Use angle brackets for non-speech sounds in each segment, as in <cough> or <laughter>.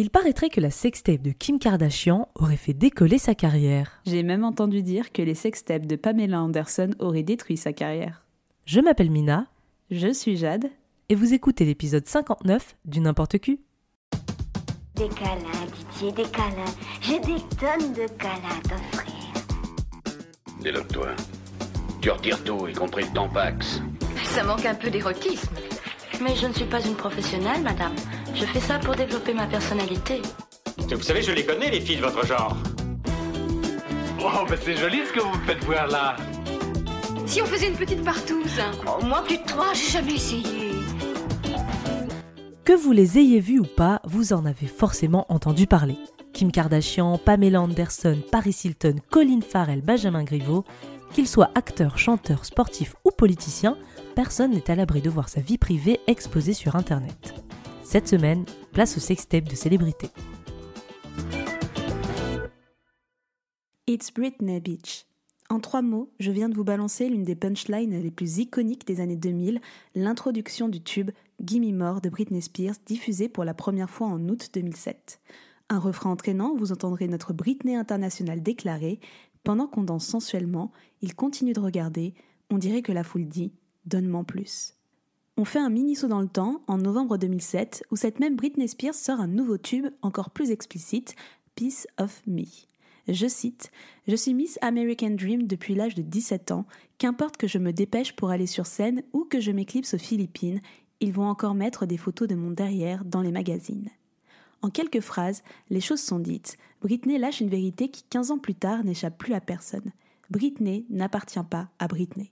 Il paraîtrait que la sextape de Kim Kardashian aurait fait décoller sa carrière. J'ai même entendu dire que les sextapes de Pamela Anderson auraient détruit sa carrière. Je m'appelle Mina. Je suis Jade. Et vous écoutez l'épisode 59 du N'importe Q. Des câlins, Didier, des câlins. J'ai des tonnes de câlins à t'offrir. Déloque-toi. Tu retires tout, y compris le tampax. Ça manque un peu d'érotisme. Mais je ne suis pas une professionnelle, madame. Je fais ça pour développer ma personnalité. Vous savez, je les connais, les filles de votre genre. Oh, ben c'est joli ce que vous me faites voir là. Si on faisait une petite partouze Oh, moi, plus de toi, j'ai jamais essayé. Que vous les ayez vus ou pas, vous en avez forcément entendu parler. Kim Kardashian, Pamela Anderson, Paris Hilton, Colin Farrell, Benjamin Griveaux, qu'ils soient acteurs, chanteurs, sportifs ou politiciens, personne n'est à l'abri de voir sa vie privée exposée sur Internet. Cette semaine, place au sextape de célébrités. It's Britney Beach. En trois mots, je viens de vous balancer l'une des punchlines les plus iconiques des années 2000, l'introduction du tube Gimme More de Britney Spears diffusé pour la première fois en août 2007. Un refrain entraînant vous entendrez notre Britney internationale déclarer Pendant qu'on danse sensuellement, il continue de regarder, on dirait que la foule dit Donne-moi plus. On fait un mini saut dans le temps en novembre 2007 où cette même Britney Spears sort un nouveau tube encore plus explicite, Piece of Me. Je cite Je suis Miss American Dream depuis l'âge de 17 ans. Qu'importe que je me dépêche pour aller sur scène ou que je m'éclipse aux Philippines, ils vont encore mettre des photos de mon derrière dans les magazines. En quelques phrases, les choses sont dites. Britney lâche une vérité qui, 15 ans plus tard, n'échappe plus à personne. Britney n'appartient pas à Britney.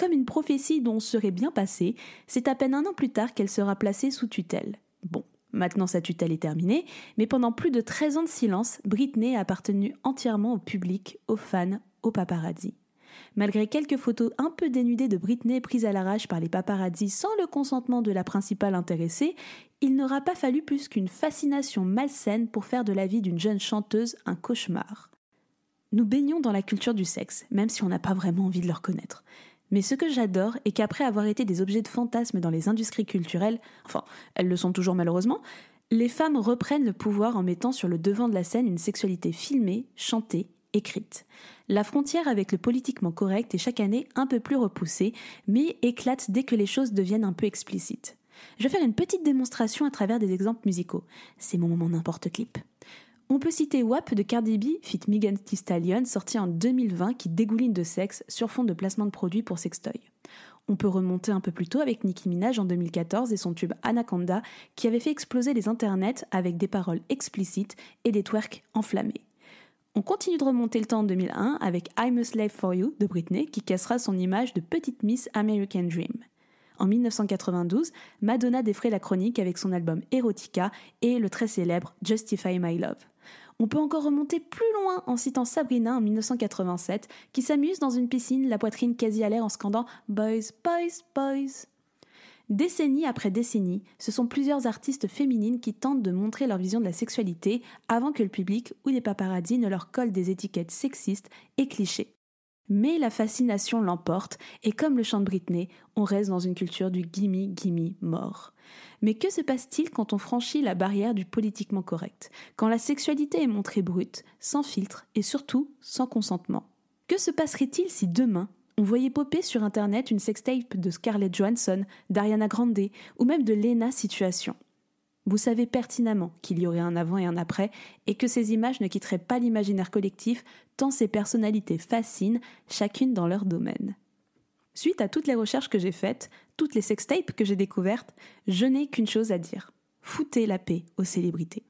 Comme une prophétie dont on serait bien passé, c'est à peine un an plus tard qu'elle sera placée sous tutelle. Bon, Maintenant sa tutelle est terminée, mais pendant plus de 13 ans de silence, Britney a appartenu entièrement au public, aux fans, aux paparazzi. Malgré quelques photos un peu dénudées de Britney prises à l'arrache par les paparazzi sans le consentement de la principale intéressée, il n'aura pas fallu plus qu'une fascination malsaine pour faire de la vie d'une jeune chanteuse un cauchemar. Nous baignons dans la culture du sexe, même si on n'a pas vraiment envie de le reconnaître. Mais ce que j'adore est qu'après avoir été des objets de fantasme dans les industries culturelles, enfin, elles le sont toujours malheureusement, les femmes reprennent le pouvoir en mettant sur le devant de la scène une sexualité filmée, chantée, écrite. La frontière avec le politiquement correct est chaque année un peu plus repoussée, mais éclate dès que les choses deviennent un peu explicites. Je vais faire une petite démonstration à travers des exemples musicaux. C'est mon moment n'importe clip. On peut citer WAP de Cardi B, fit Megan Thee Stallion, sorti en 2020 qui dégouline de sexe sur fond de placement de produits pour sextoy. On peut remonter un peu plus tôt avec Nicki Minaj en 2014 et son tube Anaconda qui avait fait exploser les internets avec des paroles explicites et des twerks enflammés. On continue de remonter le temps en 2001 avec I'm a Slave for You de Britney qui cassera son image de petite Miss American Dream. En 1992, Madonna défrait la chronique avec son album Erotica et le très célèbre Justify My Love. On peut encore remonter plus loin en citant Sabrina en 1987, qui s'amuse dans une piscine, la poitrine quasi à l'air en scandant Boys, Boys, Boys. Décennie après décennie, ce sont plusieurs artistes féminines qui tentent de montrer leur vision de la sexualité avant que le public ou les paparazzis ne leur collent des étiquettes sexistes et clichés. Mais la fascination l'emporte, et comme le chante Britney, on reste dans une culture du gimme, gimme, mort. Mais que se passe-t-il quand on franchit la barrière du politiquement correct? Quand la sexualité est montrée brute, sans filtre et surtout sans consentement? Que se passerait-il si demain on voyait popper sur internet une sextape de Scarlett Johansson, d'Ariana Grande ou même de Lena Situation? Vous savez pertinemment qu'il y aurait un avant et un après, et que ces images ne quitteraient pas l'imaginaire collectif, tant ces personnalités fascinent, chacune dans leur domaine. Suite à toutes les recherches que j'ai faites, toutes les sextapes que j'ai découvertes, je n'ai qu'une chose à dire. Foutez la paix aux célébrités.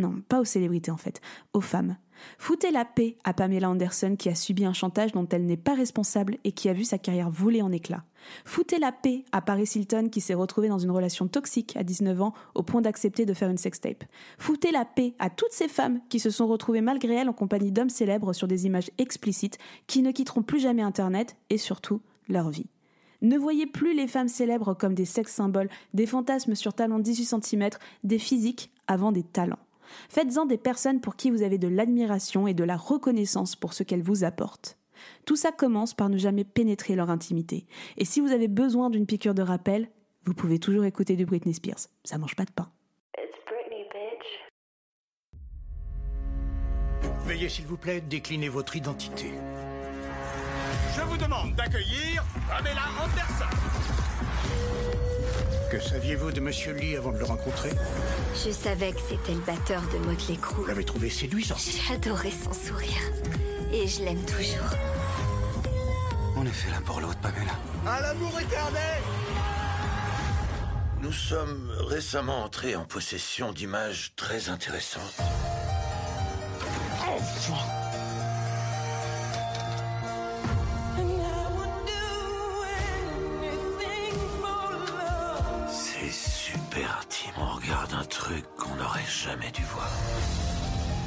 Non, pas aux célébrités en fait, aux femmes. Foutez la paix à Pamela Anderson qui a subi un chantage dont elle n'est pas responsable et qui a vu sa carrière voler en éclats. Foutez la paix à Paris Hilton qui s'est retrouvée dans une relation toxique à 19 ans au point d'accepter de faire une sextape. Foutez la paix à toutes ces femmes qui se sont retrouvées malgré elles en compagnie d'hommes célèbres sur des images explicites qui ne quitteront plus jamais Internet et surtout leur vie. Ne voyez plus les femmes célèbres comme des sex symboles, des fantasmes sur talons 18 cm, des physiques avant des talents. Faites-en des personnes pour qui vous avez de l'admiration et de la reconnaissance pour ce qu'elles vous apportent. Tout ça commence par ne jamais pénétrer leur intimité. Et si vous avez besoin d'une piqûre de rappel, vous pouvez toujours écouter du Britney Spears. Ça mange pas de pain. It's Britney, bitch. Veuillez s'il vous plaît décliner votre identité. Je vous demande d'accueillir Pamela Anderson. Que saviez-vous de Monsieur Lee avant de le rencontrer? Je savais que c'était le batteur de Motley Crue. Vous l'avez trouvé séduisant. J'adorais son sourire. Et je l'aime toujours. On est fait l'un pour l'autre, Pamela. À l'amour éternel Nous sommes récemment entrés en possession d'images très intéressantes. On regarde un truc qu'on n'aurait jamais dû voir.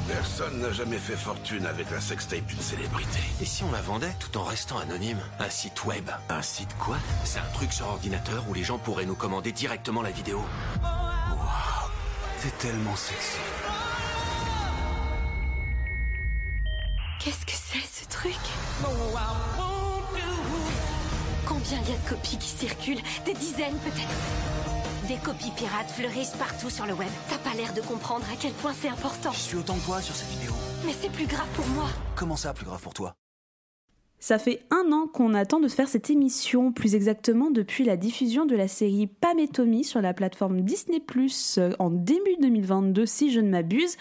Personne n'a jamais fait fortune avec la sextape d'une célébrité. Et si on la vendait tout en restant anonyme? Un site web. Un site quoi? C'est un truc sur ordinateur où les gens pourraient nous commander directement la vidéo. Waouh, t'es tellement sexy. Qu'est-ce que c'est ce truc? Combien il y a de copies qui circulent? Des dizaines peut-être? Des copies pirates fleurissent partout sur le web. T'as pas l'air de comprendre à quel point c'est important. Je suis autant que toi sur cette vidéo. Mais c'est plus grave pour moi. Comment ça, plus grave pour toi? Ça fait un an qu'on attend de faire cette émission, plus exactement depuis la diffusion de la série Pam et Tommy sur la plateforme Disney Plus en début 2022, si je ne m'abuse.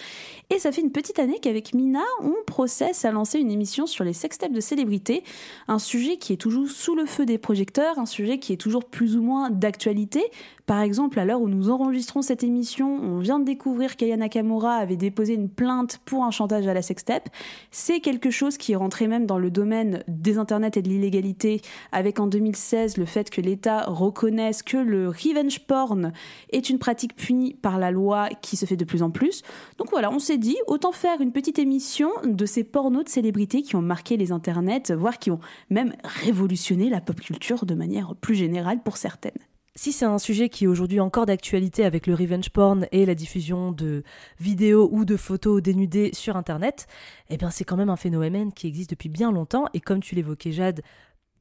Et ça fait une petite année qu'avec Mina, on processe à lancer une émission sur les sextapes de célébrités, un sujet qui est toujours sous le feu des projecteurs, un sujet qui est toujours plus ou moins d'actualité. Par exemple, à l'heure où nous enregistrons cette émission, on vient de découvrir qu'Aya Nakamura avait déposé une plainte pour un chantage à la sextape. C'est quelque chose qui est rentré même dans le domaine des internets et de l'illégalité, avec en 2016 le fait que l'État reconnaisse que le revenge porn est une pratique punie par la loi qui se fait de plus en plus. Donc voilà, on s'est dit, autant faire une petite émission de ces pornos de célébrités qui ont marqué les internets, voire qui ont même révolutionné la pop culture de manière plus générale pour certaines. Si c'est un sujet qui est aujourd'hui encore d'actualité avec le revenge porn et la diffusion de vidéos ou de photos dénudées sur Internet, eh bien c'est quand même un phénomène qui existe depuis bien longtemps. Et comme tu l'évoquais Jade,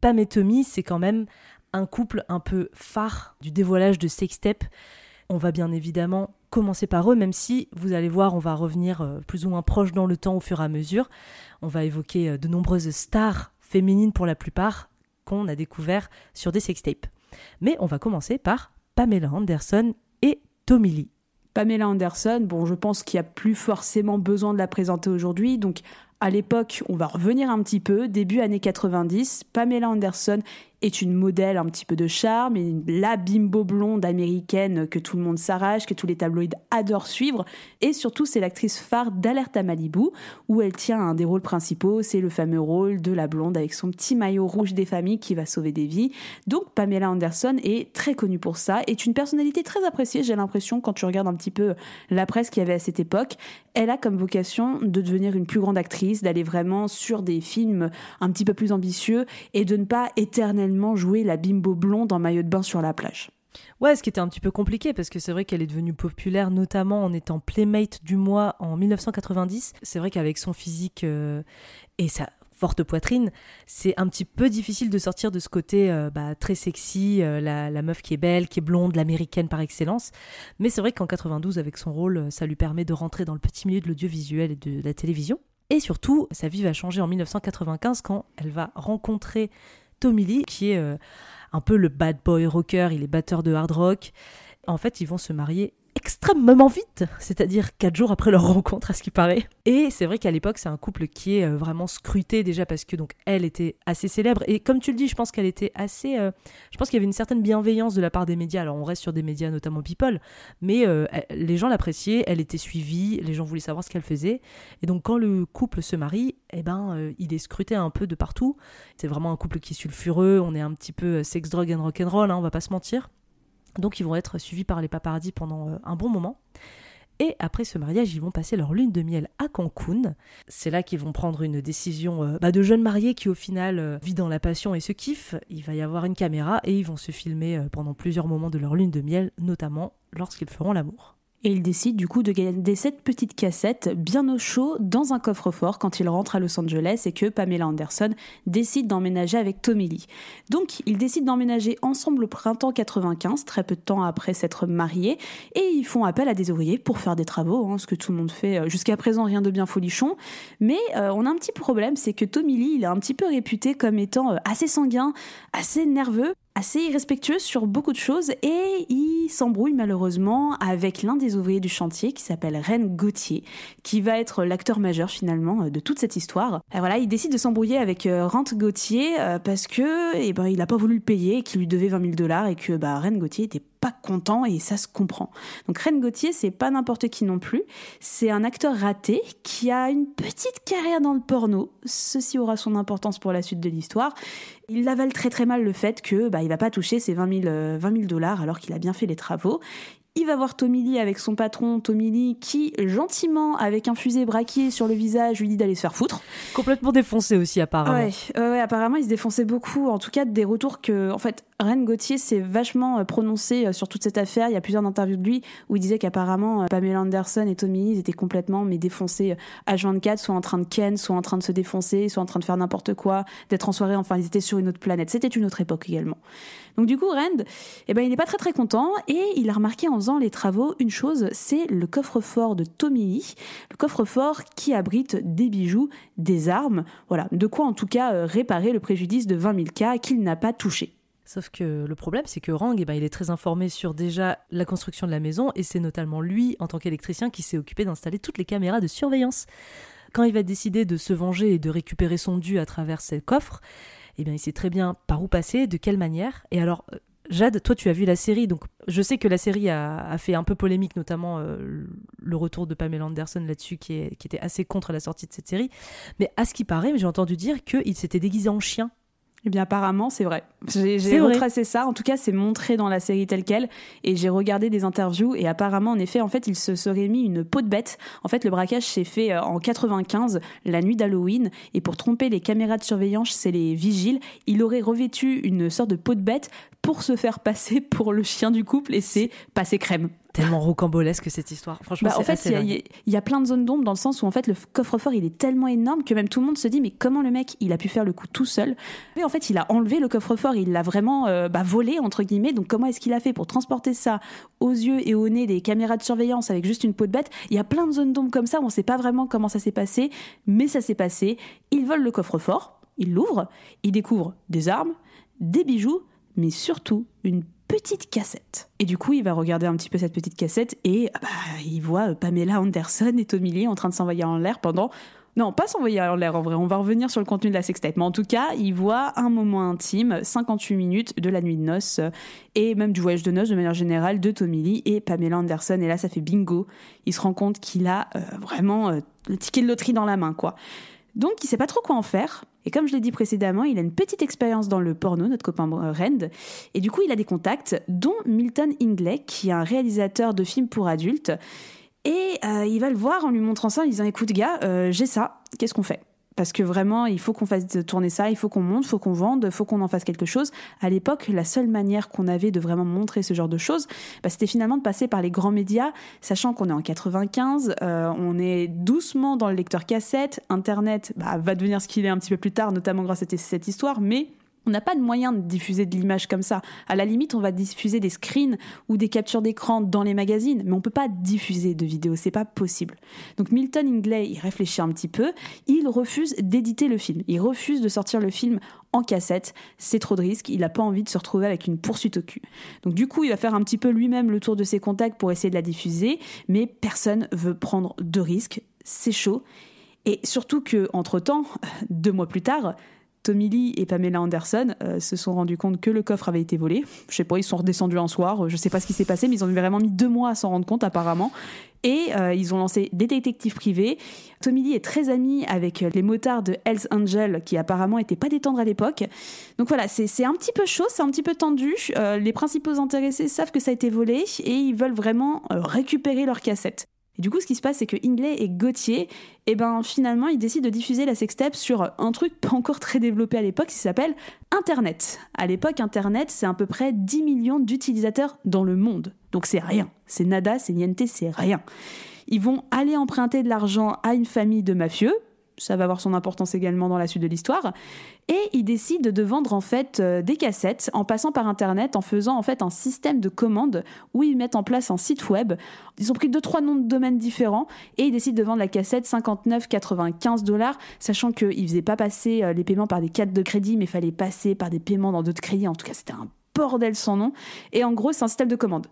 Pam et Tommy, c'est quand même un couple un peu phare du dévoilage de sextape. On va bien évidemment commencer par eux, même si vous allez voir, on va revenir euh, plus ou moins proche dans le temps au fur et à mesure. On va évoquer euh, de nombreuses stars féminines pour la plupart qu'on a découvert sur des sextapes. Mais on va commencer par Pamela Anderson et Tommy Lee. Pamela Anderson, bon, je pense qu'il n'y a plus forcément besoin de la présenter aujourd'hui. Donc, à l'époque, on va revenir un petit peu, début années 90, Pamela Anderson est une modèle un petit peu de charme la bimbo blonde américaine que tout le monde s'arrache, que tous les tabloïds adorent suivre. Et surtout, c'est l'actrice phare d'Alerte à Malibu, où elle tient un des rôles principaux, c'est le fameux rôle de la blonde avec son petit maillot rouge des familles qui va sauver des vies. Donc Pamela Anderson est très connue pour ça, est une personnalité très appréciée, j'ai l'impression, quand tu regardes un petit peu la presse qu'il y avait à cette époque. Elle a comme vocation de devenir une plus grande actrice, d'aller vraiment sur des films un petit peu plus ambitieux et de ne pas éternellement jouer la bimbo blonde en maillot de bain sur la plage. Ouais, ce qui était un petit peu compliqué parce que c'est vrai qu'elle est devenue populaire notamment en étant Playmate du mois en 1990. C'est vrai qu'avec son physique euh, et sa forte poitrine, c'est un petit peu difficile de sortir de ce côté euh, bah, très sexy, euh, la, la, meuf qui est belle, qui est blonde, l'américaine par excellence. Mais c'est vrai qu'en 92, avec son rôle, ça lui permet de rentrer dans le petit milieu de l'audiovisuel et de la télévision. Et surtout, sa vie va changer en 1995 quand elle va rencontrer Tommy Lee, qui est euh, un peu le bad boy rocker, il est batteur de hard rock. En fait, ils vont se marier extrêmement vite, c'est-à-dire quatre jours après leur rencontre à ce qui paraît. Et c'est vrai qu'à l'époque c'est un couple qui est euh, vraiment scruté déjà parce que donc elle était assez célèbre et comme tu le dis, je pense qu'elle était assez, euh, je pense qu'il y avait une certaine bienveillance de la part des médias. Alors on reste sur des médias notamment People, mais euh, les gens l'appréciaient, elle était suivie, les gens voulaient savoir ce qu'elle faisait et donc quand le couple se marie, eh ben il est scruté un peu de partout. C'est vraiment un couple qui est sulfureux, on est un petit peu sex, drug and rock'n'roll, hein, on va pas se mentir. Donc ils vont être suivis par les paparazzis pendant euh, un bon moment. Et après ce mariage, ils vont passer leur lune de miel à Cancun. C'est là qu'ils vont prendre une décision euh, bah, de jeunes mariés qui au final euh, vit dans la passion et se kiffent. Il va y avoir une caméra et ils vont se filmer pendant plusieurs moments de leur lune de miel, notamment lorsqu'ils feront l'amour. Et il décide du coup de garder cette petite cassette bien au chaud dans un coffre-fort quand il rentre à Los Angeles et que Pamela Anderson décide d'emménager avec Tommy Lee. Donc ils décident d'emménager ensemble au printemps 95, très peu de temps après s'être mariés, et ils font appel à des ouvriers pour faire des travaux, hein, ce que tout le monde fait euh, jusqu'à présent, rien de bien folichon. Mais euh, on a un petit problème, c'est que Tommy Lee, il est un petit peu réputé comme étant euh, assez sanguin, assez nerveux, assez irrespectueux sur beaucoup de choses et il s'embrouille malheureusement avec l'un des ouvriers du chantier qui s'appelle Ren Gauthier, qui va être l'acteur majeur finalement de toute cette histoire. Et voilà, il décide de s'embrouiller avec Rent Gauthier parce que eh ben, il n'a pas voulu le payer, qu'il lui devait 20 000 dollars et que bah, Ren Gauthier était pas content et ça se comprend. Donc Ren Gauthier, c'est pas n'importe qui non plus. C'est un acteur raté qui a une petite carrière dans le porno. Ceci aura son importance pour la suite de l'histoire. Il avale très très mal le fait que bah, il va pas toucher ses 20 000, 20 dollars alors qu'il a bien fait les travaux. Il va voir Tommy Lee avec son patron Tommy Lee qui, gentiment, avec un fusil braqué sur le visage, lui dit d'aller se faire foutre. Complètement défoncé aussi, apparemment. Ouais, ouais, apparemment, il se défonçait beaucoup. En tout cas, des retours que, en fait, Ren Gauthier s'est vachement euh, prononcé euh, sur toute cette affaire. Il y a plusieurs interviews de lui où il disait qu'apparemment, euh, Pamela Anderson et Tommy Lee étaient complètement mais défoncés H24, soit en train de ken, soit en train de se défoncer, soit en train de faire n'importe quoi, d'être en soirée. Enfin, ils étaient sur une autre planète. C'était une autre époque également. Donc du coup, Rand, eh ben, il n'est pas très très content et il a remarqué en faisant les travaux une chose, c'est le coffre-fort de Tommy le coffre-fort qui abrite des bijoux, des armes, voilà, de quoi en tout cas réparer le préjudice de 20 000 cas qu'il n'a pas touché. Sauf que le problème, c'est que Rang, eh ben, il est très informé sur déjà la construction de la maison, et c'est notamment lui, en tant qu'électricien, qui s'est occupé d'installer toutes les caméras de surveillance. Quand il va décider de se venger et de récupérer son dû à travers ces coffres, eh bien, il sait très bien par où passer, de quelle manière. Et alors, euh, Jade, toi, tu as vu la série, donc je sais que la série a, fait un peu polémique, notamment euh, le retour de Pamela Anderson là-dessus, qui, qui était assez contre la sortie de cette série. Mais à ce qui paraît, j'ai entendu dire qu'il s'était déguisé en chien eh bien, apparemment, c'est vrai. J'ai retracé ça. En tout cas, c'est montré dans la série telle quelle. Et j'ai regardé des interviews. Et apparemment, en effet, en fait, il se serait mis une peau de bête. En fait, le braquage s'est fait euh, en 95, la nuit d'Halloween. Et pour tromper les caméras de surveillance, c'est les vigiles. Il aurait revêtu une sorte de peau de bête pour se faire passer <laughs> pour le chien du couple. Et c'est passé crème tellement rocambolesque cette histoire. Franchement, bah, en fait, il y, a plein de zones d'ombre dans le sens où en fait le coffre-fort il est tellement énorme que même tout le monde se dit mais comment le mec il a pu faire le coup tout seul? Mais en fait, il a enlevé le coffre-fort, il l'a vraiment euh, bah, volé entre guillemets. Donc comment est-ce qu'il a fait pour transporter ça aux yeux et au nez des caméras de surveillance avec juste une peau de bête? Il y a plein de zones d'ombre comme ça où on sait pas vraiment comment ça s'est passé, mais ça s'est passé. Il vole le coffre-fort, il l'ouvre, il découvre des armes, des bijoux, mais surtout une petite cassette. Et du coup, il va regarder un petit peu cette petite cassette et ah bah, il voit euh, Pamela Anderson et Tommy Lee en train de s'envoyer en l'air pendant non, pas s'envoyer en l'air en vrai, on va revenir sur le contenu de la sextape. Mais en tout cas, il voit un moment intime, 58 minutes de la nuit de noces, euh, et même du voyage de noces de manière générale de Tommy Lee et Pamela Anderson. Et là, ça fait bingo. Il se rend compte qu'il a euh, vraiment le ticket de loterie dans la main, quoi. Donc, il sait pas trop quoi en faire. Et comme je l'ai dit précédemment, il a une petite expérience dans le porno, notre copain Rand. Et du coup, il a des contacts, dont Milton Ingley, qui est un réalisateur de films pour adultes. Et euh, il va le voir en lui montrant ça, en disant Écoute, gars, euh, j'ai ça, qu'est-ce qu'on fait? Parce que vraiment, il faut qu'on fasse tourner ça, il faut qu'on monte, il faut qu'on vende, il faut qu'on en fasse quelque chose. À l'époque, la seule manière qu'on avait de vraiment montrer ce genre de choses, bah, c'était finalement de passer par les grands médias, sachant qu'on est en 95, euh, on est doucement dans le lecteur cassette, Internet bah, va devenir ce qu'il est un petit peu plus tard, notamment grâce à cette histoire, mais on n'a pas de moyen de diffuser de l'image comme ça. À la limite, on va diffuser des screens ou des captures d'écran dans les magazines, mais on peut pas diffuser de vidéos, c'est pas possible. Donc Milton Ingley, il réfléchit un petit peu, il refuse d'éditer le film, il refuse de sortir le film en cassette, c'est trop de risques, il n'a pas envie de se retrouver avec une poursuite au cul. Donc du coup, il va faire un petit peu lui-même le tour de ses contacts pour essayer de la diffuser, mais personne veut prendre de risques, c'est chaud. Et surtout que, entre-temps, <laughs> deux mois plus tard, Tommy Lee et Pamela Anderson euh, se sont rendus compte que le coffre avait été volé. Je sais pas, ils sont redescendus un soir, je sais pas ce qui s'est passé, mais ils ont vraiment mis deux mois à s'en rendre compte apparemment. Et euh, ils ont lancé des détectives privés. Tommy Lee est très ami avec les motards de Hells Angel, qui apparemment n'étaient pas des tendres à l'époque. Donc voilà, c'est un petit peu chaud, c'est un petit peu tendu. Euh, les principaux intéressés savent que ça a été volé et ils veulent vraiment récupérer leur cassette. Et du coup, ce qui se passe, c'est que Ingley et Gauthier, et eh ben finalement, ils décident de diffuser la sextape sur un truc pas encore très développé à l'époque, qui s'appelle Internet. À l'époque, Internet, c'est à peu près 10 millions d'utilisateurs dans le monde. Donc c'est rien. C'est nada, c'est niente, c'est rien. Ils vont aller emprunter de l'argent à une famille de mafieux, ça va avoir son importance également dans la suite de l'histoire. Et ils décident de vendre en fait euh, des cassettes en passant par internet, en faisant en fait un système de commande où ils mettent en place un site web. Ils ont pris deux trois noms de domaines différents et ils décident de vendre la cassette 59,95 dollars, sachant qu'ils faisaient pas passer euh, les paiements par des cartes de crédit, mais il fallait passer par des paiements dans d'autres crédits. En tout cas, c'était un bordel sans nom. Et en gros, c'est un système de commande.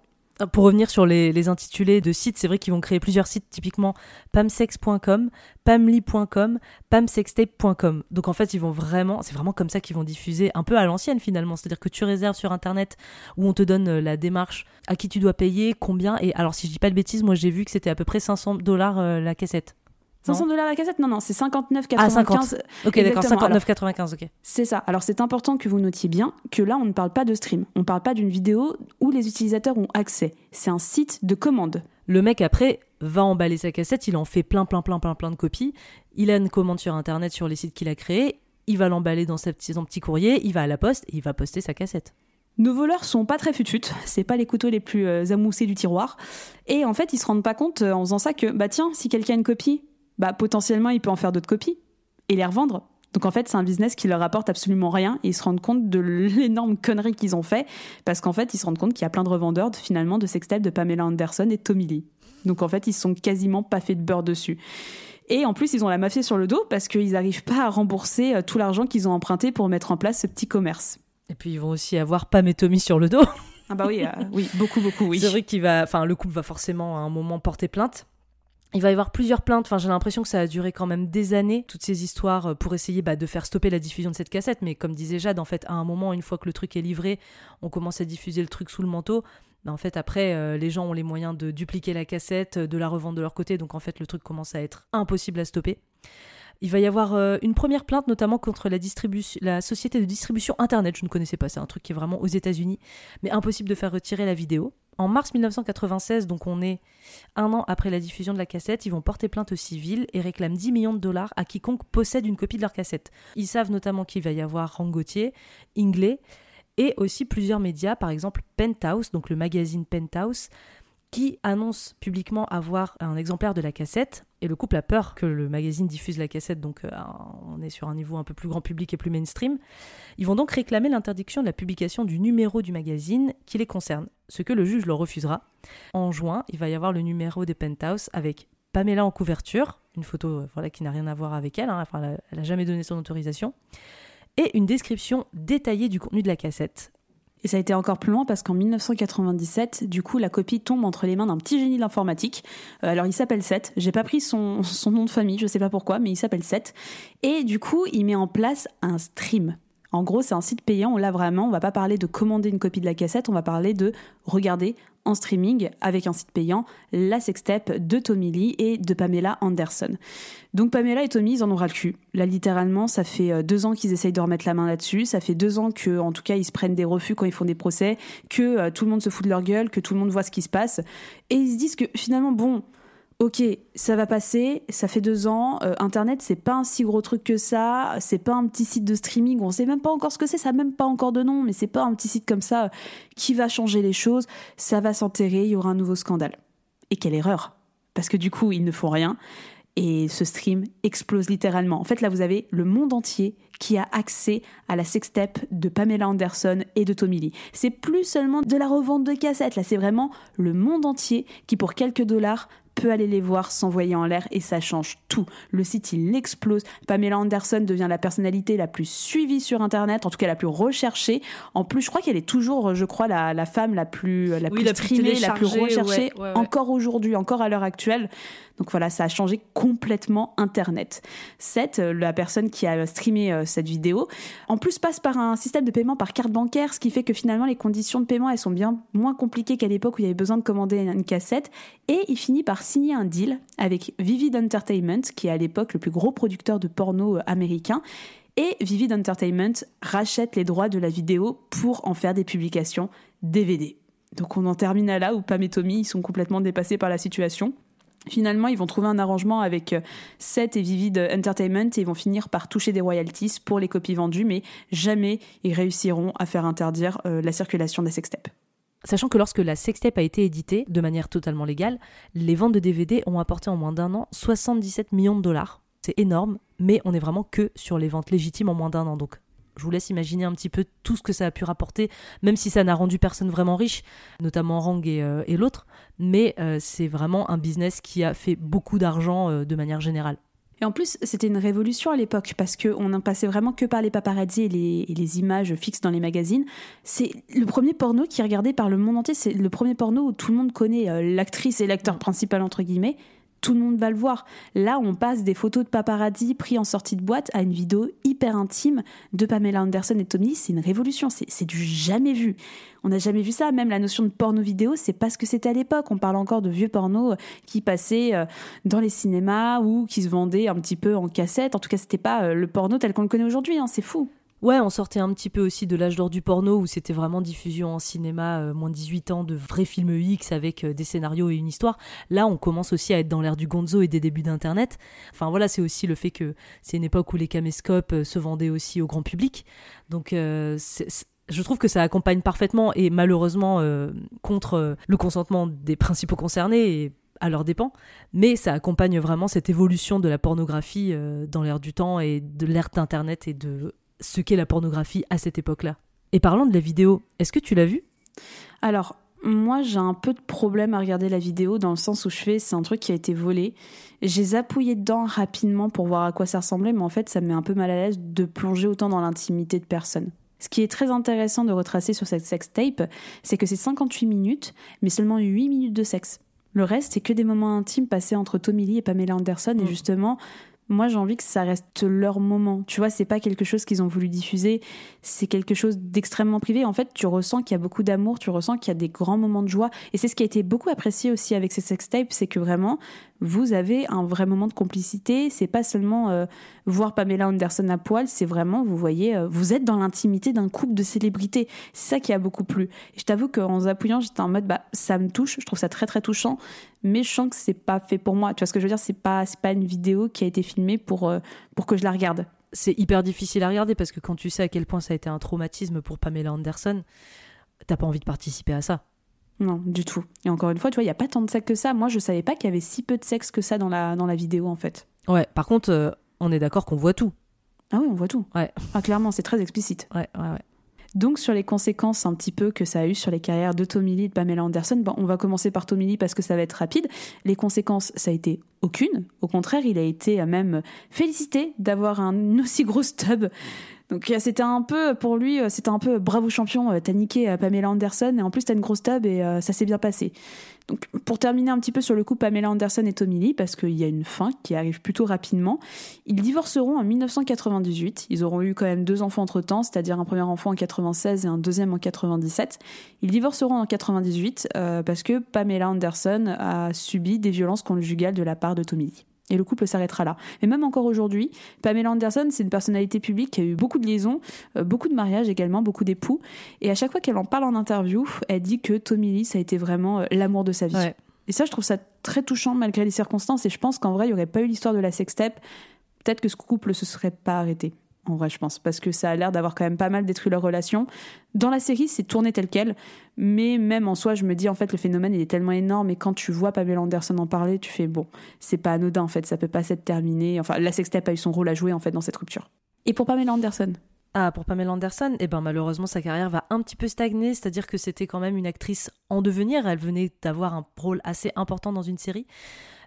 Pour revenir sur les, intitulés de sites, c'est vrai qu'ils vont créer plusieurs sites, typiquement pamsex.com, pamly.com, pamsextape.com. Donc en fait, ils vont vraiment, c'est vraiment comme ça qu'ils vont diffuser un peu à l'ancienne finalement. C'est-à-dire que tu réserves sur internet où on te donne euh, la démarche à qui tu dois payer, combien. Et alors, si je dis pas de bêtises, moi j'ai vu que c'était à peu près 500 dollars euh, la cassette. 500 dollars la cassette? Non, non, c'est 59,95. Ah, 50. Ok, d'accord, 59,95, ok. C'est ça. Alors, c'est important que vous notiez bien que là, on ne parle pas de stream. On ne parle pas d'une vidéo où les utilisateurs ont accès. C'est un site de commande. Le mec, après, va emballer sa cassette, il en fait plein, plein, plein, plein, plein de copies. Il a une commande sur Internet sur les sites qu'il a créés. Il va l'emballer dans son petit courrier, il va à la poste et il va poster sa cassette. Nos voleurs sont pas très futut, c'est pas les couteaux les plus euh, amoussés du tiroir. Et en fait, ils se rendent pas compte euh, en faisant ça que, bah tiens, si quelqu'un a une copie, bah, potentiellement, il peut en faire d'autres copies et les revendre. Donc en fait, c'est un business qui leur apporte absolument rien et ils se rendent compte de l'énorme connerie qu'ils ont fait parce qu'en fait, ils se rendent compte qu'il y a plein de revendeurs finalement de sextapes de Pamela Anderson et Tommy Lee. Donc en fait, ils sont quasiment pas fait de beurre dessus. Et en plus, ils ont la mafia sur le dos parce qu'ils n'arrivent pas à rembourser euh, tout l'argent qu'ils ont emprunté pour mettre en place ce petit commerce. Et puis ils vont aussi avoir Pam et Tommy sur le dos. Ah bah oui, euh, oui, beaucoup, beaucoup, oui. C'est vrai qu'il va, enfin, le couple va forcément à un moment porter plainte il va y avoir plusieurs plaintes. Enfin, j'ai l'impression que ça a duré quand même des années, toutes ces histoires, euh, pour essayer bah, de faire stopper la diffusion de cette cassette. Mais comme disait Jade, en fait, à un moment, une fois que le truc est livré, on commence à diffuser le truc sous le manteau. Bah, en fait, après, euh, les gens ont les moyens de dupliquer la cassette, de la revendre de leur côté. Donc, en fait, le truc commence à être impossible à stopper. Il va y avoir euh, une première plainte, notamment contre la, la société de distribution Internet. Je ne connaissais pas, c'est un truc qui est vraiment aux États-Unis, mais impossible de faire retirer la vidéo. En mars 1996, donc on est un an après la diffusion de la cassette, ils vont porter plainte au civil et réclament 10 millions de dollars à quiconque possède une copie de leur cassette. Ils savent notamment qu'il va y avoir Rangotier, Inglé et aussi plusieurs médias, par exemple Penthouse, donc le magazine Penthouse, qui annonce publiquement avoir un exemplaire de la cassette. Et le couple a peur que le magazine diffuse la cassette, donc euh, on est sur un niveau un peu plus grand public et plus mainstream. Ils vont donc réclamer l'interdiction de la publication du numéro du magazine qui les concerne, ce que le juge leur refusera. En juin, il va y avoir le numéro des Penthouse avec Pamela en couverture, une photo euh, voilà, qui n'a rien à voir avec elle, hein, elle n'a jamais donné son autorisation, et une description détaillée du contenu de la cassette, et ça a été encore plus loin parce qu'en 1997, du coup, la copie tombe entre les mains d'un petit génie de l'informatique. Euh, alors, il s'appelle Seth. J'ai pas pris son, son nom de famille, je sais pas pourquoi, mais il s'appelle Seth. Et du coup, il met en place un stream. En gros, c'est un site payant. Là, vraiment, on va pas parler de commander une copie de la cassette, on va parler de regarder en streaming avec un site payant la sextape de Tommy Lee et de Pamela Anderson. Donc Pamela et Tommy, ils en ont ras le cul. Là, littéralement, ça fait euh, deux ans qu'ils essayent de remettre la main là-dessus. Ça fait deux ans que, en tout cas, ils se prennent des refus quand ils font des procès, que euh, tout le monde se fout de leur gueule, que tout le monde voit ce qui se passe. Et ils se disent que finalement, bon, ok, ça va passer, ça fait deux ans, euh, Internet c'est pas un si gros truc que ça, c'est pas un petit site de streaming, on sait même pas encore ce que c'est, ça n'a même pas encore de nom, mais c'est pas un petit site comme ça qui va changer les choses, ça va s'enterrer, il y aura un nouveau scandale. Et quelle erreur Parce que du coup, ils ne font rien, et ce stream explose littéralement. En fait, là, vous avez le monde entier qui a accès à la sextape de Pamela Anderson et de Tommy Lee. C'est plus seulement de la revente de cassettes, là, c'est vraiment le monde entier qui, pour quelques dollars, peut aller les voir s'envoyer en l'air et ça change tout. Le site, il explose. Pamela Anderson devient la personnalité la plus suivie sur Internet, en tout cas la plus recherchée. En plus, je crois qu'elle est toujours, je crois, la, femme la plus, la plus streamée, la plus recherchée, encore aujourd'hui, encore à l'heure actuelle. Donc voilà, ça a changé complètement Internet. Seth, euh, la personne qui a streamé euh, cette vidéo, en plus passe par un système de paiement par carte bancaire, ce qui fait que finalement les conditions de paiement elles sont bien moins compliquées qu'à l'époque où il y avait besoin de commander une cassette. Et il finit par signer un deal avec Vivid Entertainment, qui est à l'époque le plus gros producteur de porno euh, américain. Et Vivid Entertainment rachète les droits de la vidéo pour en faire des publications DVD. Donc on en termine à là où Pam et Tommy ils sont complètement dépassés par la situation. Finalement, ils vont trouver un arrangement avec euh, Seth et Vivid Entertainment et ils vont finir par toucher des royalties pour les copies vendues, mais jamais ils réussiront à faire interdire euh, la circulation des sextapes. Sachant que lorsque la sextape a été éditée de manière totalement légale, les ventes de DVD ont apporté en moins d'un an 77 millions de dollars. C'est énorme, mais on est vraiment que sur les ventes légitimes en moins d'un an. Donc je vous laisse imaginer un petit peu tout ce que ça a pu rapporter, même si ça n'a rendu personne vraiment riche, notamment Rang et, euh, l'autre. Mais euh, c'est vraiment un business qui a fait beaucoup d'argent euh, de manière générale. Et en plus, c'était une révolution à l'époque parce qu'on n'en passait vraiment que par les paparazzi et les, images fixes dans les magazines. C'est le premier porno qui est regardé par le monde entier. C'est le premier porno où tout le monde connaît euh, l'actrice et l'acteur principal, entre guillemets tout le monde va le voir. Là, on passe des photos de paparazzi pris en sortie de boîte à une vidéo hyper intime de Pamela Anderson et Tommy. C'est une révolution, c'est du jamais vu. On n'a jamais vu ça. Même la notion de porno vidéo, c'est pas ce que c'était à l'époque. On parle encore de vieux pornos qui passaient euh, dans les cinémas ou qui se vendaient un petit peu en cassette. En tout cas, c'était pas euh, le porno tel qu'on le connaît aujourd'hui. Hein. C'est fou. Ouais, on sortait un petit peu aussi de l'âge d'or du porno où c'était vraiment diffusion en cinéma, euh, moins de 18 ans, de vrais films X avec euh, des scénarios et une histoire. Là, on commence aussi à être dans l'ère du gonzo et des débuts d'Internet. Enfin voilà, c'est aussi le fait que c'est une époque où les caméscopes euh, se vendaient aussi au grand public. Donc je trouve que ça accompagne parfaitement et malheureusement contre le consentement des principaux concernés et à leurs dépens, mais ça accompagne vraiment cette évolution de la pornographie dans l'ère du temps et de l'ère d'Internet et de ce qu'est la pornographie à cette époque-là. Et parlant de la vidéo, est-ce que tu l'as vue Alors, moi, j'ai un peu de problème à regarder la vidéo dans le sens où je fais, c'est un truc qui a été volé. J'ai zappouillé dedans rapidement pour voir à quoi ça ressemblait, mais en fait, ça me met un peu mal à l'aise de plonger autant dans l'intimité de personne. Ce qui est très intéressant de retracer sur cette sextape, c'est que c'est 58 minutes, mais seulement 8 minutes de sexe. Le reste, c'est que des moments intimes passés entre Tommy Lee et Pamela Anderson, et mm. justement, moi j'ai envie que ça reste leur moment. Tu vois, c'est pas quelque chose qu'ils ont voulu diffuser, c'est quelque chose d'extrêmement privé. En fait, tu ressens qu'il y a beaucoup d'amour, tu ressens qu'il y a des grands moments de joie. Et c'est ce qui a été beaucoup apprécié aussi avec ces sextapes, c'est que vraiment, vous avez un vrai moment de complicité. C'est pas seulement euh, voir Pamela Anderson à poil, c'est vraiment, vous voyez, euh, vous êtes dans l'intimité d'un couple de célébrités. C'est ça qui a beaucoup plu. Et je t'avoue qu'en zappouillant, j'étais en mode, bah, ça me touche, je trouve ça très très touchant, mais je sens que c'est pas fait pour moi. Tu vois ce que je veux dire? C'est pas, pas une vidéo qui a été filmée pour, euh, pour que je la regarde. C'est hyper difficile à regarder parce que quand tu sais à quel point ça a été un traumatisme pour Pamela Anderson, t'as pas envie de participer à ça. Non, du tout. Et encore une fois, tu vois, il n'y a pas tant de sexe que ça. Moi, je savais pas qu'il y avait si peu de sexe que ça dans la, dans la vidéo, en fait. Ouais, par contre, euh, on est d'accord qu'on voit tout. Ah oui, on voit tout. Ouais. Ah, clairement, c'est très explicite. Ouais, ouais, ouais. Donc sur les conséquences un petit peu que ça a eu sur les carrières de Tommy Lee et de Pamela Anderson, bon, on va commencer par Tommy Lee parce que ça va être rapide. Les conséquences, ça a été aucune. Au contraire, il a été même félicité d'avoir un aussi gros stub donc euh, c'était un peu pour lui, euh, c'était un peu bravo champion, euh, t'as niqué Pamela Anderson et en plus t'as une grosse tub et ça s'est bien passé. Donc pour terminer un petit peu sur le coup Pamela Anderson et Tommy Lee, parce qu'il y a une fin qui arrive plutôt rapidement, ils divorceront en 1998. Ils auront eu quand même deux enfants entre temps, c'est-à-dire un premier enfant en 96 et un deuxième en 97. Ils divorceront en 98 parce que Pamela Anderson a subi des violences conjugales de la part de Tommy Lee. Et le couple s'arrêtera là. Et même encore aujourd'hui, Pamela Anderson, c'est une personnalité publique qui a eu beaucoup de liaisons, euh, beaucoup de mariages également, beaucoup d'époux. Et à chaque fois qu'elle en parle en interview, elle dit que Tommy Lee, ça a été vraiment euh, l'amour de sa vie. Et ça, je trouve ça très touchant malgré les circonstances. Et je pense qu'en vrai, il n'y aurait pas eu l'histoire de la sextape. Peut-être que ce couple se serait pas arrêté en vrai, je pense, parce que ça a l'air d'avoir quand même pas mal détruit leur relation. Dans la série, c'est tourné tel quel, mais même en soi, je me dis, en fait, le phénomène, il est tellement énorme, et quand tu vois Pamela Anderson en parler, tu fais, bon, c'est pas anodin, en fait, ça peut pas s'être terminé. Enfin, la sextape a eu son rôle à jouer, en fait, dans cette rupture. Et pour Pamela Anderson? Ah, pour Pamela Anderson, eh ben malheureusement sa carrière va un petit peu stagner, c'est-à-dire que c'était quand même une actrice en devenir, elle venait d'avoir un rôle assez important dans une série.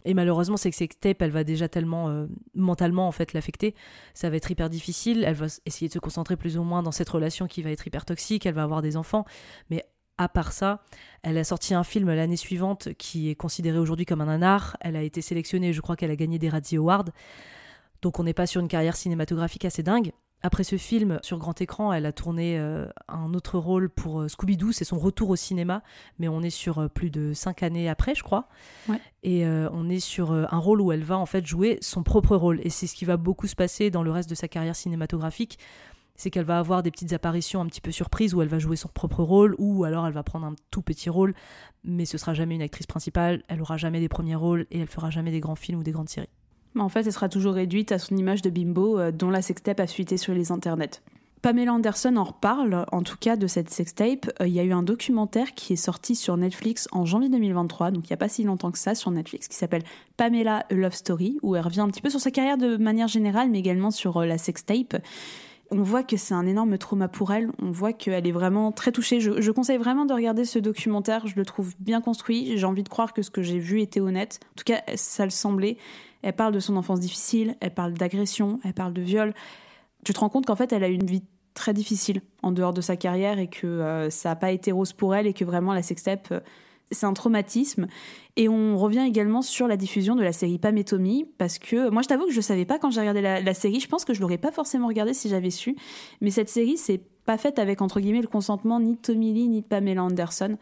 Et malheureusement, c'est que cette tape, elle va déjà tellement euh, mentalement en fait l'affecter. Ça va être hyper difficile. Elle va essayer de se concentrer plus ou moins dans cette relation qui va être hyper toxique. Elle va avoir des enfants, mais à part ça, elle a sorti un film l'année suivante qui est considéré aujourd'hui comme un nanar. Elle a été sélectionnée, je crois qu'elle a gagné des Razzie Awards. Donc on n'est pas sur une carrière cinématographique assez dingue. Après ce film, sur grand écran, elle a tourné euh, un autre rôle pour euh, Scooby-Doo, c'est son retour au cinéma, mais on est sur euh, plus de cinq années après, je crois. Et on est sur un rôle où elle va en fait jouer son propre rôle. Et c'est ce qui va beaucoup se passer dans le reste de sa carrière cinématographique. C'est qu'elle va avoir des petites apparitions un petit peu surprises où elle va jouer son propre rôle, ou alors elle va prendre un tout petit rôle, mais ce sera jamais une actrice principale, elle aura jamais des premiers rôles et elle fera jamais des grands films ou des grandes séries en fait, elle sera toujours réduite à son image de bimbo euh, dont la sextape a fuité sur les internets. Pamela Anderson en reparle, en tout cas de cette sextape. Euh, il y a eu un documentaire qui est sorti sur Netflix en janvier 2023, donc il n'y a pas si longtemps que ça sur Netflix, qui s'appelle Pamela A Love Story, où elle revient un petit peu sur sa carrière de manière générale, mais également sur euh, la sextape. On voit que c'est un énorme trauma pour elle, on voit qu'elle est vraiment très touchée. Je, conseille vraiment de regarder ce documentaire, je le trouve bien construit, j'ai envie de croire que ce que j'ai vu était honnête. En tout cas, ça le semblait. Elle parle de son enfance difficile, elle parle d'agression, elle parle de viol. Tu te rends compte qu'en fait, elle a une vie très difficile en dehors de sa carrière et que euh, ça n'a pas été rose pour elle et que vraiment la sextape, euh, c'est un traumatisme. Et on revient également sur la diffusion de la série Pam et Tommy parce que moi je t'avoue que je ne savais pas quand j'ai regardé la, série, je pense que je l'aurais pas forcément regardé si j'avais su, mais cette série c'est pas faite avec entre guillemets le consentement ni de Tommy Lee ni de Pamela Anderson.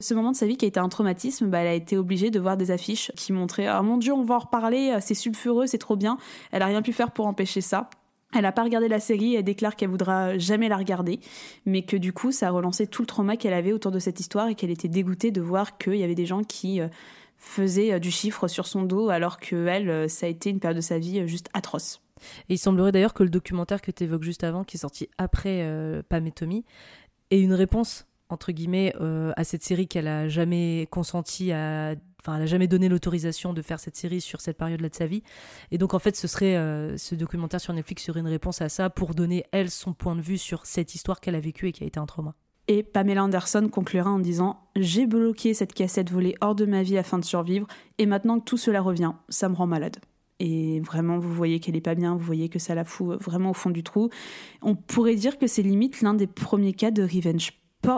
Ce moment de sa vie qui a été un traumatisme, bah, elle a été obligée de voir des affiches qui montraient ah mon dieu on va en reparler, c'est sulfureux, c'est trop bien. Elle a rien pu faire pour empêcher ça. Elle n'a pas regardé la série, elle déclare qu'elle voudra jamais la regarder, mais que du coup ça a relancé tout le trauma qu'elle avait autour de cette histoire et qu'elle était dégoûtée de voir qu'il y avait des gens qui euh, faisaient euh, du chiffre sur son dos alors que elle, euh, ça a été une période de sa vie juste atroce. Et il semblerait d'ailleurs que le documentaire que tu évoques juste avant, qui est sorti après Pam et Tommy, ait une réponse entre guillemets à cette série qu'elle a jamais consenti à Elle n'a jamais donné l'autorisation de faire cette série sur cette période-là de sa vie. Et donc, en fait, ce serait euh, ce documentaire sur Netflix serait une réponse à ça pour donner, elle, son point de vue sur cette histoire qu'elle a vécue et qui a été un trauma. Et Pamela Anderson conclura en disant J'ai bloqué cette cassette volée hors de ma vie afin de survivre, et maintenant que tout cela revient, ça me rend malade. Et vraiment, vous voyez qu'elle est pas bien, vous voyez que ça la fout vraiment au fond du trou. On pourrait dire que c'est limite l'un des premiers cas de revenge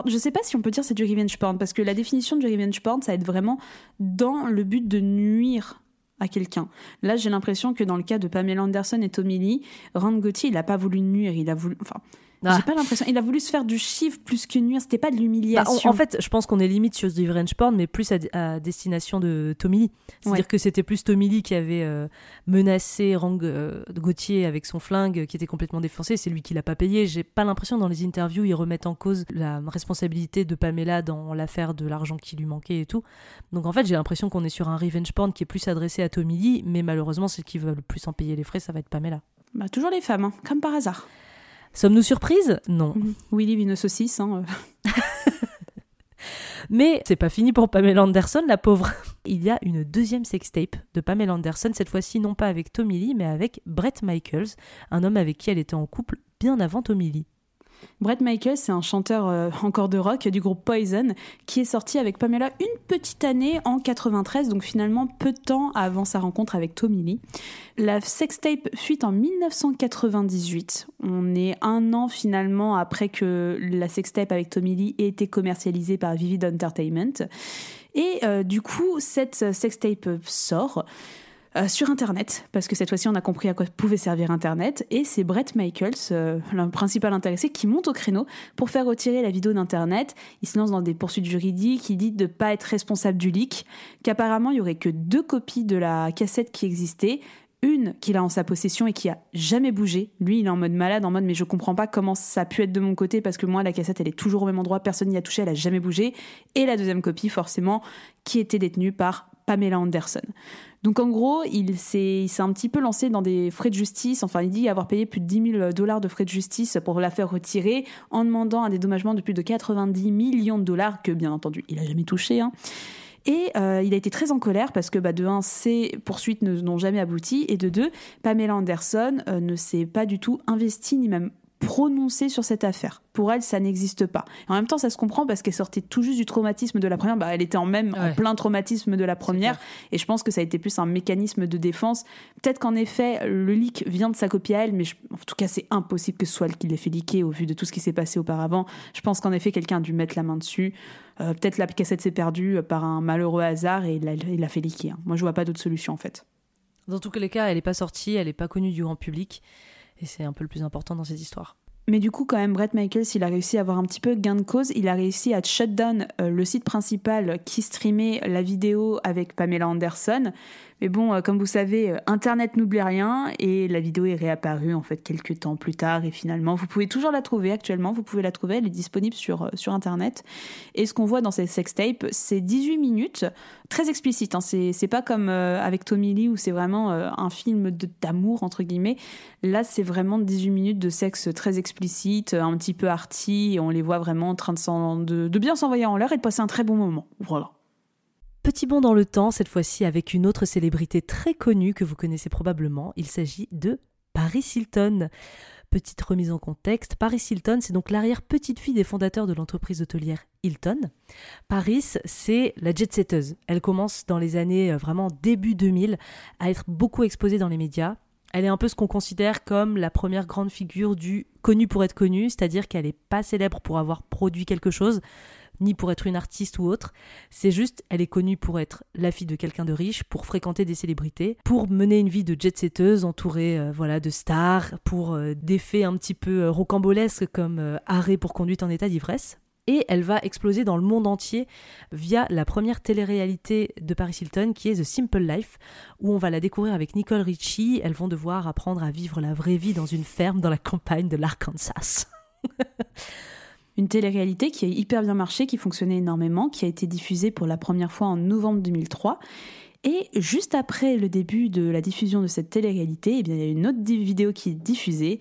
je sais pas si on peut dire c'est du revenge porn, parce que la définition du revenge porn, ça va être vraiment dans le but de nuire à quelqu'un. Là, j'ai l'impression que dans le cas de Pamela Anderson et Tommy Lee, Rand Gauthier, il n'a pas voulu nuire, il a voulu. Enfin, j'ai ah. pas l'impression. Il a voulu se faire du chiffre plus que nuire. C'était pas de l'humiliation. Bah, en fait, je pense qu'on est limite sur du revenge porn, mais plus à, destination de Tommy Lee. C'est-à-dire que c'était plus Tommy Lee qui avait euh, menacé Rang euh, Gauthier avec son flingue, qui était complètement défoncé. C'est lui qui l'a pas payé. J'ai pas l'impression dans les interviews ils remettent en cause la responsabilité de Pamela dans l'affaire de l'argent qui lui manquait et tout. Donc en fait, j'ai l'impression qu'on est sur un revenge porn qui est plus adressé à Tommy Lee, mais malheureusement, celle qui va le plus en payer les frais, ça va être Pamela. Bah, toujours les femmes, hein, comme par hasard. Sommes-nous surprises? Non. Oui, Willy une saucisse. Hein. <laughs> Mais c'est pas fini pour Pamela Anderson, la pauvre. <laughs> Il y a une deuxième sextape de Pamela Anderson, cette fois-ci non pas avec Tommy Lee, mais avec Brett Michaels, un homme avec qui elle était en couple bien avant Tommy Lee. Brett Michaels, c'est un chanteur euh, encore de rock du groupe Poison qui est sorti avec Pamela une petite année en 93, donc finalement peu de temps avant sa rencontre avec Tommy Lee. La sextape fuite en 1998. On est un an finalement après que la sextape avec Tommy Lee ait été commercialisée par Vivid Entertainment. Et euh, du coup, cette sextape sort. Euh, sur Internet, parce que cette fois-ci on a compris à quoi pouvait servir Internet, et c'est Brett Michaels, euh, le principal intéressé, qui monte au créneau pour faire retirer la vidéo d'Internet. Il se lance dans des poursuites juridiques, il dit de ne pas être responsable du leak, qu'apparemment il y aurait que deux copies de la cassette qui existaient, une qu'il a en sa possession et qui a jamais bougé. Lui, il est en mode malade, en mode mais je comprends pas comment ça a pu être de mon côté parce que moi la cassette elle est toujours au même endroit, personne n'y a touché, elle a jamais bougé. Et la deuxième copie forcément qui était détenue par Pamela Anderson. Donc en gros, il s'est un petit peu lancé dans des frais de justice. Enfin, il dit avoir payé plus de 10 000 dollars de frais de justice pour la faire retirer en demandant un dédommagement de plus de 90 millions de dollars que bien entendu il n'a jamais touché. Hein. Et euh, il a été très en colère parce que bah, de un, ces poursuites n'ont jamais abouti et de deux, Pamela Anderson euh, ne s'est pas du tout investie ni même prononcée sur cette affaire. Pour elle, ça n'existe pas. En même temps, ça se comprend parce qu'elle sortait tout juste du traumatisme de la première. Bah, elle était en même en plein traumatisme de la première. Et je pense que ça a été plus un mécanisme de défense. Peut-être qu'en effet, le leak vient de sa copie à elle, mais en tout cas, c'est impossible que ce soit elle qui l'ait fait leaker au vu de tout ce qui s'est passé auparavant. Je pense qu'en effet, quelqu'un a dû mettre la main dessus. Euh, peut-être la cassette s'est perdue par un malheureux hasard et il l'a fait leaker. Moi, je vois pas d'autre solution en fait. Dans tous les cas, elle n'est pas sortie, elle n'est pas connue du grand public. Et c'est un peu le plus important dans cette histoire. Mais du coup, quand même, Brett Michaels, il a réussi à avoir un petit peu gain de cause. Il a réussi à shut down euh, le site principal qui streamait la vidéo avec Pamela Anderson. Mais bon, euh, comme vous savez, euh, Internet n'oublie rien et la vidéo est réapparue en fait quelques temps plus tard et finalement, vous pouvez toujours la trouver actuellement, vous pouvez la trouver, elle est disponible sur, euh, sur Internet. Et ce qu'on voit dans ces sextapes, c'est 18 minutes, très explicite. Hein. C'est pas comme avec Tommy Lee où c'est vraiment un film d'amour, entre guillemets. Là, c'est vraiment 18 minutes de sexe très explicite, un petit peu arty, on les voit vraiment en train de, de, de bien s'envoyer en l'air et de passer un très bon moment. Voilà. Petit bond dans le temps, cette fois-ci avec une autre célébrité très connue que vous connaissez probablement. Il s'agit de Paris Hilton. Petite remise en contexte, Paris Hilton, c'est donc l'arrière-petite-fille des fondateurs de l'entreprise hôtelière Hilton. Paris, c'est la jet-setteuse. Elle commence dans les années euh, vraiment début 2000 à être beaucoup exposée dans les médias. Elle est un peu ce qu'on considère comme la première grande figure du connu pour être connu, c'est-à-dire qu'elle n'est pas célèbre pour avoir produit quelque chose, ni pour être une artiste ou autre. C'est juste, elle est connue pour être la fille de quelqu'un de riche, pour fréquenter des célébrités, pour mener une vie de jet-setteuse entourée euh, voilà, de stars, pour euh, des faits un petit peu euh, rocambolesques comme arrêt pour conduite en état d'ivresse. Et elle va exploser dans le monde entier via la première télé-réalité de Paris Hilton qui est The Simple Life, où on va la découvrir avec Nicole Richie. Elles vont devoir apprendre à vivre la vraie vie dans une ferme dans la campagne de l'Arkansas. <laughs> Une télé-réalité qui a hyper bien marché, qui fonctionnait énormément, qui a été diffusée pour la première fois en novembre 2003. Et juste après le début de la diffusion de cette télé-réalité, eh bien, il y a une autre vidéo qui est diffusée.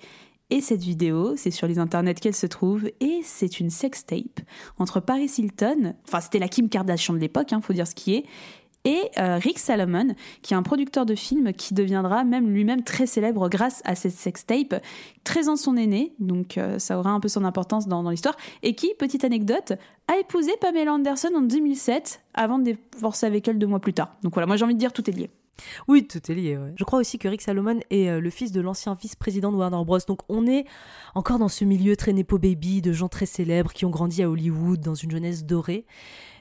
Et cette vidéo, c'est sur les internets qu'elle se trouve, et c'est une sextape entre Paris Hilton, enfin c'était la Kim Kardashian de l'époque, il hein, faut dire ce qui est, et euh, Rick Salomon, qui est un producteur de films qui deviendra même lui-même très célèbre grâce à cette sextape, 13 ans son aîné, donc euh, ça aura un peu son importance dans, l'histoire, et qui, petite anecdote, a épousé Pamela Anderson en 2007 avant de divorcer avec elle deux mois plus tard. Donc voilà, moi j'ai envie de dire tout est lié. Oui, tout est lié. Je crois aussi que Rick Salomon est euh, le fils de l'ancien vice-président de Warner Bros. Donc on est encore dans ce milieu très nepo baby de gens très célèbres qui ont grandi à Hollywood dans une jeunesse dorée.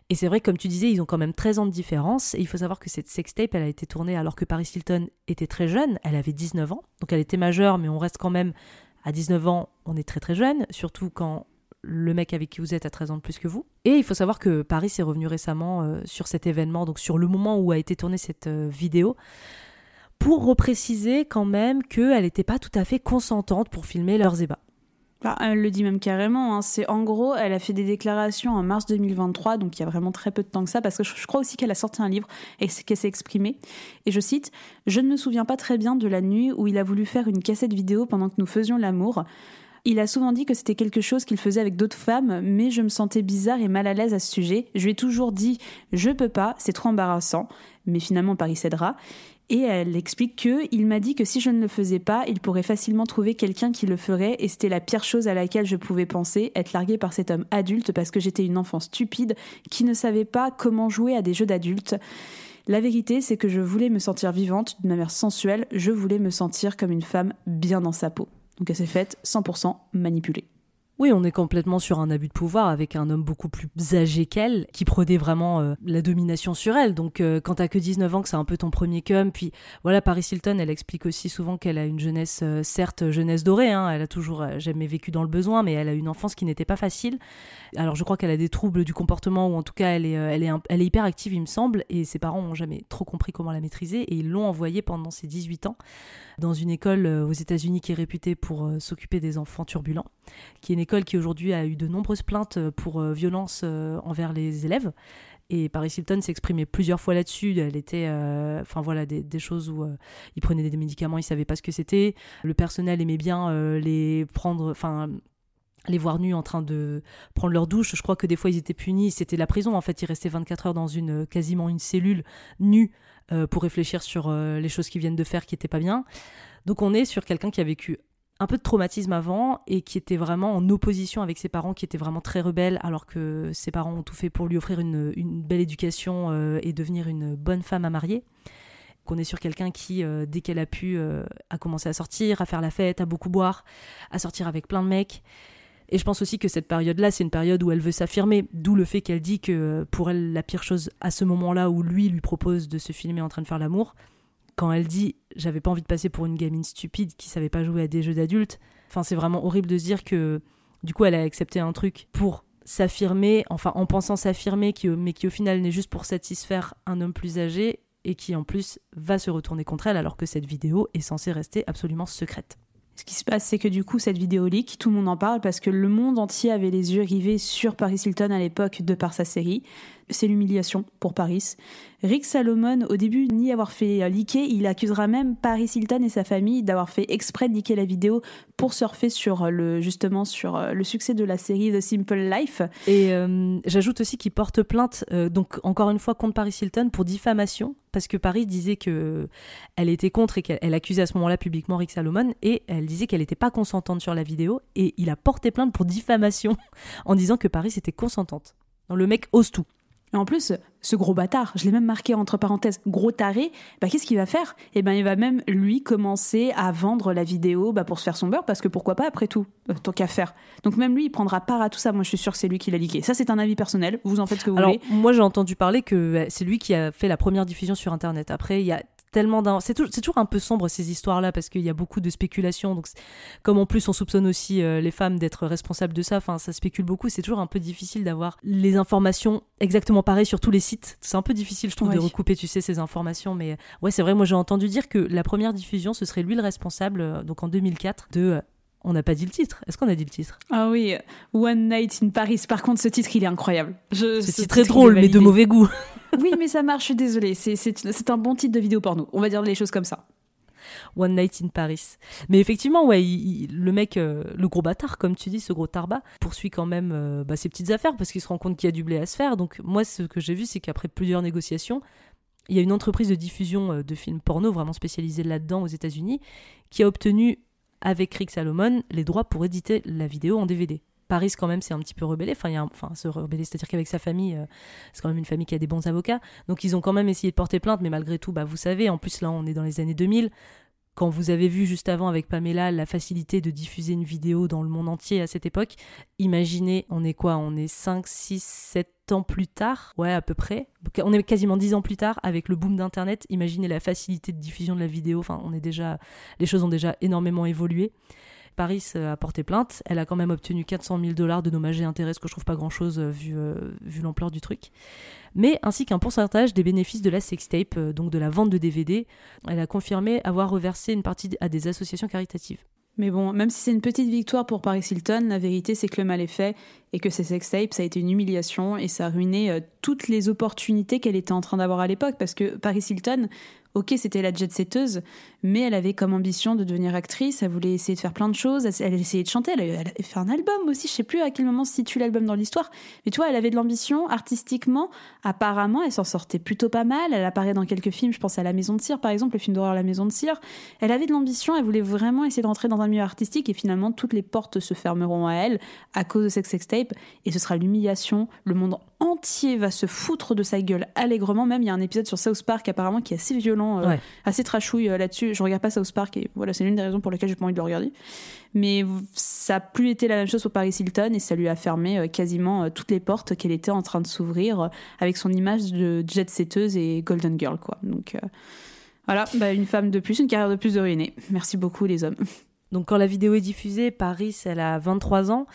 Et c'est vrai comme tu disais, ils ont quand même 13 ans de différence. Et il faut savoir que cette sextape, elle a été tournée alors que Paris Hilton était très jeune. Elle avait 19 ans. Donc elle était majeure, mais on reste quand même à 19 ans, on est très très jeune. Surtout quand le mec avec qui vous êtes a 13 ans de plus que vous. Et il faut savoir que Paris est revenu récemment euh, sur cet événement, donc sur le moment où a été tournée cette euh, vidéo, pour repréciser quand même qu'elle n'était pas tout à fait consentante pour filmer leurs ébats. Bah, elle le dit même carrément. Hein. C'est en gros, elle a fait des déclarations en mars 2023, donc il y a vraiment très peu de temps que ça, parce que je crois aussi qu'elle a sorti un livre et qu'elle s'est exprimée. Et je cite Je ne me souviens pas très bien de la nuit où il a voulu faire une cassette vidéo pendant que nous faisions l'amour. Il a souvent dit que c'était quelque chose qu'il faisait avec d'autres femmes, mais je me sentais bizarre et mal à l'aise à ce sujet. Je lui ai toujours dit je peux pas, c'est trop embarrassant, mais finalement Paris cédera. Et elle explique que il m'a dit que si je ne le faisais pas, il pourrait facilement trouver quelqu'un qui le ferait et c'était la pire chose à laquelle je pouvais penser, être larguée par cet homme adulte parce que j'étais une enfant stupide qui ne savait pas comment jouer à des jeux d'adultes. La vérité, c'est que je voulais me sentir vivante d'une manière sensuelle, je voulais me sentir comme une femme bien dans sa peau. Donc elle s'est faite 100% manipulée. Oui, on est complètement sur un abus de pouvoir avec un homme beaucoup plus âgé qu'elle, qui prenait vraiment euh, la domination sur elle. Donc euh, quand t'as que 19 ans, que c'est un peu ton premier cum, puis voilà, Paris Hilton, elle explique aussi souvent qu'elle a une jeunesse, euh, certes jeunesse dorée, hein, elle a toujours jamais vécu dans le besoin, mais elle a une enfance qui n'était pas facile. Alors je crois qu'elle a des troubles du comportement, ou en tout cas elle est, elle est, elle est hyper active, il me semble, et ses parents n'ont jamais trop compris comment la maîtriser, et ils l'ont envoyée pendant ses 18 ans dans une école aux États-Unis qui est réputée pour s'occuper des enfants turbulents, qui est une école qui aujourd'hui a eu de nombreuses plaintes pour euh, violence euh, envers les élèves. Et Paris Hilton s'est exprimée plusieurs fois là-dessus. Elle était, euh, enfin voilà, des, choses où ils prenaient des médicaments, ils savaient pas ce que c'était. Le personnel aimait bien les prendre, enfin les voir nus en train de prendre leur douche. Je crois que des fois ils étaient punis. C'était la prison en fait. Ils restaient 24 heures dans une quasiment une cellule nue pour réfléchir sur les choses qu'ils viennent de faire qui étaient pas bien. Donc on est sur quelqu'un qui a vécu un peu de traumatisme avant et qui était vraiment en opposition avec ses parents qui étaient vraiment très rebelles alors que ses parents ont tout fait pour lui offrir une, belle éducation euh, et devenir une bonne femme à marier. Qu'on est sur quelqu'un qui, euh, dès qu'elle a pu, euh, a commencé à sortir, à faire la fête, à beaucoup boire, à sortir avec plein de mecs. Et je pense aussi que cette période-là, c'est une période où elle veut s'affirmer, d'où le fait qu'elle dit que pour elle, la pire chose à ce moment-là où lui lui propose de se filmer en train de faire l'amour, quand elle dit j'avais pas envie de passer pour une gamine stupide qui savait pas jouer à des jeux d'adultes, enfin c'est vraiment horrible de se dire que du coup elle a accepté un truc pour s'affirmer, enfin en pensant s'affirmer, mais qui au final n'est juste pour satisfaire un homme plus âgé. et qui en plus va se retourner contre elle alors que cette vidéo est censée rester absolument secrète. Ce qui se passe, c'est que du coup, cette vidéo leak, tout le monde en parle parce que le monde entier avait les yeux rivés sur Paris Hilton à l'époque de par sa série. C'est l'humiliation pour Paris. Rick Salomon, au début, ni avoir fait euh, leaker, il accusera même Paris Hilton et sa famille d'avoir fait exprès de leaker la vidéo pour surfer sur euh, le, justement sur euh, le succès de la série The Simple Life. Et j'ajoute aussi qu'il porte plainte, donc encore une fois contre Paris Hilton pour diffamation, parce que Paris disait que elle était contre et qu'elle accusait à ce moment-là publiquement Rick Salomon et elle disait qu'elle n'était pas consentante sur la vidéo et il a porté plainte pour diffamation <laughs> en disant que Paris était consentante. Donc le mec ose tout. Et en plus, ce gros bâtard, je l'ai même marqué entre parenthèses, gros taré, bah, qu'est-ce qu'il va faire? Eh ben, il va même, lui, commencer à vendre la vidéo bah, pour se faire son beurre, parce que pourquoi pas, après tout, euh, tant qu'à faire. Donc même lui, il prendra part à tout ça. Moi, je suis sûre que c'est lui qui l'a liqué. Ça, c'est un avis personnel. Vous en faites ce que vous Alors, voulez. Moi, j'ai entendu parler que c'est lui qui a fait la première diffusion sur Internet. Après, il y a tellement C'est, toujours un peu sombre ces histoires-là parce qu'il y a beaucoup de spéculation. Donc, comme en plus on soupçonne aussi euh, les femmes d'être responsables de ça, enfin ça spécule beaucoup. C'est toujours un peu difficile d'avoir les informations exactement pareilles sur tous les sites. C'est un peu difficile, je trouve, de recouper, tu sais, ces informations. Mais euh, ouais, c'est vrai. Moi, j'ai entendu dire que la première diffusion, ce serait lui le responsable. Euh, donc en 2004 de on n'a pas dit le titre. Est-ce qu'on a dit le titre? Ah oui, One Night in Paris. Par contre, ce titre, il est incroyable. Je, c'est très drôle, mais de mauvais goût. <laughs> oui, mais ça marche, je suis désolée. C'est un bon titre de vidéo porno. On va dire les choses comme ça. One Night in Paris. Mais effectivement, ouais, le mec, euh, le gros bâtard, comme tu dis, ce gros tarba, poursuit quand même euh, bah, ses petites affaires parce qu'il se rend compte qu'il y a du blé à se faire. Donc, moi, ce que j'ai vu, c'est qu'après plusieurs négociations, il y a une entreprise de diffusion euh, de films porno vraiment spécialisée là-dedans aux États-Unis qui a obtenu avec Rick Salomon les droits pour éditer la vidéo en DVD. Paris quand même c'est un petit peu rebellé, enfin, il enfin se rebeller, c'est-à-dire qu'avec sa famille, euh, c'est quand même une famille qui a des bons avocats, donc ils ont quand même essayé de porter plainte, mais malgré tout, bah vous savez, en plus là on est dans les années 2000, quand vous avez vu juste avant avec Pamela la facilité de diffuser une vidéo dans le monde entier à cette époque, imaginez, on est quoi On est 5, 6, 7 ans plus tard, ouais à peu près, on est quasiment 10 ans plus tard avec le boom d'Internet, imaginez la facilité de diffusion de la vidéo, enfin on est déjà, les choses ont déjà énormément évolué. Paris a porté plainte. Elle a quand même obtenu 400 000 dollars de dommages et intérêts, ce que je trouve pas grand chose euh, vu, euh, vu l'ampleur du truc. Mais ainsi qu'un pourcentage des bénéfices de la sextape, euh, donc de la vente de DVD. Elle a confirmé avoir reversé une partie à des associations caritatives. Mais bon, même si c'est une petite victoire pour Paris Hilton, la vérité c'est que le mal est fait et que ces sextapes, ça a été une humiliation et ça a ruiné toutes les opportunités qu'elle était en train d'avoir à l'époque. Parce que Paris Hilton, ok, c'était la jet-setteuse, mais elle avait comme ambition de devenir actrice, elle voulait essayer de faire plein de choses, elle essayait de chanter, elle avait fait un album aussi, je sais plus à quel moment se situe l'album dans l'histoire, mais tu vois, elle avait de l'ambition artistiquement, apparemment, elle s'en sortait plutôt pas mal, elle apparaît dans quelques films, je pense à La Maison de Cire par exemple, le film d'horreur La Maison de Cire, elle avait de l'ambition, elle voulait vraiment essayer de rentrer dans un milieu artistique. Et finalement toutes les portes se fermeront à elle à cause de cette sextape. Et ce sera l'humiliation, le monde entier va se foutre de sa gueule allègrement, même il y a un épisode sur South Park apparemment qui est assez violent euh, assez trashouille euh, là-dessus. Je regarde pas South Park et voilà, c'est l'une des raisons pour lesquelles j'ai pas envie de le regarder. Mais ça a plus été la même chose pour Paris Hilton et ça lui a fermé euh, quasiment toutes les portes qu'elle était en train de s'ouvrir avec son image de jet setteuse et golden girl quoi. Donc voilà, bah, une femme de plus, une carrière de plus de ruinée. Merci beaucoup les hommes. Donc quand la vidéo est diffusée, Paris, elle a 23 ans.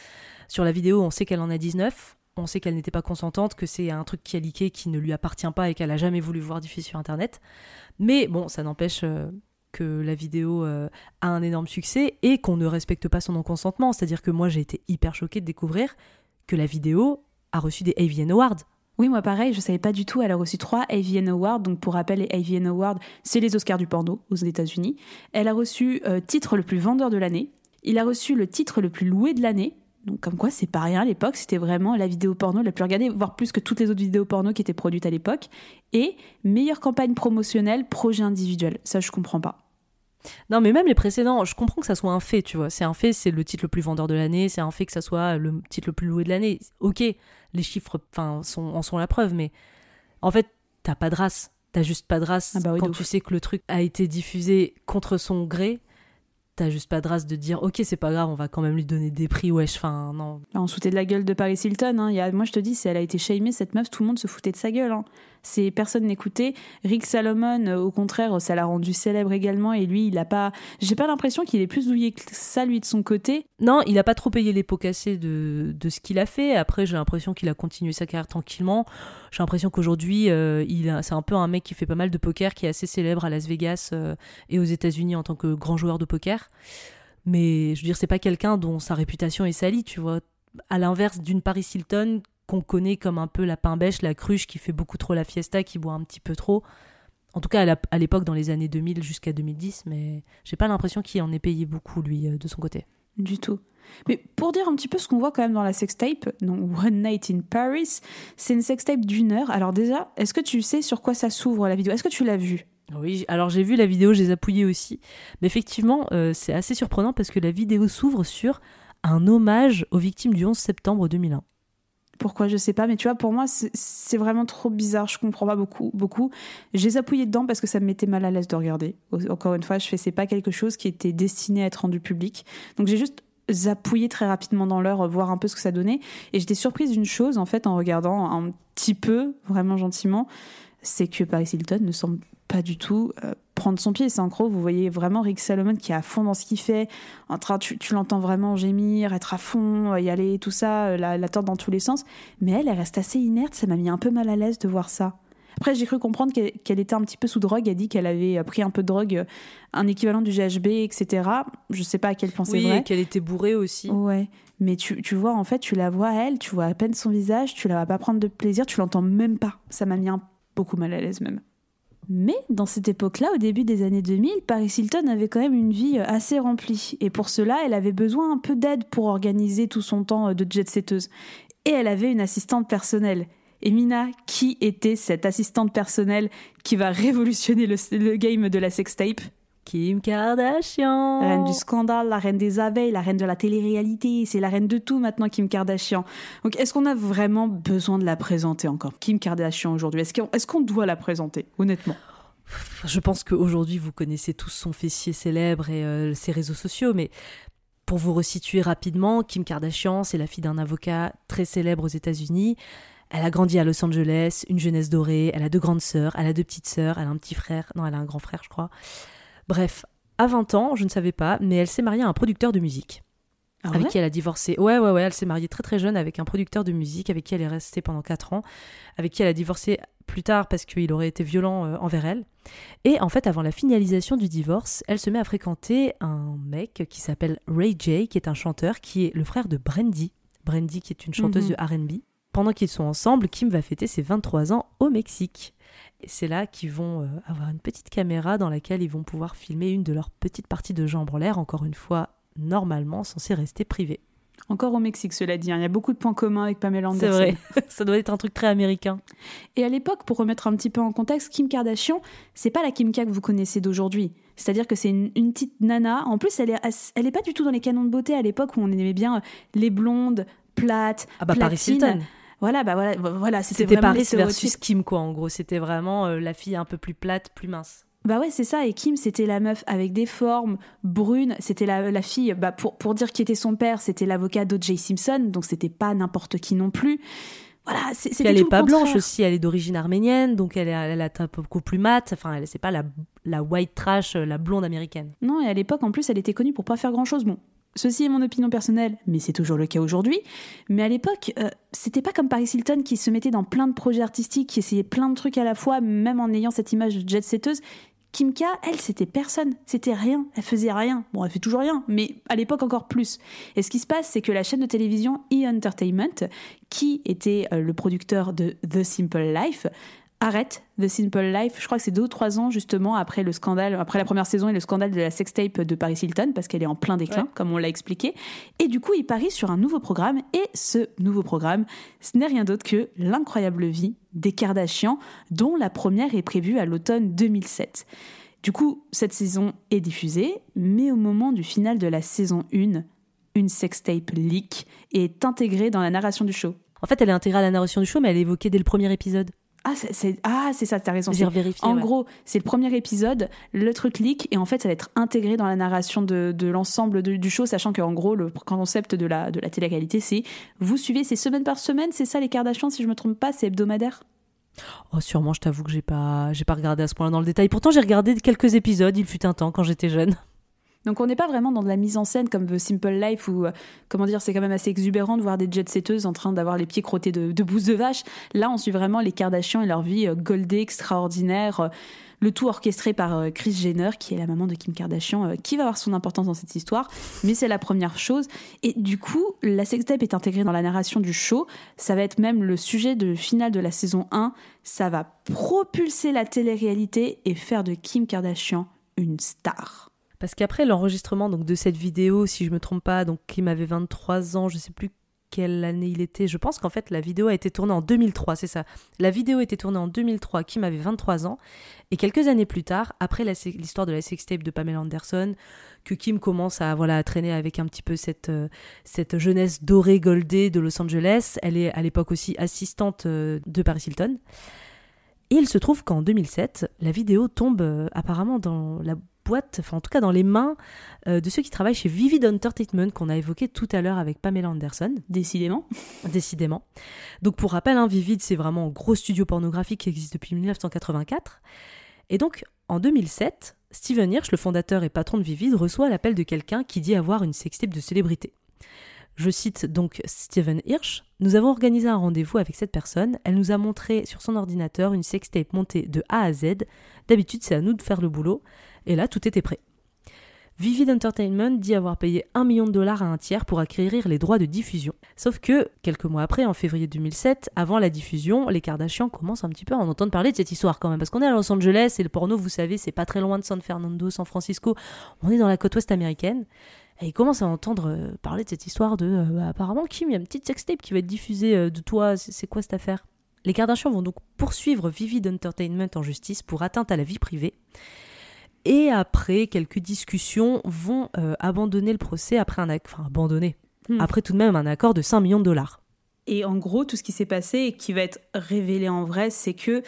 Sur la vidéo, on sait qu'elle en a 19 on sait qu'elle n'était pas consentante, que c'est un truc qui a liqué, qui ne lui appartient pas et qu'elle a jamais voulu voir diffuser sur Internet. Mais bon, ça n'empêche euh, que la vidéo euh, a un énorme succès et qu'on ne respecte pas son non-consentement. C'est-à-dire que moi, j'ai été hyper choquée de découvrir que la vidéo a reçu des AVN Awards. Oui, moi pareil, je savais pas du tout. Elle a reçu trois AVN Awards. Donc pour rappel, les AVN Awards, c'est les Oscars du porno aux États-Unis. Elle a reçu euh, titre le plus vendeur de l'année. Il a reçu le titre le plus loué de l'année. Donc comme quoi c'est pas rien à l'époque, c'était vraiment la vidéo porno la plus regardée, voire plus que toutes les autres vidéos porno qui étaient produites à l'époque. Et meilleure campagne promotionnelle, projet individuel. Ça je comprends pas. Non, mais même les précédents, je comprends que ça soit un fait, tu vois. C'est un fait, c'est le titre le plus vendeur de l'année, c'est un fait que ça soit le titre le plus loué de l'année. Ok, les chiffres en sont la preuve, mais en fait, t'as pas de race. T'as juste pas de race. Ah bah Quand tu sais que le truc a été diffusé contre son gré, t'as juste pas de race de dire ok c'est pas grave on va quand même lui donner des prix wesh enfin non on se foutait de la gueule de Paris Hilton hein. moi je te dis si elle a été shamée cette meuf tout le monde se foutait de sa gueule hein. C'est personne n'écoutait Rick Salomon euh, au contraire ça l'a rendu célèbre également et lui il a pas j'ai pas l'impression qu'il est plus douillé que ça lui de son côté. Non il a pas trop payé les pots cassés de, de ce qu'il a fait. Après j'ai l'impression qu'il a continué sa carrière tranquillement. J'ai l'impression qu'aujourd'hui euh, c'est un peu un mec qui fait pas mal de poker qui est assez célèbre à Las Vegas euh, et aux États-Unis en tant que grand joueur de poker. Mais je veux dire, c'est pas quelqu'un dont sa réputation est salie, tu vois. À l'inverse d'une Paris Hilton qu'on connaît comme un peu la pain bêche, la cruche qui fait beaucoup trop la fiesta, qui boit un petit peu trop. En tout cas, à l'époque, dans les années 2000 jusqu'à 2010, mais j'ai pas l'impression qu'il en ait payé beaucoup, lui, euh, de son côté. Du tout. Mais pour dire un petit peu ce qu'on voit quand même dans la sextape, donc One Night in Paris, c'est une sextape d'une heure. Alors déjà, est-ce que tu sais sur quoi ça s'ouvre la vidéo? Est-ce que tu l'as vue? Oui, alors j'ai vu la vidéo, j'ai appuyé aussi. Mais effectivement, euh, c'est assez surprenant parce que la vidéo s'ouvre sur un hommage aux victimes du 11 septembre 2001. Pourquoi je sais pas, mais tu vois, pour moi, c'est vraiment trop bizarre. Je comprends pas beaucoup. beaucoup. J'ai appuyé dedans parce que ça me mettait mal à l'aise de regarder. Encore une fois, je fais c'est pas quelque chose qui était destiné à être rendu public. Donc j'ai juste zappouillé très rapidement dans l'heure, voir un peu ce que ça donnait. Et j'étais surprise d'une chose, en fait, en regardant un petit peu, vraiment gentiment, c'est que Paris Hilton ne semble pas du tout euh, prendre son pied. C'est en gros, vous voyez vraiment Rick Salomon qui est à fond dans ce qu'il fait, en train, tu, l'entends vraiment gémir, être à fond, euh, y aller, tout ça, euh, la, la tordre dans tous les sens. Mais elle, elle reste assez inerte, ça m'a mis un peu mal à l'aise de voir ça. Après, j'ai cru comprendre qu'elle était un petit peu sous drogue. Elle dit qu'elle avait pris un peu de drogue, un équivalent du GHB, etc. Je sais pas à quel point c'est vrai. Oui, qu'elle était bourrée aussi. Ouais. Mais tu, tu, vois, en fait, tu la vois elle, tu vois à peine son visage, tu la vas pas prendre de plaisir, tu l'entends même pas. Ça m'a mis un, beaucoup mal à l'aise même. Mais dans cette époque-là, au début des années 2000, Paris Hilton avait quand même une vie euh, assez remplie. Et pour cela, elle avait besoin un peu d'aide pour organiser tout son temps euh, de jet-setteuse. Et elle avait une assistante personnelle. Et Mina, qui était cette assistante personnelle qui va <laughs> révolutionner le, game de la sextape? Kim Kardashian. La reine du scandale, la reine des abeilles, la reine de la télé-réalité. C'est la reine de tout maintenant, Kim Kardashian. Donc, est-ce qu'on a vraiment besoin de la présenter encore Kim Kardashian aujourd'hui? Est-ce qu'on doit la présenter, honnêtement? Je pense qu'aujourd'hui, vous connaissez tous son fessier célèbre et euh, ses réseaux sociaux, mais pour vous resituer rapidement, Kim Kardashian, c'est la fille d'un avocat très célèbre aux États-Unis. Elle a grandi à Los Angeles, une jeunesse dorée, elle a deux grandes sœurs, elle a deux petites sœurs, elle a un petit frère, non, elle a un grand frère, je crois. Bref, à 20 ans, je ne savais pas, mais elle s'est mariée à un producteur de musique. Ah avec qui elle a divorcé. Ouais, ouais, ouais, elle s'est mariée très très jeune avec un producteur de musique avec qui elle est restée pendant 4 ans, avec qui elle a divorcé plus tard parce qu'il aurait été violent euh, envers elle. Et en fait, avant la finalisation du divorce, elle se met à fréquenter un mec qui s'appelle Ray J, qui est un chanteur, qui est le frère de Brandy. Brandy, qui est une chanteuse Mhm. de RB. Pendant qu'ils sont ensemble, Kim va fêter ses 23 ans au Mexique. C'est là qu'ils vont euh, avoir une petite caméra dans laquelle ils vont pouvoir filmer une de leurs petites parties de jambes en l'air, encore une fois, normalement censée rester privée. Encore au Mexique, cela dit. hein. Il y a beaucoup de points communs avec Pamela C'est Anderson. vrai, <laughs> ça doit être un truc très américain. Et à l'époque, pour remettre un petit peu en contexte, Kim Kardashian, c'est pas la Kim K que vous connaissez d'aujourd'hui. C'est-à-dire que c'est une, une petite nana. En plus, elle est, ass- elle est pas du tout dans les canons de beauté à l'époque où on aimait bien les blondes, plates, Ah bah Paris platines. Hilton. Voilà, bah voilà, voilà c'était Paris versus. Kim, quoi, en gros. C'était vraiment euh, la fille un peu plus plate, plus mince. Bah ouais, c'est ça. Et Kim, c'était la meuf avec des formes brunes. C'était la, la fille, bah pour, pour dire qui était son père, c'était l'avocat d'O.J. Simpson. Donc c'était pas n'importe qui non plus. Voilà, c'était elle tout est le pas blanche aussi, elle est d'origine arménienne, donc elle, est, elle a un peu beaucoup plus mate. Enfin, elle c'est pas la, la white trash, euh, la blonde américaine. Non, et à l'époque, en plus, elle était connue pour pas faire grand-chose. Bon, ceci est mon opinion personnelle, mais c'est toujours le cas aujourd'hui. Mais à l'époque, euh, c'était pas comme Paris Hilton qui se mettait dans plein de projets artistiques, qui essayait plein de trucs à la fois, même en ayant cette image de jet-setteuse. Kim K, elle, c'était personne, c'était rien, elle faisait rien. Bon, elle fait toujours rien, mais à l'époque encore plus. Et ce qui se passe, c'est que la chaîne de télévision E! Entertainment, qui était euh, le producteur de The Simple Life, arrête The Simple Life. Je crois que c'est deux ou trois ans justement après le scandale, après la première saison et le scandale de la sextape de Paris Hilton, parce qu'elle est en plein déclin, Ouais. comme on l'a expliqué. Et du coup, il parie sur un nouveau programme. Et ce nouveau programme, ce n'est rien d'autre que l'incroyable vie des Kardashians, dont la première est prévue à l'automne 2007. Du coup, cette saison est diffusée, mais au moment du final de la saison 1, une sextape leak est intégrée dans la narration du show. En fait, elle est intégrée à la narration du show, mais elle est évoquée dès le premier épisode. Ah, c'est ah, c'est ça, t'as raison. J'ai revérifié. En ouais. gros, c'est le premier épisode, le truc leak, et en fait, ça va être intégré dans la narration de, de l'ensemble du show, sachant qu'en gros, le concept de la, de la télé-réalité, c'est vous suivez, c'est semaine par semaine, c'est ça les Kardashians, si je me trompe pas, c'est hebdomadaire? Oh, sûrement, je t'avoue que j'ai pas, j'ai pas regardé à ce point-là dans le détail. Pourtant, j'ai regardé quelques épisodes, il fut un temps quand j'étais jeune. Donc on n'est pas vraiment dans de la mise en scène comme The Simple Life où, euh, comment dire, c'est quand même assez exubérant de voir des jet-setteuses en train d'avoir les pieds crottés de, de de vache. Là, on suit vraiment les Kardashians et leur vie euh, goldée, extraordinaire. euh, le tout orchestré par Kris Jenner, qui est la maman de Kim Kardashian, qui va avoir son importance dans cette histoire. Mais c'est la première chose. Et du coup, la sextape est intégrée dans la narration du show. Ça va être même le sujet de finale de la saison 1. Ça va propulser la télé-réalité et faire de Kim Kardashian une star. Parce qu'après l'enregistrement donc de cette vidéo, si je me trompe pas, donc Kim avait 23 ans, je sais plus quelle année il était. Je pense qu'en fait la vidéo a été tournée en 2003, c'est ça. La vidéo a été tournée en 2003, Kim avait 23 ans. Et quelques années plus tard, après l'histoire de la sextape de Pamela Anderson, que Kim commence à voilà à traîner avec un petit peu cette euh, cette jeunesse dorée goldée de Los Angeles. Elle est à l'époque aussi assistante euh, de Paris Hilton. Et il se trouve qu'en 2007, la vidéo tombe euh, apparemment dans la boîte, enfin en tout cas dans les mains euh, de ceux qui travaillent chez Vivid Entertainment qu'on a évoqué tout à l'heure avec Pamela Anderson. Décidément. <laughs> Décidément. Donc pour rappel, hein, Vivid c'est vraiment un gros studio pornographique qui existe depuis 1984. Et donc en 2007, Steven Hirsch, le fondateur et patron de Vivid, reçoit l'appel de quelqu'un qui dit avoir une sextape de célébrité. Je cite donc Steven Hirsch. Nous avons organisé un rendez-vous avec cette personne. Elle nous a montré sur son ordinateur une sextape montée de A à Z. D'habitude, c'est à nous de faire le boulot. Et là, tout était prêt. Vivid Entertainment dit avoir payé 1 million de dollars à un tiers pour acquérir les droits de diffusion. Sauf que, quelques mois après, en février 2007, avant la diffusion, les Kardashians commencent un petit peu à en entendre parler de cette histoire quand même. Parce qu'on est à Los Angeles et le porno, vous savez, c'est pas très loin de San Fernando, San Francisco. On est dans la côte ouest américaine. Et ils commencent à entendre euh, parler de cette histoire de euh, bah, apparemment Kim, il y a une petite sextape qui va être diffusée euh, de toi, c'est c'est quoi cette affaire? Les Kardashians vont donc poursuivre Vivid Entertainment en justice pour atteinte à la vie privée. Et après quelques discussions, vont euh, abandonner le procès après un enfin abandonner. Hmm. Après tout de même un accord de 5 millions de dollars. Et en gros, tout ce qui s'est passé et qui va être révélé en vrai, c'est que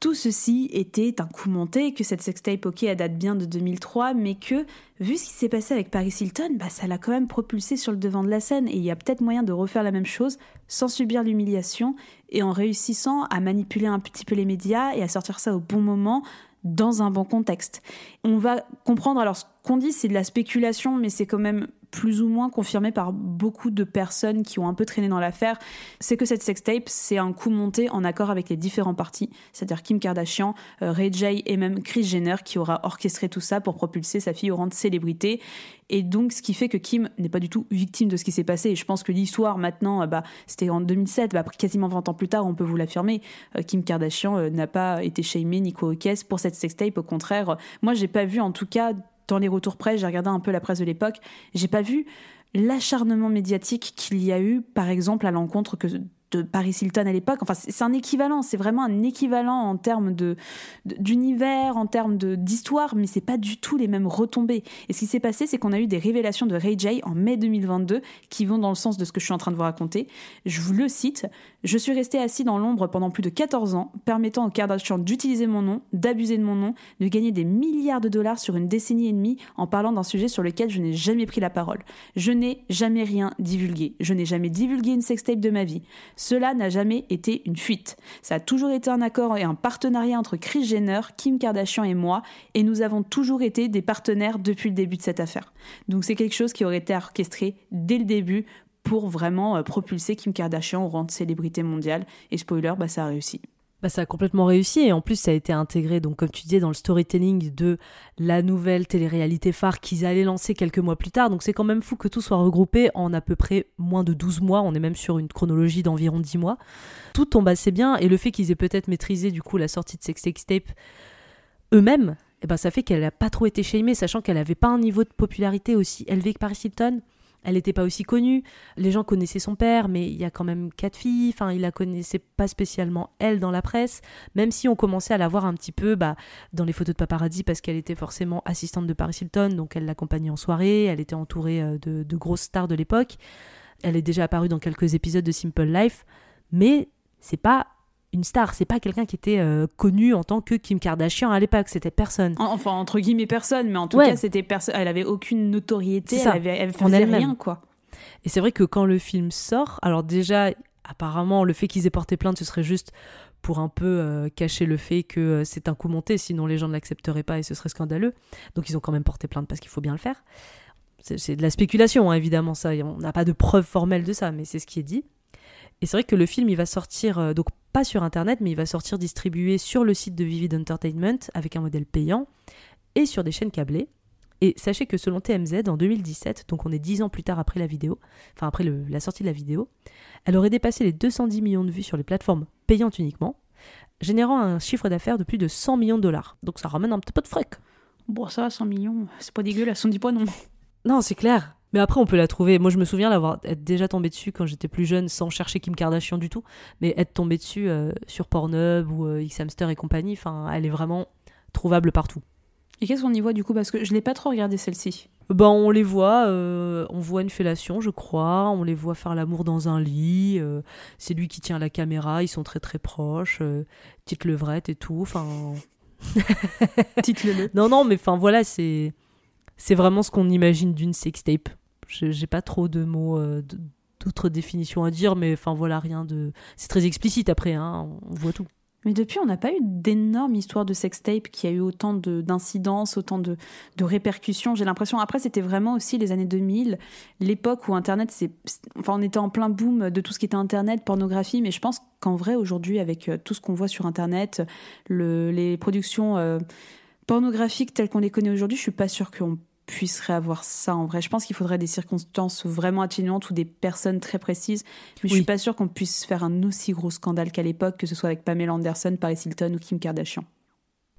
tout ceci était un coup monté, que cette sextape, ok, elle date bien de 2003, mais que, vu ce qui s'est passé avec Paris Hilton, bah, ça l'a quand même propulsé sur le devant de la scène. Et il y a peut-être moyen de refaire la même chose sans subir l'humiliation et en réussissant à manipuler un petit peu les médias et à sortir ça au bon moment dans un bon contexte. On va comprendre, alors qu'on dit c'est de la spéculation, mais c'est quand même plus ou moins confirmé par beaucoup de personnes qui ont un peu traîné dans l'affaire, c'est que cette sextape, c'est un coup monté en accord avec les différents partis, c'est-à-dire Kim Kardashian, euh, Ray J et même Kris Jenner qui aura orchestré tout ça pour propulser sa fille au rang de célébrité. Et donc, ce qui fait que Kim n'est pas du tout victime de ce qui s'est passé. Et je pense que l'histoire, maintenant, euh, bah, c'était en 2007, bah, quasiment 20 ans plus tard, on peut vous l'affirmer. euh, Kim Kardashian n'a pas été shamée ni coquée pour cette sextape. Au contraire, moi, j'ai pas vu, en tout cas, dans les retours presse, j'ai regardé un peu la presse de l'époque, j'ai pas vu l'acharnement médiatique qu'il y a eu, par exemple, à l'encontre que de Paris Hilton à l'époque. Enfin, c'est un équivalent, c'est vraiment un équivalent en termes d'univers, en termes d'histoire, mais c'est pas du tout les mêmes retombées. Et ce qui s'est passé, c'est qu'on a eu des révélations de Ray J en mai 2022 qui vont dans le sens de ce que je suis en train de vous raconter. Je vous le cite. Je suis resté assis dans l'ombre pendant plus de 14 ans, permettant aux Kardashians d'utiliser mon nom, d'abuser de mon nom, de gagner des milliards de dollars sur une décennie et demie en parlant d'un sujet sur lequel je n'ai jamais pris la parole. Je n'ai jamais rien divulgué. Je n'ai jamais divulgué une sextape de ma vie. Cela n'a jamais été une fuite. Ça a toujours été un accord et un partenariat entre Kris Jenner, Kim Kardashian et moi, et nous avons toujours été des partenaires depuis le début de cette affaire. Donc c'est quelque chose qui aurait été orchestré dès le début pour vraiment euh, propulser Kim Kardashian au rang de célébrité mondiale. Et spoiler, bah, ça a réussi. Bah, ça a complètement réussi et en plus ça a été intégré, donc comme tu disais, dans le storytelling de la nouvelle télé-réalité phare qu'ils allaient lancer quelques mois plus tard. Donc c'est quand même fou que tout soit regroupé en à peu près moins de 12 mois. On est même sur une chronologie d'environ 10 mois. Tout tombe assez bien et le fait qu'ils aient peut-être maîtrisé du coup la sortie de Sex Tape eux-mêmes, eh ben, ça fait qu'elle n'a pas trop été shamée, sachant qu'elle n'avait pas un niveau de popularité aussi élevé que Paris Hilton. Elle n'était pas aussi connue. Les gens connaissaient son père, mais il y a quand même quatre filles. Enfin, ils la connaissaient pas spécialement elle dans la presse, même si on commençait à la voir un petit peu bah, dans les photos de paparazzi parce qu'elle était forcément assistante de Paris Hilton, donc elle l'accompagnait en soirée. Elle était entourée euh, de, de grosses stars de l'époque. Elle est déjà apparue dans quelques épisodes de Simple Life, mais c'est pas une star. C'est pas quelqu'un qui était euh, connu en tant que Kim Kardashian à l'époque. C'était personne. Enfin, entre guillemets, personne. Mais en tout Ouais. cas, c'était personne. Elle avait aucune notoriété. Elle, avait, elle faisait rien, quoi. Et c'est vrai que quand le film sort, alors déjà, apparemment, le fait qu'ils aient porté plainte, ce serait juste pour un peu euh, cacher le fait que euh, c'est un coup monté, sinon les gens ne l'accepteraient pas et ce serait scandaleux. Donc ils ont quand même porté plainte parce qu'il faut bien le faire. C'est de la spéculation, hein, évidemment, ça. On n'a pas de preuves formelles de ça, mais c'est ce qui est dit. Et c'est vrai que le film, il va sortir, euh, donc pas sur Internet, mais il va sortir distribué sur le site de Vivid Entertainment avec un modèle payant et sur des chaînes câblées. Et sachez que selon TMZ, en 2017, donc on est 10 ans plus tard après la vidéo, enfin après le- la sortie de la vidéo, elle aurait dépassé les 210 millions de vues sur les plateformes payantes uniquement, générant un chiffre d'affaires de plus de 100 millions de dollars. Donc ça ramène un petit peu de fric. Bon, ça, 100 millions, c'est pas dégueulasse. On dit pas non. Non, c'est clair. Mais après, on peut la trouver. Moi, je me souviens l'avoir être déjà tombé dessus quand j'étais plus jeune, sans chercher Kim Kardashian du tout, mais être tombé dessus euh, sur Pornhub ou euh, Xhamster et compagnie. Enfin, elle est vraiment trouvable partout. Et qu'est-ce qu'on y voit du coup? Parce que je l'ai pas trop regardé celle-ci. Ben, on les voit, euh, on voit une fellation, je crois, on les voit faire l'amour dans un lit, euh, c'est lui qui tient la caméra, ils sont très très proches, euh, petite levrette et tout, enfin... Dites-le. <laughs> Non, non, mais enfin voilà, c'est c'est vraiment ce qu'on imagine d'une sextape. J'ai pas trop de mots, euh, d'autres définitions à dire, mais enfin voilà, rien de... C'est très explicite après, hein, on voit tout. Mais depuis, on n'a pas eu d'énormes histoires de sextape qui a eu autant de- d'incidences, autant de, de répercussions. J'ai l'impression. Après, c'était vraiment aussi les années 2000, l'époque où Internet, c'est, enfin, on était en plein boom de tout ce qui était Internet, pornographie. Mais je pense qu'en vrai, aujourd'hui, avec euh, tout ce qu'on voit sur Internet, le- les productions euh, pornographiques telles qu'on les connaît aujourd'hui, je suis pas sûre qu'on puisse réavoir ça en vrai. Je pense qu'il faudrait des circonstances vraiment atténuantes ou des personnes très précises. Mais je Oui. suis pas sûre qu'on puisse faire un aussi gros scandale qu'à l'époque, que ce soit avec Pamela Anderson, Paris Hilton ou Kim Kardashian.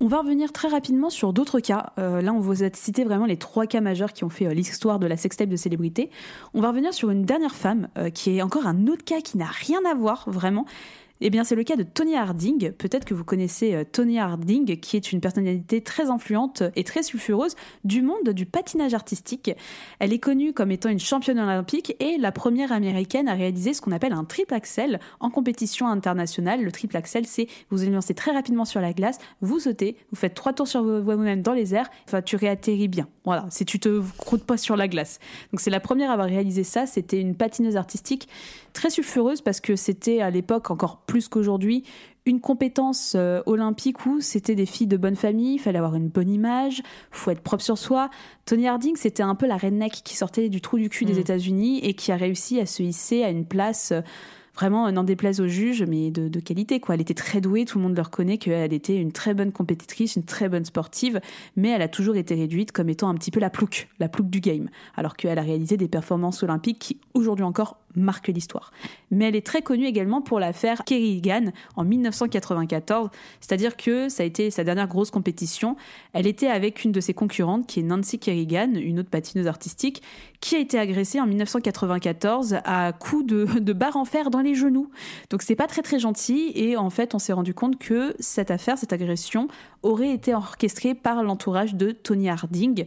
On va revenir très rapidement sur d'autres cas. Euh, là, on vous a cité vraiment les trois cas majeurs qui ont fait euh, l'histoire de la sextape de célébrité. On va revenir sur une dernière femme euh, qui est encore un autre cas qui n'a rien à voir vraiment. Eh bien, c'est le cas de Tony Harding. Peut-être que vous connaissez euh, Tony Harding, qui est une personnalité très influente et très sulfureuse du monde du patinage artistique. Elle est connue comme étant une championne olympique et la première américaine à réaliser ce qu'on appelle un triple axel en compétition internationale. Le triple axel, c'est vous allez lancer très rapidement sur la glace, vous sautez, vous faites trois tours sur vous-même dans les airs, enfin tu réatterris bien. Voilà, c'est tu te croûtes pas sur la glace. Donc c'est la première à avoir réalisé ça. C'était une patineuse artistique très sulfureuse parce que c'était à l'époque encore plus qu'aujourd'hui une compétence euh, olympique où c'était des filles de bonne famille, il fallait avoir une bonne image, faut être propre sur soi. Tony Harding, c'était un peu la redneck qui sortait du trou du cul des Mm. États-Unis et qui a réussi à se hisser à une place euh, vraiment, euh, n'en déplaise aux juges, mais de, de qualité. Quoi. Elle était très douée, tout le monde le reconnaît qu'elle était une très bonne compétitrice, une très bonne sportive, mais elle a toujours été réduite comme étant un petit peu la plouc, la plouc du game, alors qu'elle a réalisé des performances olympiques qui, aujourd'hui encore, marquent l'histoire. Mais elle est très connue également pour l'affaire Kerrigan en 1994, c'est-à-dire que ça a été sa dernière grosse compétition. Elle était avec une de ses concurrentes, qui est Nancy Kerrigan, une autre patineuse artistique, qui a été agressée en 1994 à coups de, de barre en fer dans les genoux. Donc c'est pas très très gentil et en fait on s'est rendu compte que cette affaire, cette agression aurait été orchestrée par l'entourage de Tony Harding.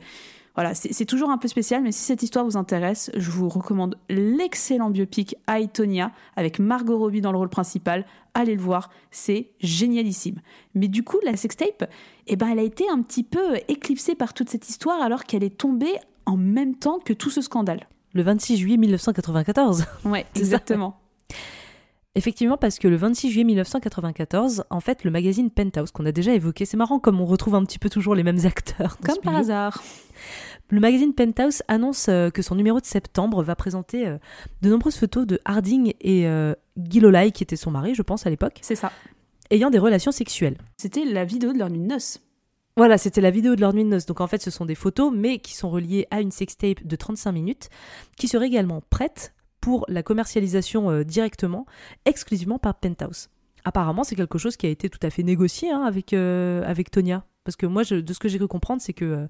Voilà, c'est toujours un peu spécial, mais si cette histoire vous intéresse, je vous recommande l'excellent biopic I, Tonya avec Margot Robbie dans le rôle principal. Allez le voir, c'est génialissime. Mais du coup, la sextape, eh ben, elle a été un petit peu éclipsée par toute cette histoire alors qu'elle est tombée en même temps que tout ce scandale. Le 26 juillet 1994. Ouais, <laughs> exactement. Effectivement, parce que le 26 juillet 1994, en fait, le magazine Penthouse, qu'on a déjà évoqué, c'est marrant comme on retrouve un petit peu toujours les mêmes acteurs. Comme par milieu. hasard. Le magazine Penthouse annonce euh, que son numéro de septembre va présenter euh, de nombreuses photos de Harding et euh, Gilolai, qui était son mari, je pense, à l'époque, C'est ça. ayant des relations sexuelles. C'était la vidéo de leur nuit de noces. Voilà, c'était la vidéo de leur nuit de noces. Donc en fait, ce sont des photos, mais qui sont reliées à une sextape de 35 minutes, qui serait également prête pour la commercialisation euh, directement, exclusivement par Penthouse. Apparemment, c'est quelque chose qui a été tout à fait négocié hein, avec, euh, avec Tonya. Parce que moi, je- de ce que j'ai cru comprendre, c'est que euh,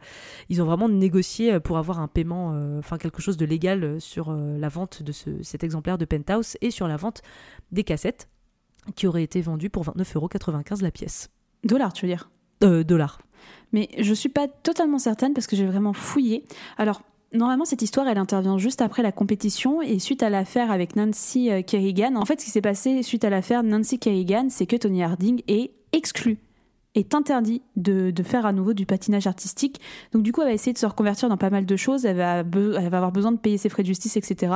ils ont vraiment négocié euh, pour avoir un paiement, euh, enfin quelque chose de légal sur euh, la vente de ce- cet exemplaire de Penthouse et sur la vente des cassettes qui auraient été vendues pour 29,95€ la pièce. Dollars, tu veux dire? Dollars. Mais je suis pas totalement certaine parce que j'ai vraiment fouillé. Alors, Normalement, cette histoire, elle intervient juste après la compétition et suite à l'affaire avec Nancy euh, Kerrigan. En fait, ce qui s'est passé suite à l'affaire Nancy Kerrigan, c'est que Tony Harding est exclu, est interdit de, faire à nouveau du patinage artistique. Donc, du coup, elle va essayer de se reconvertir dans pas mal de choses. Elle va, avoir besoin de payer ses frais de justice, etc.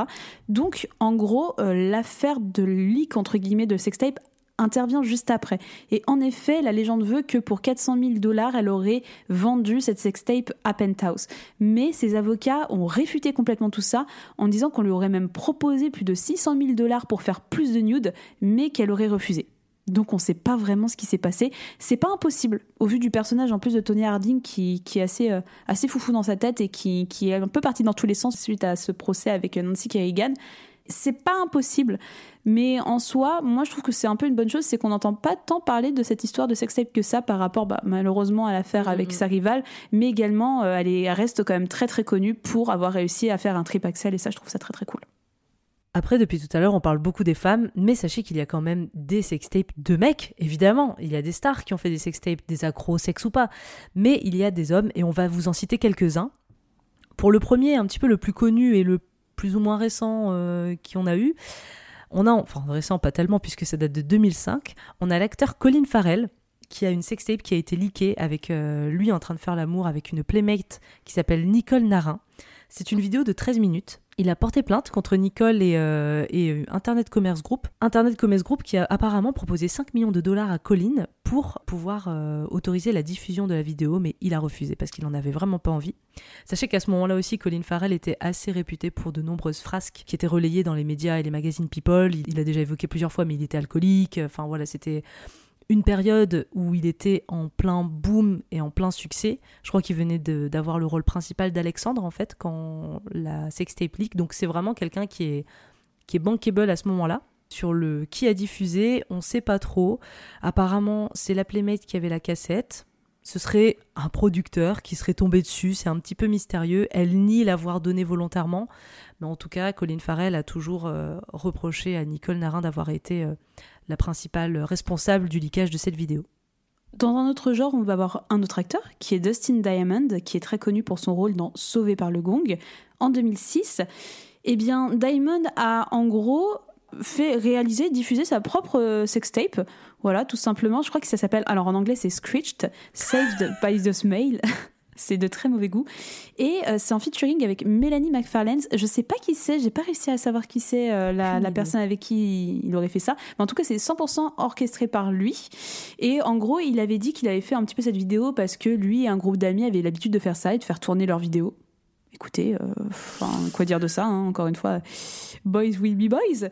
Donc, en gros, euh, l'affaire de leak, entre guillemets, de sextape intervient juste après. Et en effet, la légende veut que pour 400 000 dollars, elle aurait vendu cette sextape à Penthouse. Mais ses avocats ont réfuté complètement tout ça en disant qu'on lui aurait même proposé plus de 600 000 dollars pour faire plus de nudes, mais qu'elle aurait refusé. Donc on ne sait pas vraiment ce qui s'est passé. C'est pas impossible, au vu du personnage en plus de Tony Harding qui, qui est assez, euh, assez foufou dans sa tête et qui, qui est un peu parti dans tous les sens suite à ce procès avec Nancy Kerrigan c'est pas impossible. Mais en soi, moi je trouve que c'est un peu une bonne chose, c'est qu'on n'entend pas tant parler de cette histoire de sextape que ça par rapport bah, malheureusement à l'affaire avec mm-hmm. sa rivale, mais également euh, elle, reste quand même très très connue pour avoir réussi à faire un trip axel et ça je trouve ça très très cool. Après, depuis tout à l'heure, on parle beaucoup des femmes, mais sachez qu'il y a quand même des sextapes de mecs, évidemment. Il y a des stars qui ont fait des sextapes, des accros, sexe ou pas. Mais il y a des hommes, et on va vous en citer quelques-uns. Pour le premier, un petit peu le plus connu et le plus ou moins récents euh, qui on a eu. On a, enfin récent pas tellement puisque ça date de 2005, on a l'acteur Colin Farrell qui a une sextape qui a été leakée avec euh, lui en train de faire l'amour avec une playmate qui s'appelle Nicole Narin. C'est une vidéo de 13 minutes il a porté plainte contre Nicole et, euh, euh, Internet Commerce Group. Internet Commerce Group qui a apparemment proposé 5 millions de dollars à Colin pour pouvoir euh, autoriser la diffusion de la vidéo, mais il a refusé parce qu'il n'en avait vraiment pas envie. Sachez qu'à ce moment-là aussi, Colin Farrell était assez réputé pour de nombreuses frasques qui étaient relayées dans les médias et les magazines People. Il, il a déjà évoqué plusieurs fois, mais il était alcoolique. Enfin voilà, c'était une période où il était en plein boom et en plein succès. Je crois qu'il venait d'avoir le rôle principal d'Alexandre en fait quand la sextape leak. Donc c'est vraiment quelqu'un qui est qui est bankable à ce moment-là. Sur le qui a diffusé, on sait pas trop. Apparemment, c'est la Playmate qui avait la cassette. Ce serait un producteur qui serait tombé dessus, c'est un petit peu mystérieux. Elle nie l'avoir donné volontairement, mais en tout cas, Colin Farrell a toujours euh, reproché à Nicole Narin d'avoir été euh, la principale responsable du leakage de cette vidéo. Dans un autre genre, on va avoir un autre acteur qui est Dustin Diamond, qui est très connu pour son rôle dans Sauvé par le Gong en 2006. Eh bien, Diamond a en gros fait réaliser, diffuser sa propre euh, sextape. Voilà, tout simplement. Je crois que ça s'appelle, alors en anglais c'est Screeched, Saved by the Smile. <laughs> c'est de très mauvais goût. Et euh, c'est en featuring avec Mélanie McFarlane. Je sais pas qui c'est, j'ai pas réussi à savoir qui c'est euh, la, la, personne avec qui il aurait fait ça. Mais en tout cas, c'est 100% orchestré par lui. Et en gros, il avait dit qu'il avait fait un petit peu cette vidéo parce que lui et un groupe d'amis avaient l'habitude de faire ça et de faire tourner leurs vidéos écoutez, euh, quoi dire de ça, hein, encore une fois, boys will be boys.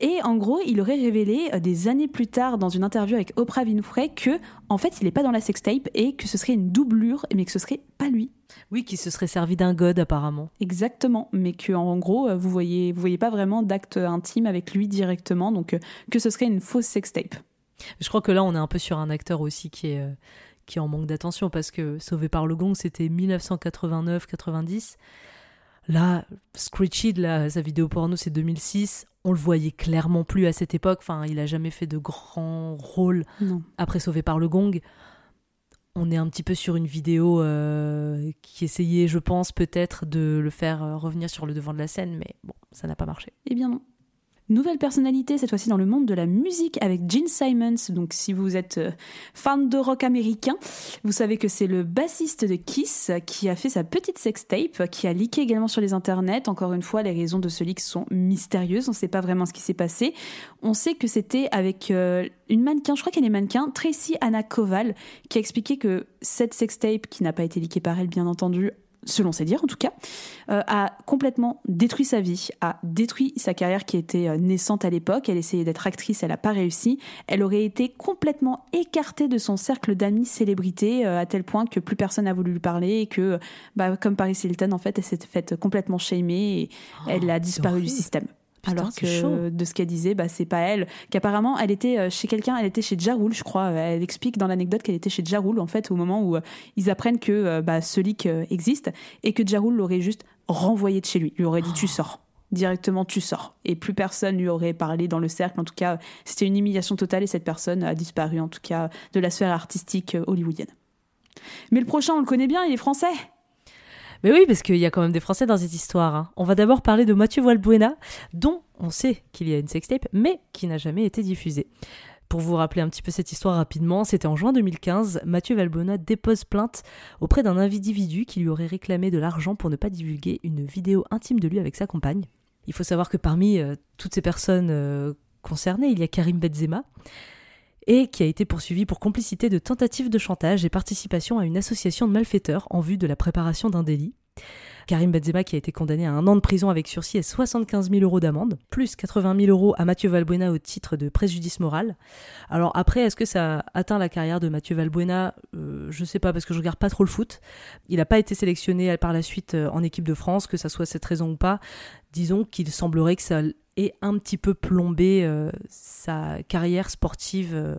Et en gros, il aurait révélé euh, des années plus tard dans une interview avec Oprah Winfrey que, en fait, il n'est pas dans la sextape et que ce serait une doublure, mais que ce serait pas lui. Oui, qui se serait servi d'un god apparemment. Exactement, mais que en gros, euh, vous voyez, vous voyez pas vraiment d'acte intime avec lui directement, donc que ce serait une fausse sextape. Je crois que là, on est un peu sur un acteur aussi qui est qui en manque d'attention parce que Sauvé par le Gong, c'était 1989-90. Là, Screechy, là, sa vidéo porno, c'est 2006. On le voyait clairement plus à cette époque. Enfin, il a jamais fait de grand rôle après Sauvé par le Gong. On est un petit peu sur une vidéo euh, qui essayait, je pense, peut-être de le faire euh, revenir sur le devant de la scène, mais bon, ça n'a pas marché. Eh bien non. Nouvelle personnalité, cette fois-ci dans le monde de la musique avec Gene Simons. Donc, si vous êtes euh, fan de rock américain, vous savez que c'est le bassiste de Kiss qui a fait sa petite sextape, qui a leaké également sur les internets. Encore une fois, les raisons de ce leak sont mystérieuses. On ne sait pas vraiment ce qui s'est passé. On sait que c'était avec euh, une mannequin, je crois qu'elle est mannequin, Tracy Anna Koval, qui a expliqué que cette sextape, qui n'a pas été leakée par elle, bien entendu, selon ses dires en tout cas, euh, a complètement détruit sa vie, a détruit sa carrière qui était euh, naissante à l'époque. Elle essayait d'être actrice, elle n'a pas réussi. Elle aurait été complètement écartée de son cercle d'amis célébrités euh, à tel point que plus personne n'a voulu lui parler et que, bah, comme Paris Hilton, en fait, elle s'est faite complètement shamer et oh, elle a disparu du système alors que de ce qu'elle disait, bah, c'est pas elle. Qu'apparemment, elle était euh, chez quelqu'un, elle était chez Jarul, je crois. Elle explique dans l'anecdote qu'elle était chez Jarul, en fait, au moment où euh, ils apprennent que euh, bah, ce leak existe et que Jarul l'aurait juste renvoyé de chez lui. Il lui aurait dit Tu sors. Directement, tu sors. Et plus personne lui aurait parlé dans le cercle. En tout cas, c'était une humiliation totale et cette personne a disparu, en tout cas, de la sphère artistique hollywoodienne. Mais le prochain, on le connaît bien, il est français. Mais oui, parce qu'il y a quand même des Français dans cette histoire. hein. On va d'abord parler de Mathieu Valbuena, dont on sait qu'il y a une sextape, mais qui n'a jamais été diffusée. Pour vous rappeler un petit peu cette histoire rapidement, c'était en juin 2015, Mathieu Valbuena dépose plainte auprès d'un individu qui lui aurait réclamé de l'argent pour ne pas divulguer une vidéo intime de lui avec sa compagne. Il faut savoir que parmi euh, toutes ces personnes euh, concernées, il y a Karim Benzema, et qui a été poursuivi pour complicité de tentative de chantage et participation à une association de malfaiteurs en vue de la préparation d'un délit. Karim Benzema qui a été condamné à un an de prison avec sursis et 75 000 euros d'amende, plus 80 000 euros à Mathieu Valbuena au titre de préjudice moral. Alors après, est-ce que ça atteint la carrière de Mathieu Valbuena? Euh, Je sais pas parce que je regarde pas trop le foot. Il n'a pas été sélectionné par la suite euh, en équipe de France, que ça soit cette raison ou pas. Disons qu'il semblerait que ça ait un petit peu plombé euh, sa carrière sportive. euh,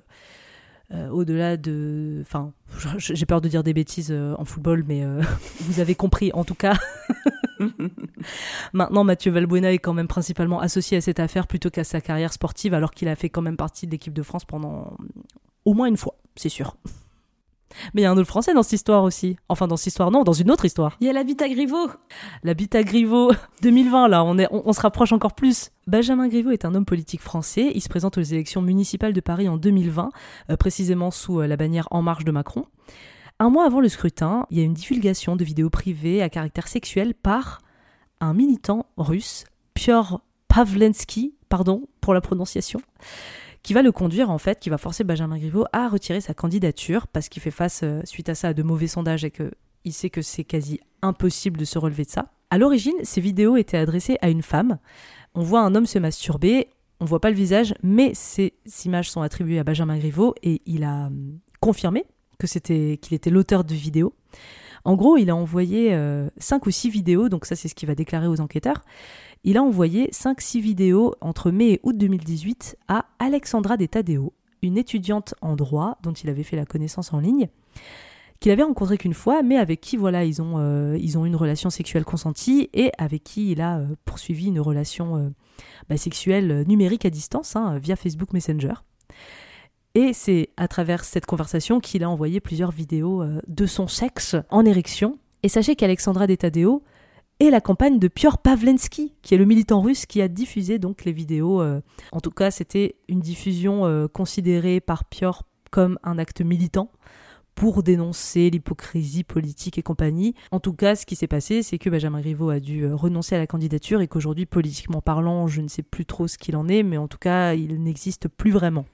euh, au-delà de... Enfin, j'ai peur de dire des bêtises en football, mais <laughs> vous avez compris en tout cas. <laughs> Maintenant, Mathieu Valbuena est quand même principalement associé à cette affaire plutôt qu'à sa carrière sportive, alors qu'il a fait quand même partie de l'équipe de France pendant au moins une fois, c'est sûr. Mais il y a un autre Français dans cette histoire aussi. Enfin, dans cette histoire, non, dans une autre histoire. Il y a l'habitat Griveaux. L'habitat Griveaux <laughs> 2020, là, on, est, on, on se rapproche encore plus. Benjamin Griveaux est un homme politique français. Il se présente aux élections municipales de Paris en 2020, euh, précisément sous euh, la bannière En Marche de Macron. Un mois avant le scrutin, il y a une divulgation de vidéos privées à caractère sexuel par un militant russe, Piotr Pavlensky, pardon pour la prononciation, qui va le conduire en fait, qui va forcer Benjamin Griveaux à retirer sa candidature parce qu'il fait face euh, suite à ça à de mauvais sondages et que il sait que c'est quasi impossible de se relever de ça. À l'origine, ces vidéos étaient adressées à une femme. On voit un homme se masturber, on voit pas le visage, mais ces images sont attribuées à Benjamin Griveaux et il a hum, confirmé que c'était qu'il était l'auteur de vidéos. En gros, il a envoyé 5 ou 6 vidéos, donc ça c'est ce qu'il va déclarer aux enquêteurs. Il a envoyé 5-6 vidéos entre mai et août 2018 à Alexandra De Tadeo, une étudiante en droit dont il avait fait la connaissance en ligne, qu'il avait rencontrée qu'une fois, mais avec qui voilà ils ont euh, ils ont une relation sexuelle consentie et avec qui il a euh, poursuivi une relation euh, bah, sexuelle numérique à distance hein, via Facebook Messenger. Et c'est à travers cette conversation qu'il a envoyé plusieurs vidéos de son sexe en érection. Et sachez qu'Alexandra De Tadeo est la compagne de Piotr Pavlensky, qui est le militant russe qui a diffusé donc les vidéos. euh, en tout cas, c'était une diffusion euh, considérée par Piotr comme un acte militant pour dénoncer l'hypocrisie politique et compagnie. En tout cas, ce qui s'est passé, c'est que Benjamin Griveaux a dû euh, renoncer à la candidature et qu'aujourd'hui, politiquement parlant, je ne sais plus trop ce qu'il en est, mais en tout cas, il n'existe plus vraiment.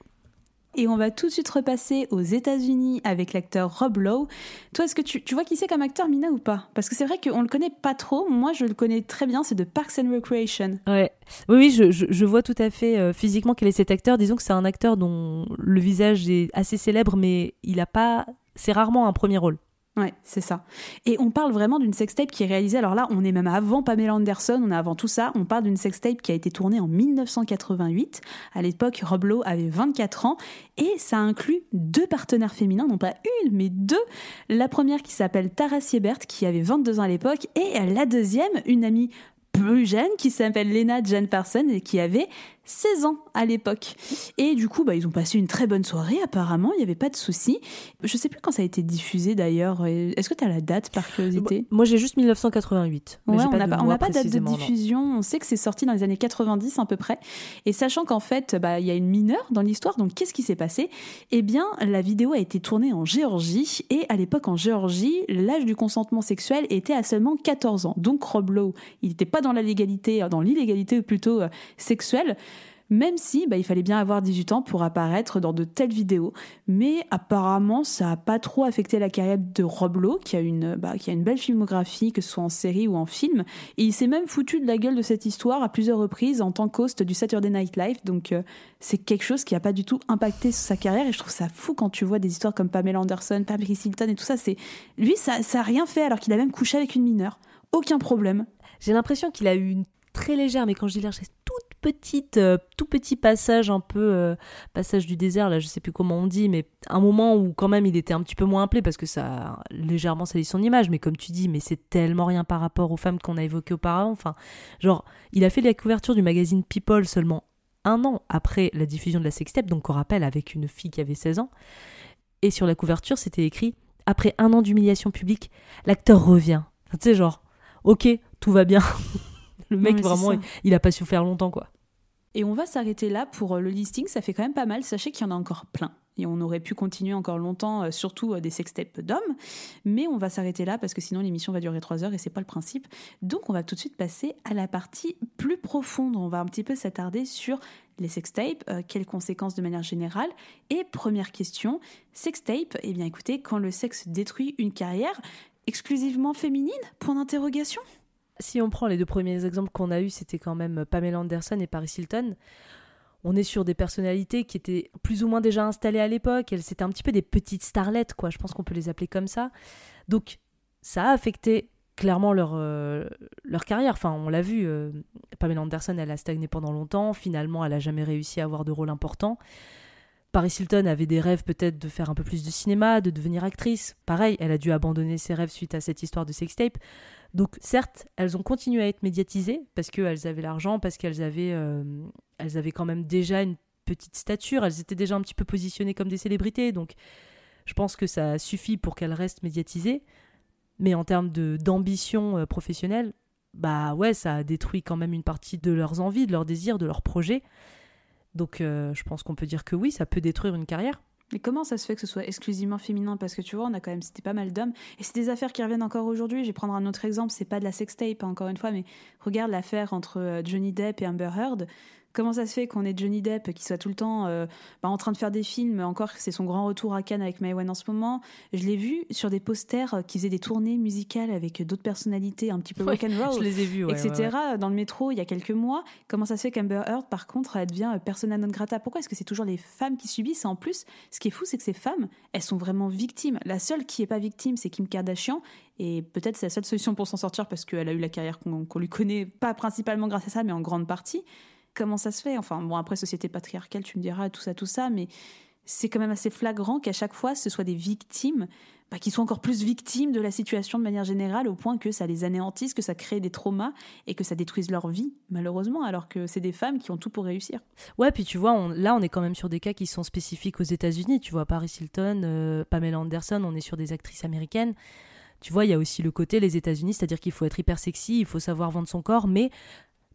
Et on va tout de suite repasser aux États-Unis avec l'acteur Rob Lowe. Toi, est-ce que tu, tu vois qui c'est comme acteur, Mina, ou pas? Parce que c'est vrai qu'on le connaît pas trop. Moi, je le connais très bien. C'est de Parks and Recreation. Ouais. Oui, oui, je, je, je vois tout à fait euh, physiquement quel est cet acteur. Disons que c'est un acteur dont le visage est assez célèbre, mais il a pas. C'est rarement un premier rôle. Ouais, c'est ça. Et on parle vraiment d'une sextape qui est réalisée. Alors là, on est même avant Pamela Anderson, on est avant tout ça. On parle d'une sextape qui a été tournée en 1988. À l'époque, Rob Lowe avait 24 ans et ça inclut deux partenaires féminins, non pas une, mais deux. La première qui s'appelle Tara Siebert, qui avait 22 ans à l'époque, et la deuxième, une amie plus jeune qui s'appelle Lena Jane Parson et qui avait 16 ans à l'époque. Et du coup, bah, ils ont passé une très bonne soirée, apparemment, il n'y avait pas de souci. Je sais plus quand ça a été diffusé d'ailleurs. Est-ce que tu as la date par curiosité Moi, j'ai juste 1988. mais Ouais, on n'a pas, pas de date de non. diffusion. On sait que c'est sorti dans les années 90 à peu près. Et sachant qu'en fait, bah, il y a une mineure dans l'histoire. Donc, qu'est-ce qui s'est passé? Eh bien, la vidéo a été tournée en Géorgie. Et à l'époque, en Géorgie, l'âge du consentement sexuel était à seulement 14 ans. Donc, Rob Lowe, il n'était pas dans la légalité, dans l'illégalité plutôt euh, sexuelle. Même si bah, il fallait bien avoir 18 ans pour apparaître dans de telles vidéos. Mais apparemment, ça n'a pas trop affecté la carrière de Rob Lowe, qui a, une, bah, qui a une belle filmographie, que ce soit en série ou en film. Et il s'est même foutu de la gueule de cette histoire à plusieurs reprises en tant qu'host du Saturday Night Live. Donc euh, c'est quelque chose qui n'a pas du tout impacté sa carrière. Et je trouve ça fou quand tu vois des histoires comme Pamela Anderson, Paris Hilton et tout ça. C'est Lui, ça n'a rien fait alors qu'il a même couché avec une mineure. Aucun problème. J'ai l'impression qu'il a eu une très légère, mais quand je dis légère, c'est toute petite, euh, tout petit passage un peu euh, passage du désert là, je sais plus comment on dit, mais un moment où quand même il était un petit peu moins appelé parce que ça légèrement salit son image, mais comme tu dis, mais c'est tellement rien par rapport aux femmes qu'on a évoquées auparavant. Enfin, genre, il a fait la couverture du magazine People seulement un an après la diffusion de la sextape, donc on rappelle avec une fille qui avait 16 ans, et sur la couverture c'était écrit après un an d'humiliation publique, l'acteur revient Tu sais, genre, ok, tout va bien. <laughs> le mec, vraiment, il, il a pas souffert longtemps, quoi. Et on va s'arrêter là pour euh, le listing, ça fait quand même pas mal. Sachez qu'il y en a encore plein. Et on aurait pu continuer encore longtemps, euh, surtout euh, des sextapes d'hommes. Mais on va s'arrêter là parce que sinon l'émission va durer trois heures et c'est pas le principe. Donc on va tout de suite passer à la partie plus profonde. On va un petit peu s'attarder sur les sextapes, euh, quelles conséquences de manière générale. Et première question, sextape, eh bien écoutez, quand le sexe détruit une carrière exclusivement féminine? Point d'interrogation Si on prend les deux premiers exemples qu'on a eus, c'était quand même Pamela Anderson et Paris Hilton. On est sur des personnalités qui étaient plus ou moins déjà installées à l'époque. Elles c'était un petit peu des petites starlettes, quoi. Je pense qu'on peut les appeler comme ça. Donc, ça a affecté clairement leur, euh, leur carrière. Enfin, on l'a vu. euh, Pamela Anderson, elle a stagné pendant longtemps. Finalement, elle a jamais réussi à avoir de rôle important. Paris Hilton avait des rêves peut-être de faire un peu plus de cinéma, de devenir actrice. Pareil, elle a dû abandonner ses rêves suite à cette histoire de sextape. Donc certes, elles ont continué à être médiatisées parce qu'elles avaient l'argent, parce qu'elles avaient, euh, elles avaient quand même déjà une petite stature, elles étaient déjà un petit peu positionnées comme des célébrités. Donc je pense que ça suffit pour qu'elles restent médiatisées. Mais en termes d'ambition euh, professionnelle, bah ouais, ça a détruit quand même une partie de leurs envies, de leurs désirs, de leurs projets. Donc euh, je pense qu'on peut dire que oui, ça peut détruire une carrière. Mais comment ça se fait que ce soit exclusivement féminin? Parce que tu vois, on a quand même cité pas mal d'hommes. Et c'est des affaires qui reviennent encore aujourd'hui. Je vais prendre un autre exemple. C'est pas de la sextape, hein, encore une fois, mais regarde l'affaire entre euh, Johnny Depp et Amber Heard. Comment ça se fait qu'on ait Johnny Depp qui soit tout le temps euh, bah, en train de faire des films Encore, c'est son grand retour à Cannes avec Maïwen en ce moment. Je l'ai vu sur des posters qui faisaient des tournées musicales avec d'autres personnalités un petit peu Ouais, rock'n'roll. je les ai vus, ouais, etc. ouais, dans le métro il y a quelques mois. Comment ça se fait qu'Amber Heard, par contre, elle devient euh, persona non grata? Pourquoi est-ce que c'est toujours les femmes qui subissent? Et en plus, ce qui est fou, c'est que ces femmes, elles sont vraiment victimes. La seule qui est pas victime, c'est Kim Kardashian. Et peut-être c'est la seule solution pour s'en sortir parce qu'elle a eu la carrière qu'on qu'on lui connaît, pas principalement grâce à ça, mais en grande partie. Comment ça se fait? Enfin, bon, après, société patriarcale, tu me diras, tout ça, tout ça, mais c'est quand même assez flagrant qu'à chaque fois, ce soit des victimes bah, qui sont encore plus victimes de la situation de manière générale, au point que ça les anéantisse, que ça crée des traumas et que ça détruise leur vie, malheureusement, alors que c'est des femmes qui ont tout pour réussir. Ouais, puis tu vois, là, on est quand même sur des cas qui sont spécifiques aux États-Unis. Tu vois, Paris Hilton, euh, Pamela Anderson, on est sur des actrices américaines. Tu vois, il y a aussi le côté les États-Unis, c'est-à-dire qu'il faut être hyper sexy, il faut savoir vendre son corps, mais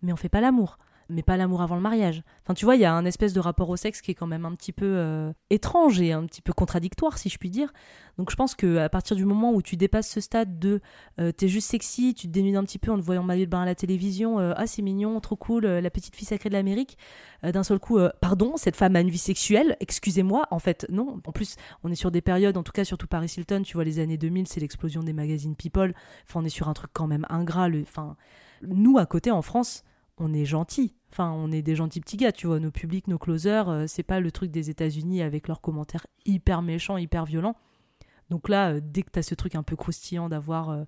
mais on fait pas l'amour. Mais pas l'amour avant le mariage. Enfin, tu vois, il y a un espèce de rapport au sexe qui est quand même un petit peu euh, étrange et un petit peu contradictoire, si je puis dire. Donc, je pense que à partir du moment où tu dépasses ce stade de euh, t'es juste sexy, tu te dénudes un petit peu en te voyant maillot de bain à la télévision, euh, ah c'est mignon, trop cool, la petite fille sacrée de l'Amérique, d'un seul coup, pardon, cette femme a une vie sexuelle, excusez-moi, en fait, non. En plus, on est sur des périodes, en tout cas surtout Paris Hilton, tu vois, les années 2000, c'est l'explosion des magazines People. Enfin, on est sur un truc quand même ingrat. Enfin, nous, à côté, en France, on est gentils. Enfin, on est des gentils petits gars, tu vois. Nos publics, nos closers, euh, c'est pas le truc des États-Unis avec leurs commentaires hyper méchants, hyper violents. Donc là, euh, dès que t'as ce truc un peu croustillant d'avoir euh,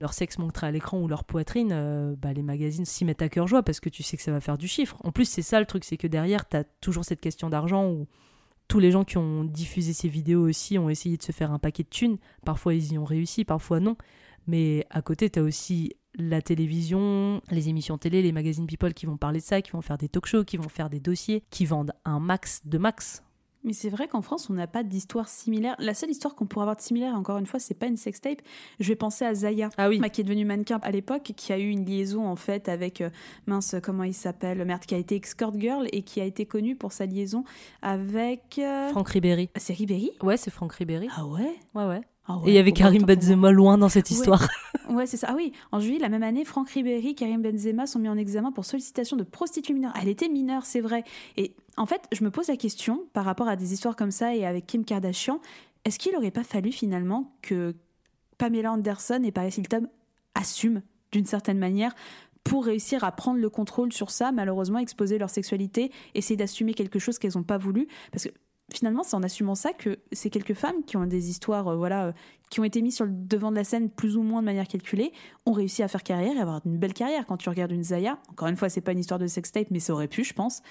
leur sexe montré à l'écran ou leur poitrine, bah, les magazines s'y mettent à cœur joie parce que tu sais que ça va faire du chiffre. En plus, c'est ça le truc, c'est que derrière, t'as toujours cette question d'argent où tous les gens qui ont diffusé ces vidéos aussi ont essayé de se faire un paquet de thunes. Parfois, ils y ont réussi, parfois non. Mais à côté, tu as aussi la télévision, les émissions télé, les magazines People qui vont parler de ça, qui vont faire des talk shows, qui vont faire des dossiers, qui vendent un max de max. Mais c'est vrai qu'en France, on n'a pas d'histoire similaire. La seule histoire qu'on pourrait avoir de similaire, encore une fois, c'est pas une sextape. Je vais penser à Zaya, ah oui. qui est devenue mannequin à l'époque, qui a eu une liaison en fait avec euh, mince, comment il s'appelle, merde, qui a été escort girl et qui a été connue pour sa liaison avec euh... Franck Ribéry. C'est Ribéry? Ouais, c'est Franck Ribéry. Ah ouais? Ouais ouais. Ah ouais, et il y avait Karim Benzema loin dans cette histoire. Ouais, <laughs> ouais c'est ça. Ah oui, en juillet, la même année, Franck Ribéry, Karim Benzema sont mis en examen pour sollicitation de prostituée mineure. Elle était mineure, c'est vrai. Et en fait, je me pose la question, par rapport à des histoires comme ça et avec Kim Kardashian, est-ce qu'il n'aurait pas fallu finalement que Pamela Anderson et Paris Hilton assument d'une certaine manière pour réussir à prendre le contrôle sur ça, malheureusement exposer leur sexualité, essayer d'assumer quelque chose qu'elles n'ont pas voulu, parce que finalement, c'est en assumant ça que ces quelques femmes qui ont des histoires, euh, voilà, euh, qui ont été mises sur le devant de la scène plus ou moins de manière calculée, ont réussi à faire carrière et avoir une belle carrière. Quand tu regardes une Zaya, encore une fois, c'est pas une histoire de sextape, mais ça aurait pu, je pense.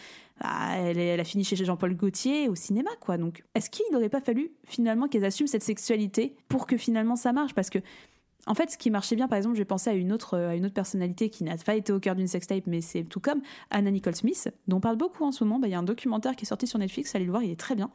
Bah, elle, elle a fini chez Jean-Paul Gaultier au cinéma, quoi. Donc, est-ce qu'il n'aurait pas fallu finalement qu'elles assument cette sexualité pour que finalement ça marche? Parce que En fait, ce qui marchait bien, par exemple, j'ai pensé à une autre, à une autre personnalité qui n'a pas été au cœur d'une sextape, mais c'est tout comme Anna Nicole Smith, dont on parle beaucoup en ce moment. Bah, Il y a un documentaire qui est sorti sur Netflix, allez le voir, il est très bien.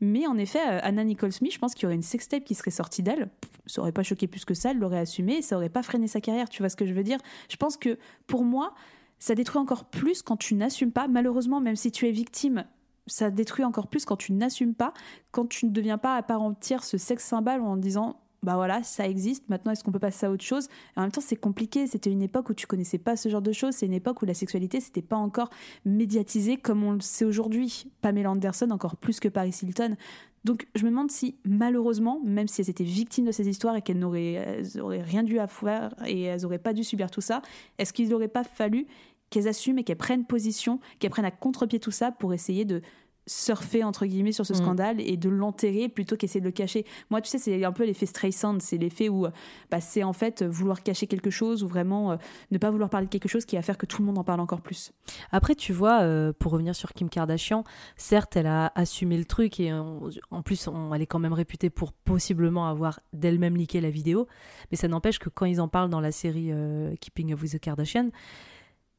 Mais en effet, euh, Anna Nicole Smith, je pense qu'il y aurait une sextape qui serait sortie d'elle. Ça aurait pas choqué plus que ça, elle l'aurait assumé et ça aurait pas freiné sa carrière. Tu vois ce que je veux dire? Je pense que pour moi, ça détruit encore plus quand tu n'assumes pas. Malheureusement, même si tu es victime, ça détruit encore plus quand tu n'assumes pas, quand tu ne deviens pas à part entière ce sexe symbole en disant bah voilà, ça existe, maintenant est-ce qu'on peut passer à autre chose? En même temps, c'est compliqué, c'était une époque où tu connaissais pas ce genre de choses, c'est une époque où la sexualité, c'était pas encore médiatisé comme on le sait aujourd'hui. Pamela Anderson, encore plus que Paris Hilton. Donc je me demande si, malheureusement, même si elles étaient victimes de ces histoires et qu'elles n'auraient rien dû à faire et elles n'auraient pas dû subir tout ça, est-ce qu'il n'aurait pas fallu qu'elles assument et qu'elles prennent position, qu'elles prennent à contre-pied tout ça pour essayer de surfer entre guillemets sur ce Mm. scandale et de l'enterrer plutôt qu'essayer de le cacher. Moi, tu sais, c'est un peu l'effet Streisand, c'est l'effet où bah, c'est en fait vouloir cacher quelque chose ou vraiment euh, ne pas vouloir parler de quelque chose qui va faire que tout le monde en parle encore plus. Après, tu vois, euh, pour revenir sur Kim Kardashian, certes, elle a assumé le truc et on- en plus, on- elle est quand même réputée pour possiblement avoir d'elle-même leaké la vidéo. Mais ça n'empêche que quand ils en parlent dans la série euh, Keeping Up with the Kardashian,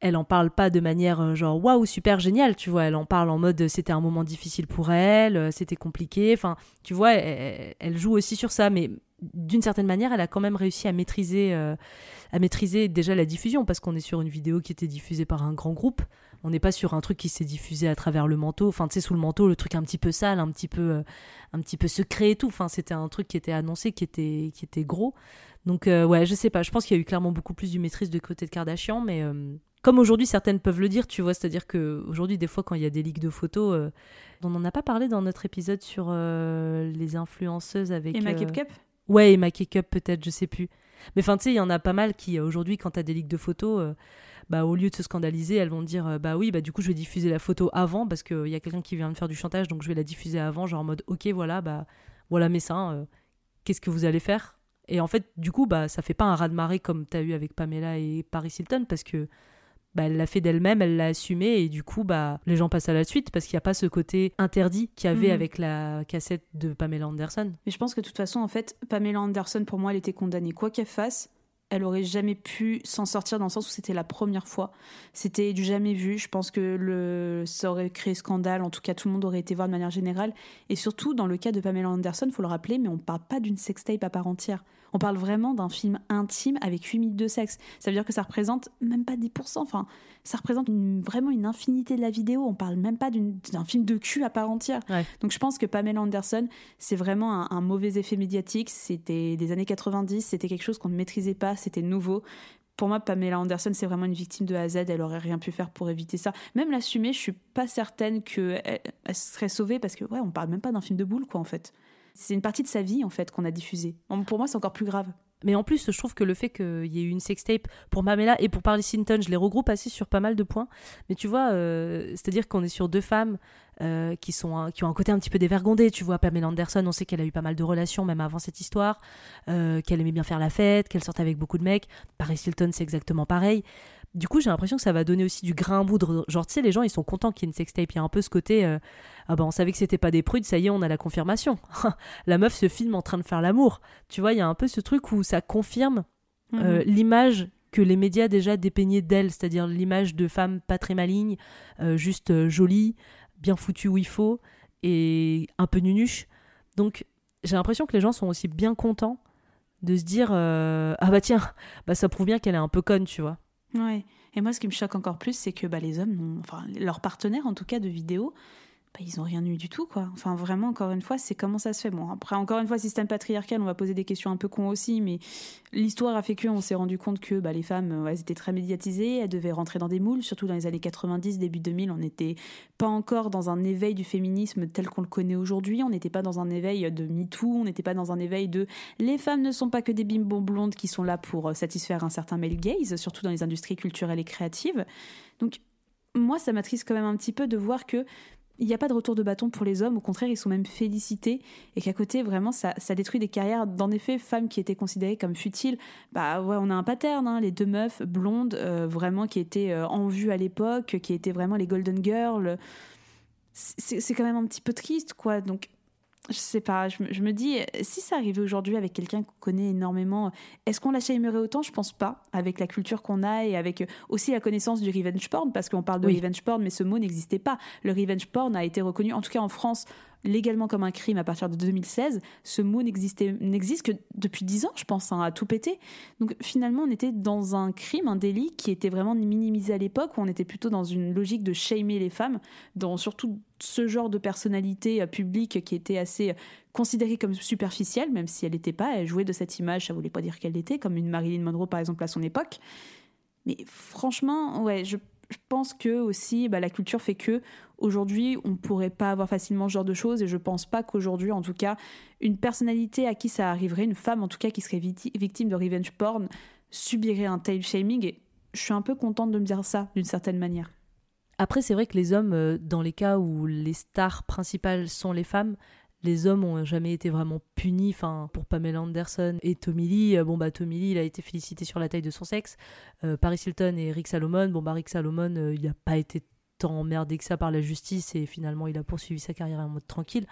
elle en parle pas de manière euh, genre waouh super génial tu vois. Elle en parle en mode euh, c'était un moment difficile pour elle euh, c'était compliqué. Enfin tu vois elle, joue aussi sur ça mais d'une certaine manière elle a quand même réussi à maîtriser à maîtriser déjà la diffusion parce qu'on est sur une vidéo qui était diffusée par un grand groupe. On n'est pas sur un truc qui s'est diffusé à travers le manteau. Enfin tu sais sous le manteau le truc un petit peu sale un petit peu un petit peu secret et tout. Enfin c'était un truc qui était annoncé qui était qui était gros. Donc ouais je sais pas. Je pense qu'il y a eu clairement beaucoup plus de maîtrise de côté de Kardashian mais comme aujourd'hui certaines peuvent le dire, tu vois, c'est-à-dire que aujourd'hui des fois quand il y a des leaks de photos, euh, on n'en a pas parlé dans notre épisode sur euh, les influenceuses avec Et ma euh, Cup Ouais, et ma Cup peut-être, je sais plus. Mais enfin tu sais, il y en a pas mal qui aujourd'hui quand t'as des leaks de photos, euh, bah au lieu de se scandaliser, elles vont dire bah oui, bah du coup je vais diffuser la photo avant parce qu'il y a quelqu'un qui vient me faire du chantage, donc je vais la diffuser avant, genre en mode ok voilà bah voilà mes seins, qu'est-ce que vous allez faire? Et en fait du coup bah ça fait pas un raz de marée comme t'as eu avec Pamela et Paris Hilton parce que bah, elle l'a fait d'elle-même, elle l'a assumé et du coup bah les gens passent à la suite parce qu'il n'y a pas ce côté interdit qu'il y avait Mhm. avec la cassette de Pamela Anderson. Mais je pense que de toute façon, en fait, Pamela Anderson, pour moi, elle était condamnée. Quoi qu'elle fasse, elle aurait jamais pu s'en sortir dans le sens où c'était la première fois. C'était du jamais vu. Je pense que le... ça aurait créé scandale. En tout cas, tout le monde aurait été voir de manière générale. Et surtout, dans le cas de Pamela Anderson, faut le rappeler, mais on parle pas d'une sextape à part entière. On parle vraiment d'un film intime avec 8 minutes de sexe. Ça veut dire que ça représente même pas 10%. Enfin, ça représente une- vraiment une infinité de la vidéo. On parle même pas d'un film de cul à part entière. Ouais. Donc je pense que Pamela Anderson, c'est vraiment un, un mauvais effet médiatique. C'était des années 90, c'était quelque chose qu'on ne maîtrisait pas, c'était nouveau. Pour moi, Pamela Anderson, c'est vraiment une victime de A à Z. Elle aurait rien pu faire pour éviter ça. Même l'assumer, je suis pas certaine qu'elle elle serait sauvée parce que, ouais, on parle même pas d'un film de boule, quoi, en fait. C'est une partie de sa vie, en fait, qu'on a diffusée. Pour moi, c'est encore plus grave. Mais en plus, je trouve que le fait qu'il y ait eu une sextape pour Pamela et pour Paris Hilton, je les regroupe assez sur pas mal de points. Mais tu vois, euh, c'est-à-dire qu'on est sur deux femmes euh, qui, sont qui ont un côté un petit peu dévergondé. Tu vois, Pamela Anderson, on sait qu'elle a eu pas mal de relations, même avant cette histoire, euh, qu'elle aimait bien faire la fête, qu'elle sortait avec beaucoup de mecs. Paris Hilton, c'est exactement pareil. Du coup, j'ai l'impression que ça va donner aussi du grain à moudre. Genre, tu sais, les gens, ils sont contents qu'il y ait une sextape. Il y a un peu ce côté, euh, ah ben, on savait que c'était pas des prudes, ça y est, on a la confirmation. <laughs> la meuf se filme en train de faire l'amour. Tu vois, il y a un peu ce truc où ça confirme euh, Mhm. l'image que les médias déjà dépeignaient d'elle, c'est-à-dire l'image de femme pas très maligne, euh, juste jolie, bien foutue où il faut, et un peu nunuche. Donc j'ai l'impression que les gens sont aussi bien contents de se dire euh, ah bah tiens, bah ça prouve bien qu'elle est un peu conne, tu vois. Ouais. Et moi, ce qui me choque encore plus, c'est que bah, les hommes, enfin, leurs partenaires, en tout cas, de vidéo, bah, ils ont rien eu du tout, quoi. Enfin, vraiment, encore une fois, c'est comment ça se fait. Bon, après, encore une fois, système patriarcal, on va poser des questions un peu cons aussi, mais l'histoire a fait que on s'est rendu compte que bah, les femmes, elles étaient très médiatisées, elles devaient rentrer dans des moules, surtout dans les années 90, début 2000, on n'était pas encore dans un éveil du féminisme tel qu'on le connaît aujourd'hui, on n'était pas dans un éveil de MeToo, on n'était pas dans un éveil de les femmes ne sont pas que des bimbons blondes qui sont là pour euh, satisfaire un certain male gaze, surtout dans les industries culturelles et créatives. Donc, moi, ça m'attriste quand même un petit peu de voir que il n'y a pas de retour de bâton pour les hommes, au contraire, ils sont même félicités, et qu'à côté, vraiment, ça, détruit des carrières, d'en effet, femmes qui étaient considérées comme futiles. Bah ouais, on a un pattern, hein, les deux meufs blondes, euh, vraiment, qui étaient euh, en vue à l'époque, qui étaient vraiment les Golden Girls. C'est c'est quand même un petit peu triste, quoi. Donc, je sais pas, je, me- je me dis, si ça arrivait aujourd'hui avec quelqu'un qu'on connaît énormément, est-ce qu'on la shamerait autant? Je pense pas, avec la culture qu'on a et avec aussi la connaissance du revenge porn, parce qu'on parle de Oui. revenge porn, mais ce mot n'existait pas. Le revenge porn a été reconnu, en tout cas en France, légalement comme un crime à partir de 2016. Ce mot n'existe que depuis 10 ans, je pense, hein, à tout péter. Donc finalement, on était dans un crime, un délit qui était vraiment minimisé à l'époque, où on était plutôt dans une logique de shamer les femmes, dans surtout ce genre de personnalité euh, publique qui était assez euh, considérée comme superficielle, même si elle n'était pas. Elle jouait de cette image, ça voulait pas dire qu'elle l'était, comme une Marilyn Monroe par exemple à son époque. Mais franchement, ouais, je, je pense que aussi bah, la culture fait que aujourd'hui on pourrait pas avoir facilement ce genre de choses et je pense pas qu'aujourd'hui en tout cas une personnalité à qui ça arriverait, une femme en tout cas qui serait victi- victime de revenge porn subirait un tail shaming et je suis un peu contente de me dire ça d'une certaine manière. Après, c'est vrai que les hommes, euh, dans les cas où les stars principales sont les femmes, les hommes ont jamais été vraiment punis. Enfin, pour Pamela Anderson et Tommy Lee, euh, bon bah Tommy Lee, il a été félicité sur la taille de son sexe. Euh, Paris Hilton et Rick Salomon, bon bah Rick Salomon, il n'a pas été emmerdé que ça par la justice et finalement il a poursuivi sa carrière en mode tranquille.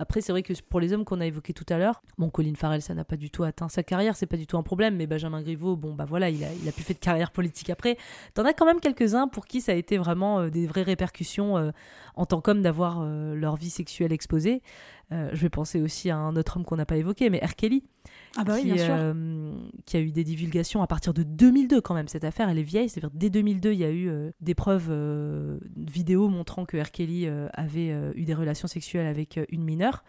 Après, c'est vrai que pour les hommes qu'on a évoqués tout à l'heure, bon, Colin Farrell, ça n'a pas du tout atteint sa carrière, c'est pas du tout un problème, mais Benjamin Griveaux, bon, bah voilà, il a, il a pu faire de carrière politique après. T'en as quand même quelques-uns pour qui ça a été vraiment euh, des vraies répercussions euh, en tant qu'homme d'avoir euh, leur vie sexuelle exposée. Euh, je vais penser aussi à un autre homme qu'on n'a pas évoqué, mais R. Kelly, Ah bah oui, qui, bien sûr. euh, qui a eu des divulgations à partir de 2002 quand même. Cette affaire, elle est vieille. C'est-à-dire dès 2002, il y a eu des preuves vidéo montrant que R. Kelly avait eu des relations sexuelles avec une mineure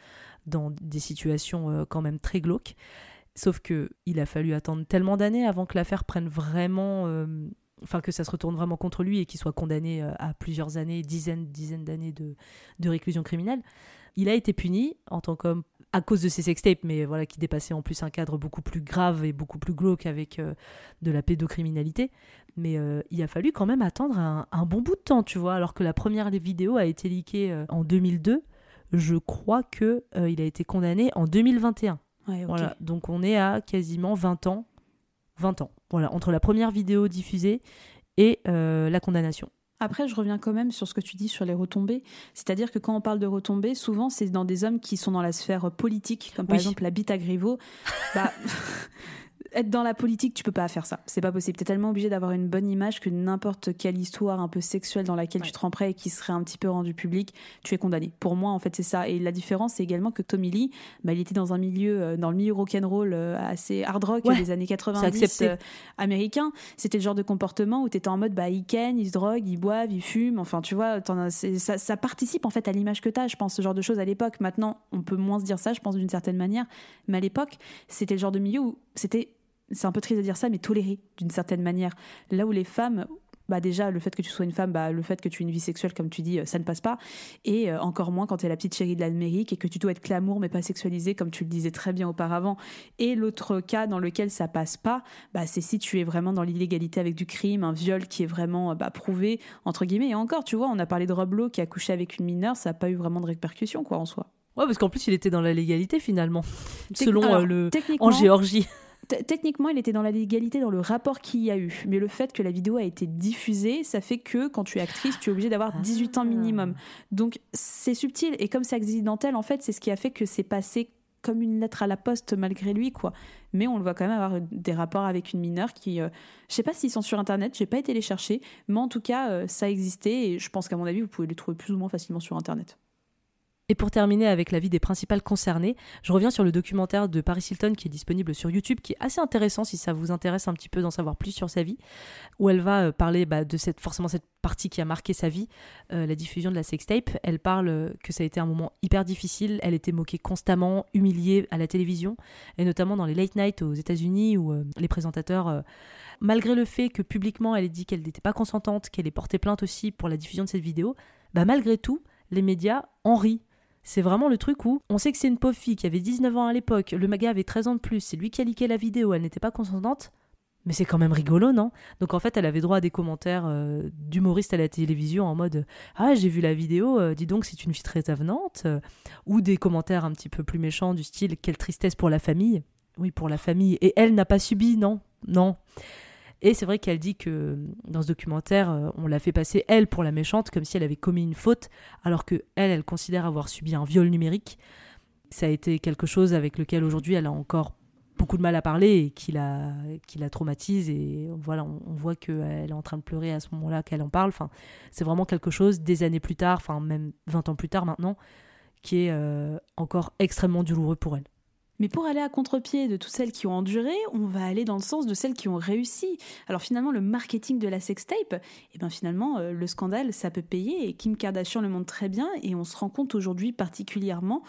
dans des situations quand même très glauques. Sauf que il a fallu attendre tellement d'années avant que l'affaire prenne vraiment, enfin que ça se retourne vraiment contre lui et qu'il soit condamné euh, à plusieurs années, dizaines, dizaines d'années de, de réclusion criminelle. Il a été puni en tant qu'homme à cause de ses sextapes, mais voilà, qui dépassait en plus un cadre beaucoup plus grave et beaucoup plus glauque avec euh, de la pédocriminalité. Mais euh, il a fallu quand même attendre un, un bon bout de temps, tu vois, alors que la première vidéo a été leakée euh, en 2002. Je crois que il a été condamné en 2021. Ouais, ok. Voilà, donc on est à quasiment 20 ans. 20 ans, voilà, entre la première vidéo diffusée et euh, la condamnation. Après, je reviens quand même sur ce que tu dis sur les retombées. C'est-à-dire que quand on parle de retombées, souvent c'est dans des hommes qui sont dans la sphère politique, comme par Oui. exemple la bite à Griveaux. Bah, <laughs> être dans la politique, tu peux pas faire ça. C'est pas possible. T'es tellement obligé d'avoir une bonne image que n'importe quelle histoire un peu sexuelle dans laquelle tu te prêt et qui serait un petit peu rendue publique, tu es condamné. Pour moi, en fait, c'est ça. Et la différence, c'est également que Tommy Lee, bah, il était dans un milieu, euh, dans le milieu rock'n'roll euh, assez hard rock Ouais, des années c'est 90 accepté. euh, américain. C'était le genre de comportement où t'étais en mode, bah, ils ken, ils se droguent, ils boivent, ils fument. Enfin, tu vois, t'en as- ça, ça participe en fait à l'image que t'as, je pense, ce genre de choses à l'époque. Maintenant, on peut moins se dire ça, je pense, d'une certaine manière. Mais à l'époque, c'était le genre de milieu où c'était, c'est un peu triste de dire ça, mais toléré d'une certaine manière. Là où les femmes, bah déjà, le fait que tu sois une femme, bah, le fait que tu aies une vie sexuelle, comme tu dis, euh, ça ne passe pas. Et euh, encore moins quand tu es la petite chérie de l'Amérique et que tu dois être glamour mais pas sexualisé, comme tu le disais très bien auparavant. Et l'autre cas dans lequel ça passe pas, bah, c'est si tu es vraiment dans l'illégalité avec du crime, un viol qui est vraiment euh, bah, prouvé, entre guillemets. Et encore, tu vois, on a parlé de Rob Lowe qui a couché avec une mineure, ça n'a pas eu vraiment de répercussions, quoi, en soi. Ouais, parce qu'en plus, il était dans la légalité finalement, selon alors, euh, le techniquement- en Géorgie. Techniquement, il était dans la légalité dans le rapport qu'il y a eu. Mais le fait que la vidéo a été diffusée, ça fait que quand tu es actrice, tu es obligée d'avoir 18 ans minimum. Donc c'est subtil. Et comme c'est accidentel, en fait, c'est ce qui a fait que c'est passé comme une lettre à la poste malgré lui, quoi. Mais on le voit quand même avoir des rapports avec une mineure qui, euh, je sais pas s'ils sont sur internet, j'ai pas été les chercher, mais en tout cas, euh, ça existait et je pense qu'à mon avis, vous pouvez les trouver plus ou moins facilement sur internet. Et pour terminer avec l'avis des principales concernées, je reviens sur le documentaire de Paris Hilton qui est disponible sur YouTube, qui est assez intéressant si ça vous intéresse un petit peu d'en savoir plus sur sa vie, où elle va euh, parler bah, de cette, forcément cette partie qui a marqué sa vie, euh, la diffusion de la sextape. Elle parle euh, que ça a été un moment hyper difficile, elle était moquée constamment, humiliée à la télévision, et notamment dans les late night aux États-Unis où les présentateurs, malgré le fait que publiquement elle ait dit qu'elle n'était pas consentante, qu'elle ait porté plainte aussi pour la diffusion de cette vidéo, bah malgré tout, les médias en rient. C'est vraiment le truc où on sait que c'est une pauvre fille qui avait 19 ans à l'époque, le maga avait 13 ans de plus, c'est lui qui a liqué la vidéo, elle n'était pas consentante. Mais c'est quand même rigolo, non? Donc en fait, elle avait droit à des commentaires euh, d'humoristes à la télévision en mode Ah, j'ai vu la vidéo, euh, dis donc, c'est une fille très avenante. euh, ou des commentaires un petit peu plus méchants du style Quelle tristesse pour la famille. Oui, pour la famille. Et elle n'a pas subi, non? Non. Et c'est vrai qu'elle dit que dans ce documentaire, euh, on l'a fait passer elle pour la méchante, comme si elle avait commis une faute, alors que elle, elle considère avoir subi un viol numérique. Ça a été quelque chose avec lequel aujourd'hui elle a encore beaucoup de mal à parler et qui la, qui la traumatise. Et voilà, on, voit qu'elle est en train de pleurer à ce moment-là qu'elle en parle. Enfin, c'est vraiment quelque chose, des années plus tard, enfin même 20 ans plus tard maintenant, qui est euh, encore extrêmement douloureux pour elle. Mais pour aller à contre-pied de toutes celles qui ont enduré, on va aller dans le sens de celles qui ont réussi. Alors finalement, le marketing de la sextape, eh ben finalement, euh, le scandale, ça peut payer. Et Kim Kardashian le montre très bien. Et on se rend compte aujourd'hui particulièrement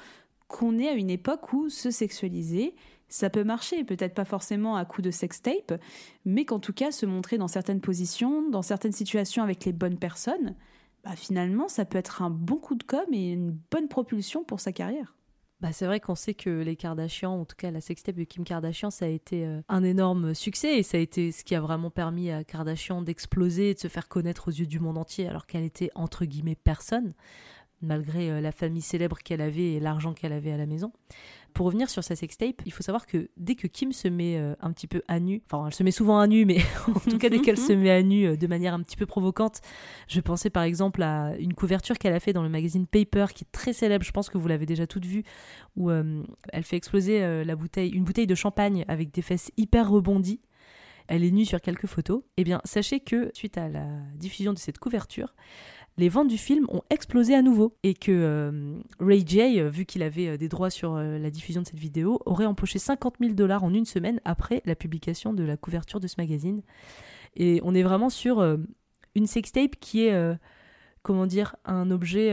qu'on est à une époque où se sexualiser, ça peut marcher, peut-être pas forcément à coup de sextape, mais qu'en tout cas se montrer dans certaines positions, dans certaines situations avec les bonnes personnes, bah finalement ça peut être un bon coup de com et une bonne propulsion pour sa carrière. Bah, c'est vrai qu'on sait que les Kardashians, en tout cas la sextape de Kim Kardashian, ça a été euh, un énorme succès et ça a été ce qui a vraiment permis à Kardashian d'exploser et de se faire connaître aux yeux du monde entier alors qu'elle était entre guillemets personne malgré euh, la famille célèbre qu'elle avait et l'argent qu'elle avait à la maison. Pour revenir sur sa sextape, il faut savoir que dès que Kim se met euh, un petit peu à nu, enfin elle se met souvent à nu, mais <laughs> en tout cas dès qu'elle se met à nu euh, de manière un petit peu provocante, je pensais par exemple à une couverture qu'elle a fait dans le magazine Paper qui est très célèbre, je pense que vous l'avez déjà toute vue, où elle fait exploser la bouteille, une bouteille de champagne avec des fesses hyper rebondies. Elle est nue sur quelques photos, eh bien sachez que suite à la diffusion de cette couverture, les ventes du film ont explosé à nouveau et que euh, Ray J, euh, vu qu'il avait euh, des droits sur la diffusion de cette vidéo, aurait empoché 50 000 dollars en une semaine après la publication de la couverture de ce magazine. Et on est vraiment sur une sextape qui est, comment dire, un objet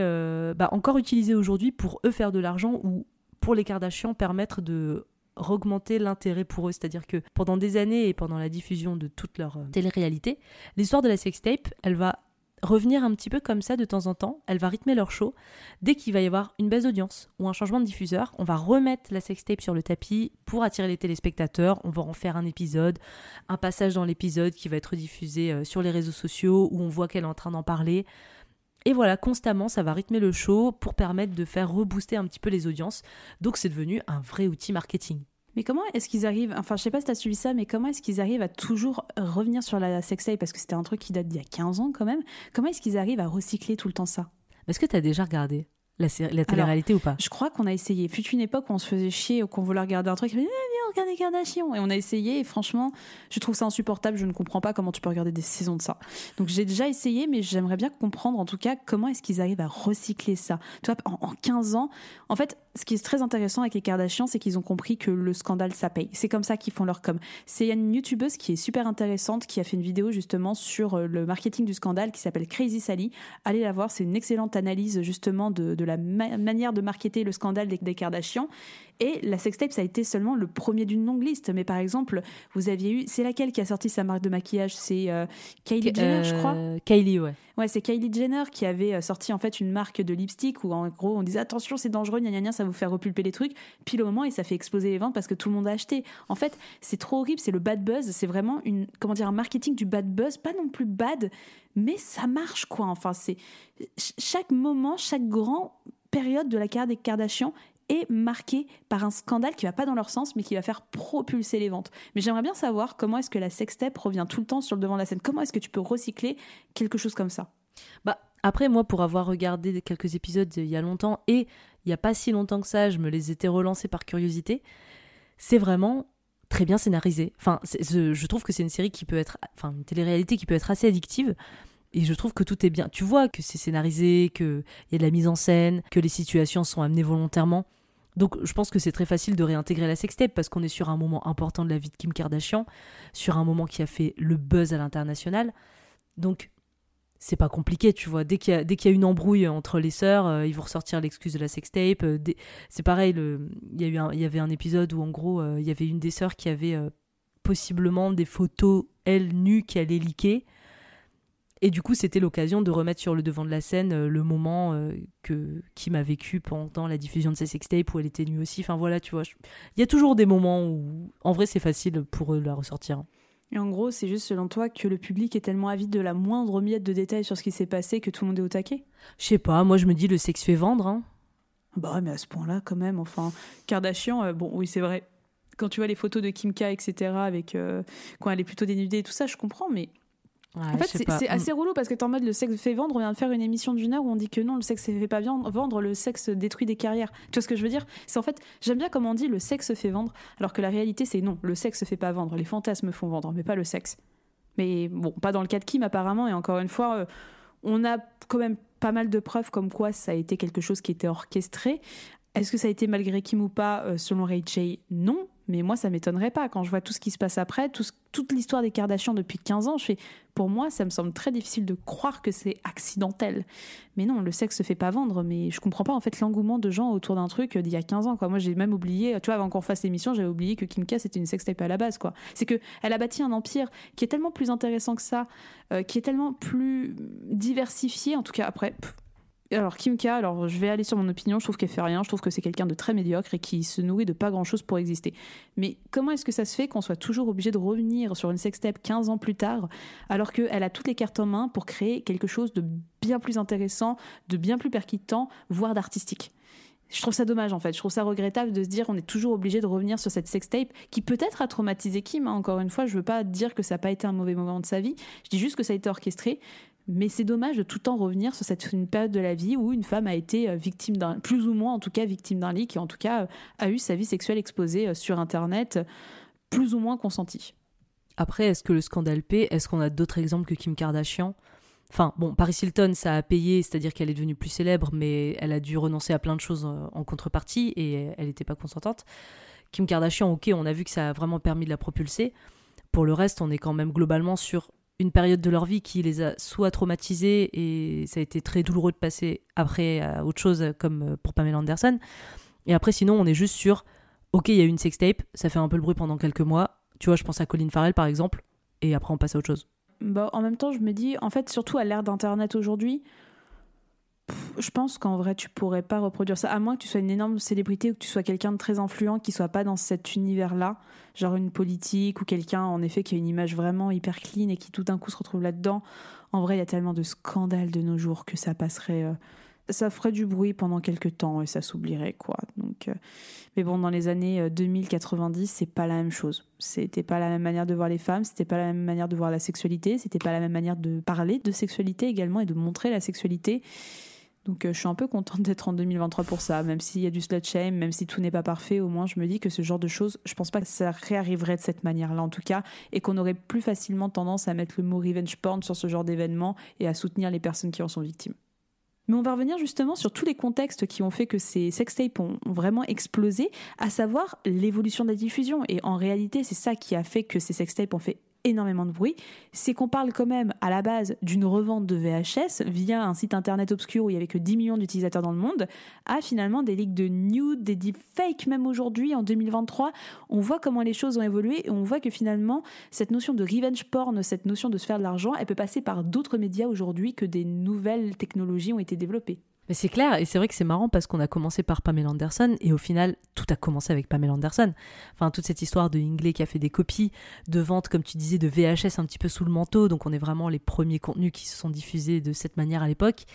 bah, encore utilisé aujourd'hui pour eux faire de l'argent ou pour les Kardashians permettre de augmenter l'intérêt pour eux. C'est-à-dire que pendant des années et pendant la diffusion de toute leur télé-réalité, l'histoire de la sextape, elle va revenir un petit peu comme ça de temps en temps. Elle va rythmer leur show. Dès qu'il va y avoir une baisse d'audience ou un changement de diffuseur, on va remettre la sextape sur le tapis pour attirer les téléspectateurs. On va en faire un épisode, un passage dans l'épisode qui va être diffusé euh, sur les réseaux sociaux où on voit qu'elle est en train d'en parler. Et voilà, constamment, ça va rythmer le show pour permettre de faire rebooster un petit peu les audiences. Donc c'est devenu un vrai outil marketing. Mais comment est-ce qu'ils arrivent, enfin je sais pas si tu as suivi ça, mais comment est-ce qu'ils arrivent à toujours revenir sur la sextape? Parce que c'était un truc qui date d'il y a 15 ans quand même. Comment est-ce qu'ils arrivent à recycler tout le temps ça? Est-ce que tu as déjà regardé? La, la télé-réalité ou pas? Je crois qu'on a essayé. Fut une époque où on se faisait chier, ou qu'on voulait regarder un truc, et on regarde les Kardashians. Et on a essayé, et franchement, je trouve ça insupportable. Je ne comprends pas comment tu peux regarder des saisons de ça. Donc j'ai déjà essayé, mais j'aimerais bien comprendre en tout cas comment est-ce qu'ils arrivent à recycler ça. Tu vois, en, en 15 ans, en fait, ce qui est très intéressant avec les Kardashians, c'est qu'ils ont compris que le scandale, ça paye. C'est comme ça qu'ils font leur com. C'est une youtubeuse qui est super intéressante, qui a fait une vidéo justement sur euh, le marketing du scandale, qui s'appelle Crazy Sally. Allez la voir, c'est une excellente analyse justement de, la manière de marketer le scandale des, des Kardashians. Et la sextape, ça a été seulement le premier d'une longue liste. Mais par exemple, vous aviez eu, c'est laquelle qui a sorti sa marque de maquillage? C'est euh, Kylie Jenner, je crois. Euh, Kylie, ouais. Ouais, c'est Kylie Jenner qui avait euh, sorti en fait une marque de lipstick où en gros on disait attention c'est dangereux, gna, gna, gna ça vous faire repulper les trucs. Puis au moment et ça fait exploser les ventes parce que tout le monde a acheté. En fait, c'est trop horrible, c'est le bad buzz, c'est vraiment une comment dire un marketing du bad buzz, pas non plus bad, mais ça marche quoi. Enfin c'est chaque moment, chaque grand période de la carrière des Kardashians est marqué par un scandale qui va pas dans leur sens, mais qui va faire propulser les ventes. Mais j'aimerais bien savoir comment est-ce que la sextape revient tout le temps sur le devant de la scène. Comment est-ce que tu peux recycler quelque chose comme ça? Bah après moi, pour avoir regardé quelques épisodes il y a longtemps et il y a pas si longtemps que ça, je me les étais relancés par curiosité. C'est vraiment très bien scénarisé. Enfin, je trouve que c'est une série qui peut être, enfin, une télé-réalité qui peut être assez addictive. Et je trouve que tout est bien. Tu vois que c'est scénarisé, qu'il y a de la mise en scène, que les situations sont amenées volontairement. Donc je pense que c'est très facile de réintégrer la sextape parce qu'on est sur un moment important de la vie de Kim Kardashian, sur un moment qui a fait le buzz à l'international. Donc c'est pas compliqué, tu vois. Dès qu'il y, a, une embrouille entre les sœurs, euh, ils vont ressortir l'excuse de la sextape. Euh, c'est pareil, il, y y avait un épisode où en gros, euh, il y avait une des sœurs qui avait possiblement des photos, elle, nue, qui allait liquer. Et du coup, c'était l'occasion de remettre sur le devant de la scène euh, le moment euh, que Kim a vécu pendant la diffusion de ses sextapes où elle était nue aussi. Enfin voilà, tu vois. Il y a toujours des moments où, en vrai, c'est facile pour eux de la ressortir. Et en gros, c'est juste selon toi que le public est tellement avide de la moindre miette de détails sur ce qui s'est passé que tout le monde est au taquet? Je sais pas, moi je me dis le sexe fait vendre. Hein. Bah ouais, mais à ce point-là, quand même. Enfin, Kardashian, euh, bon, oui, c'est vrai. Quand tu vois les photos de Kim K, etc., avec, quand elle est plutôt dénudée et tout ça, je comprends, mais en fait, c'est mm. assez relou parce que t'es en mode le sexe fait vendre. On vient de faire une émission d'une heure où on dit que non, le sexe fait pas vendre, le sexe détruit des carrières. Tu vois ce que je veux dire? C'est en fait, j'aime bien comment on dit le sexe fait vendre, alors que la réalité c'est non, le sexe fait pas vendre. Les fantasmes font vendre, mais pas le sexe. Mais bon, pas dans le cas de Kim apparemment. Et encore une fois, euh, on a quand même pas mal de preuves comme quoi ça a été quelque chose qui était orchestré. Est-ce que ça a été malgré Kim ou pas? Euh, Selon Ray J, non. Mais moi, ça m'étonnerait pas. Quand je vois tout ce qui se passe après, toute l'histoire des Kardashians depuis 15 ans, je fais, pour moi, ça me semble très difficile de croire que c'est accidentel. Mais non, le sexe se fait pas vendre. Mais je comprends pas, en fait, l'engouement de gens autour d'un truc d'il y a 15 ans. Moi, j'ai même oublié, tu vois, avant qu'on fasse l'émission, j'avais oublié que Kim K, c'était une sextape à la base, quoi. C'est que elle a bâti un empire qui est tellement plus intéressant que ça, euh, qui est tellement plus diversifié, en tout cas, après, alors Kim K, alors je vais aller sur mon opinion, je trouve qu'elle fait rien, je trouve que c'est quelqu'un de très médiocre et qui se nourrit de pas grand chose pour exister. Mais comment est-ce que ça se fait qu'on soit toujours obligé de revenir sur une sextape 15 ans plus tard, alors qu'elle a toutes les cartes en main pour créer quelque chose de bien plus intéressant, de bien plus percutant, voire d'artistique? Je trouve ça dommage en fait. Je trouve ça regrettable de se dire on est toujours obligé de revenir sur cette sextape qui peut-être a traumatisé Kim. Hein. Encore une fois, je veux pas dire que ça n'a pas été un mauvais moment de sa vie. Je dis juste que ça a été orchestré. Mais c'est dommage de tout le temps revenir sur cette période de la vie où une femme a été euh, victime d'un, plus ou moins en tout cas victime d'un lit, qui en tout cas euh, a eu sa vie sexuelle exposée euh, sur Internet, plus ou moins consentie. Après, est-ce que le scandale paie? Est-ce qu'on a d'autres exemples que Kim Kardashian? Enfin, bon, Paris Hilton, ça a payé, c'est-à-dire qu'elle est devenue plus célèbre, mais elle a dû renoncer à plein de choses en contrepartie et elle n'était pas consentante. Kim Kardashian, ok, on a vu que ça a vraiment permis de la propulser. Pour le reste, on est quand même globalement sur une période de leur vie qui les a soit traumatisés et ça a été très douloureux de passer après à autre chose comme euh, pour Pamela Anderson. Et après, sinon, on est juste sur ok, il y a eu une sextape, ça fait un peu le bruit pendant quelques mois. Tu vois, je pense à Colin Farrell par exemple, et après on passe à autre chose. Bah, en même temps, je me dis, en fait, surtout à l'ère d'Internet aujourd'hui, je pense qu'en vrai, tu pourrais pas reproduire ça, à moins que tu sois une énorme célébrité ou que tu sois quelqu'un de très influent qui soit pas dans cet univers-là, genre une politique ou quelqu'un, en effet, qui a une image vraiment hyper clean et qui tout d'un coup se retrouve là-dedans. En vrai, il y a tellement de scandales de nos jours que ça passerait. Euh, ça ferait du bruit pendant quelques temps et ça s'oublierait, quoi. Donc, euh, mais bon, dans les années 2090, euh, c'est pas la même chose. C'était pas la même manière de voir les femmes, c'était pas la même manière de voir la sexualité, c'était pas la même manière de parler de sexualité également et de montrer la sexualité. Donc euh, je suis un peu contente d'être en 2023 pour ça, même s'il y a du slut shame, même si tout n'est pas parfait, au moins je me dis que ce genre de choses, je pense pas que ça réarriverait de cette manière-là en tout cas, et qu'on aurait plus facilement tendance à mettre le mot revenge porn sur ce genre d'événement et à soutenir les personnes qui en sont victimes. Mais on va revenir justement sur tous les contextes qui ont fait que ces sextapes ont vraiment explosé, à savoir l'évolution de la diffusion. Et en réalité, c'est ça qui a fait que ces sextapes ont fait énormément de bruit, c'est qu'on parle quand même à la base d'une revente de VHS via un site internet obscur où il y avait que 10 millions d'utilisateurs dans le monde, à finalement des leaks de nude, des deepfakes même aujourd'hui en 2023. On voit comment les choses ont évolué et on voit que finalement cette notion de revenge porn, cette notion de se faire de l'argent, elle peut passer par d'autres médias aujourd'hui que des nouvelles technologies ont été développées. Mais c'est clair, et c'est vrai que c'est marrant parce qu'on a commencé par Pamela Anderson, et au final, tout a commencé avec Pamela Anderson. Enfin, toute cette histoire de Ingley qui a fait des copies de vente, comme tu disais, de VHS un petit peu sous le manteau, donc on est vraiment les premiers contenus qui se sont diffusés de cette manière à l'époque.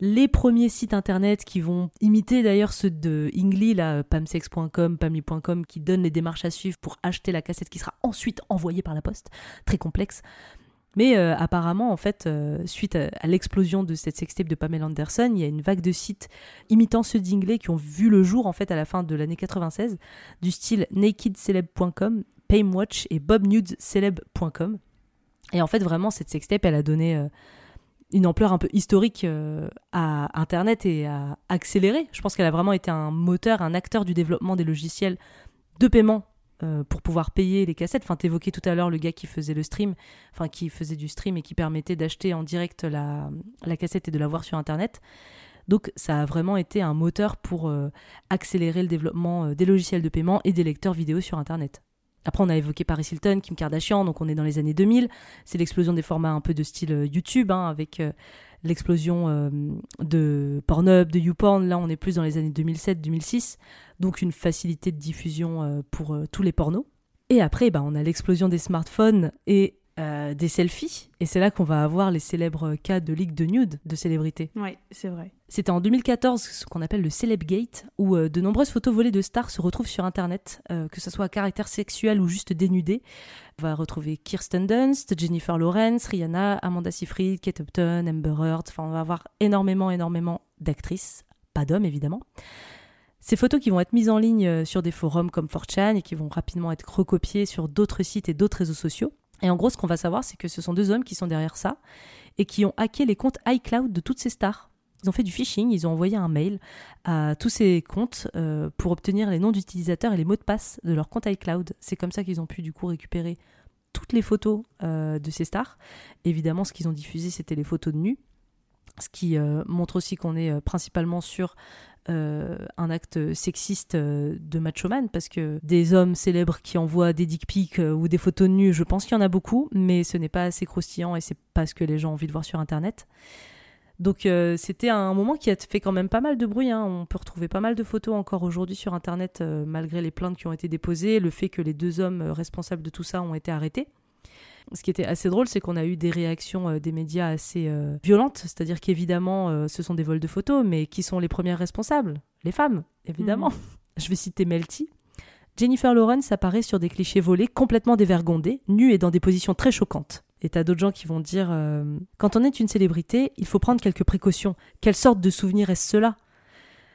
Les premiers sites internet qui vont imiter d'ailleurs ceux de Ingley, là, pamsex.com, pamli.com, qui donnent les démarches à suivre pour acheter la cassette qui sera ensuite envoyée par la poste. Très complexe. Mais euh, apparemment, en fait, euh, suite à, l'explosion de cette sextape de Pamela Anderson, il y a une vague de sites imitant ceux d'Ingley qui ont vu le jour en fait à la fin de l'année 96, du style nakedceleb.com, Pamewatch et bobnudesceleb.com. Et en fait, vraiment, cette sextape, elle a donné euh, une ampleur un peu historique à Internet et a accéléré. Je pense qu'elle a vraiment été un moteur, un acteur du développement des logiciels de paiement euh, pour pouvoir payer les cassettes. Enfin, t'évoquais tout à l'heure le gars qui faisait le stream, enfin qui faisait du stream et qui permettait d'acheter en direct la, la cassette et de la voir sur Internet. Donc ça a vraiment été un moteur pour euh, accélérer le développement euh, des logiciels de paiement et des lecteurs vidéo sur Internet. Après, on a évoqué Paris Hilton, Kim Kardashian, donc on est dans les années 2000. C'est l'explosion des formats un peu de style YouTube, hein, avec l'explosion euh, de Pornhub, de YouPorn. Là, on est plus dans les années 2007-2006, donc une facilité de diffusion euh, pour euh, tous les pornos. Et après, bah, on a l'explosion des smartphones et euh, des selfies. Et c'est là qu'on va avoir les célèbres cas de leak de nude de célébrités. Oui, c'est vrai. C'était en 2014 ce qu'on appelle le Celebgate, où euh, de nombreuses photos volées de stars se retrouvent sur Internet, euh, que ce soit à caractère sexuel ou juste dénudées. On va retrouver Kirsten Dunst, Jennifer Lawrence, Rihanna, Amanda Seyfried, Kate Upton, Amber Heard. Enfin, on va avoir énormément, énormément d'actrices, pas d'hommes évidemment. Ces photos qui vont être mises en ligne sur des forums comme 4chan et qui vont rapidement être recopiées sur d'autres sites et d'autres réseaux sociaux. Et en gros, ce qu'on va savoir, c'est que ce sont deux hommes qui sont derrière ça et qui ont hacké les comptes iCloud de toutes ces stars. Ils ont fait du phishing, ils ont envoyé un mail à tous ces comptes euh, pour obtenir les noms d'utilisateurs et les mots de passe de leur compte iCloud. C'est comme ça qu'ils ont pu du coup récupérer toutes les photos euh, de ces stars. Évidemment, ce qu'ils ont diffusé, c'était les photos de nus, ce qui euh, montre aussi qu'on est principalement sur euh, un acte sexiste euh, de machoman parce que des hommes célèbres qui envoient des dick pics euh, ou des photos de nus, je pense qu'il y en a beaucoup, mais ce n'est pas assez croustillant et c'est pas ce que les gens ont envie de voir sur internet. Donc c'était un moment qui a fait quand même pas mal de bruit. Hein. On peut retrouver pas mal de photos encore aujourd'hui sur Internet malgré les plaintes qui ont été déposées, le fait que les deux hommes responsables de tout ça ont été arrêtés. Ce qui était assez drôle, c'est qu'on a eu des réactions euh, des médias assez euh, violentes, c'est-à-dire qu'évidemment, euh, ce sont des vols de photos, mais qui sont les premières responsables? Les femmes, évidemment. Mhm. <laughs> Je vais citer Melty. Jennifer Lawrence apparaît sur des clichés volés complètement dévergondés, nus et dans des positions très choquantes. Et t'as d'autres gens qui vont dire quand on est une célébrité, il faut prendre quelques précautions. Quelle sorte de souvenir est-ce cela?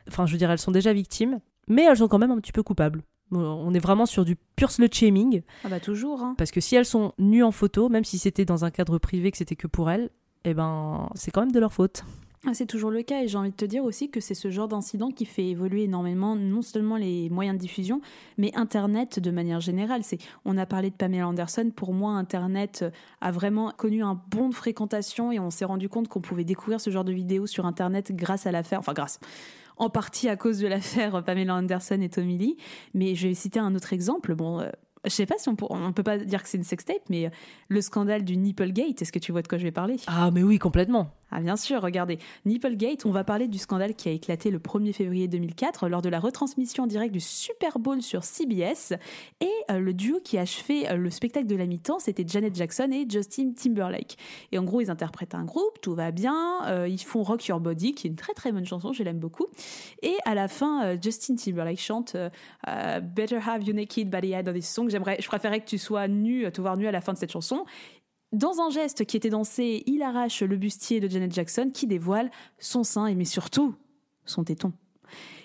Enfin, je veux dire, elles sont déjà victimes, mais elles sont quand même un petit peu coupables. On est vraiment sur du pur slut shaming. Ah bah toujours. Hein. Parce que si elles sont nues en photo, même si c'était dans un cadre privé, que c'était que pour elles, eh ben c'est quand même de leur faute. Ah, c'est toujours le cas et j'ai envie de te dire aussi que c'est ce genre d'incident qui fait évoluer énormément non seulement les moyens de diffusion, mais Internet de manière générale. C'est, on a parlé de Pamela Anderson, pour moi Internet a vraiment connu un bond de fréquentation et on s'est rendu compte qu'on pouvait découvrir ce genre de vidéos sur Internet grâce à l'affaire, enfin grâce, en partie à cause de l'affaire Pamela Anderson et Tommy Lee. Mais je vais citer un autre exemple. Bon, euh, je sais pas si on peut, on peut pas dire que c'est une sextape, mais euh, le scandale du Nipplegate, est-ce que tu vois de quoi je vais parler? Ah, mais oui, complètement. Ah bien sûr, regardez. Nipplegate, on va parler du scandale qui a éclaté le 1er février 2004 lors de la retransmission en direct du Super Bowl sur CBS. Et euh, le duo qui a achevé euh, le spectacle de la mi-temps, c'était Janet Jackson et Justin Timberlake. Et en gros, ils interprètent un groupe, tout va bien. Euh, ils font Rock Your Body, qui est une très très bonne chanson, je l'aime beaucoup. Et à la fin, Justin Timberlake chante Better Have You Naked Body Eye dans this song. J'aimerais, je préférais que tu sois nu, te voir nu à la fin de cette chanson. Dans un geste qui était dansé, il arrache le bustier de Janet Jackson qui dévoile son sein et mais surtout son téton.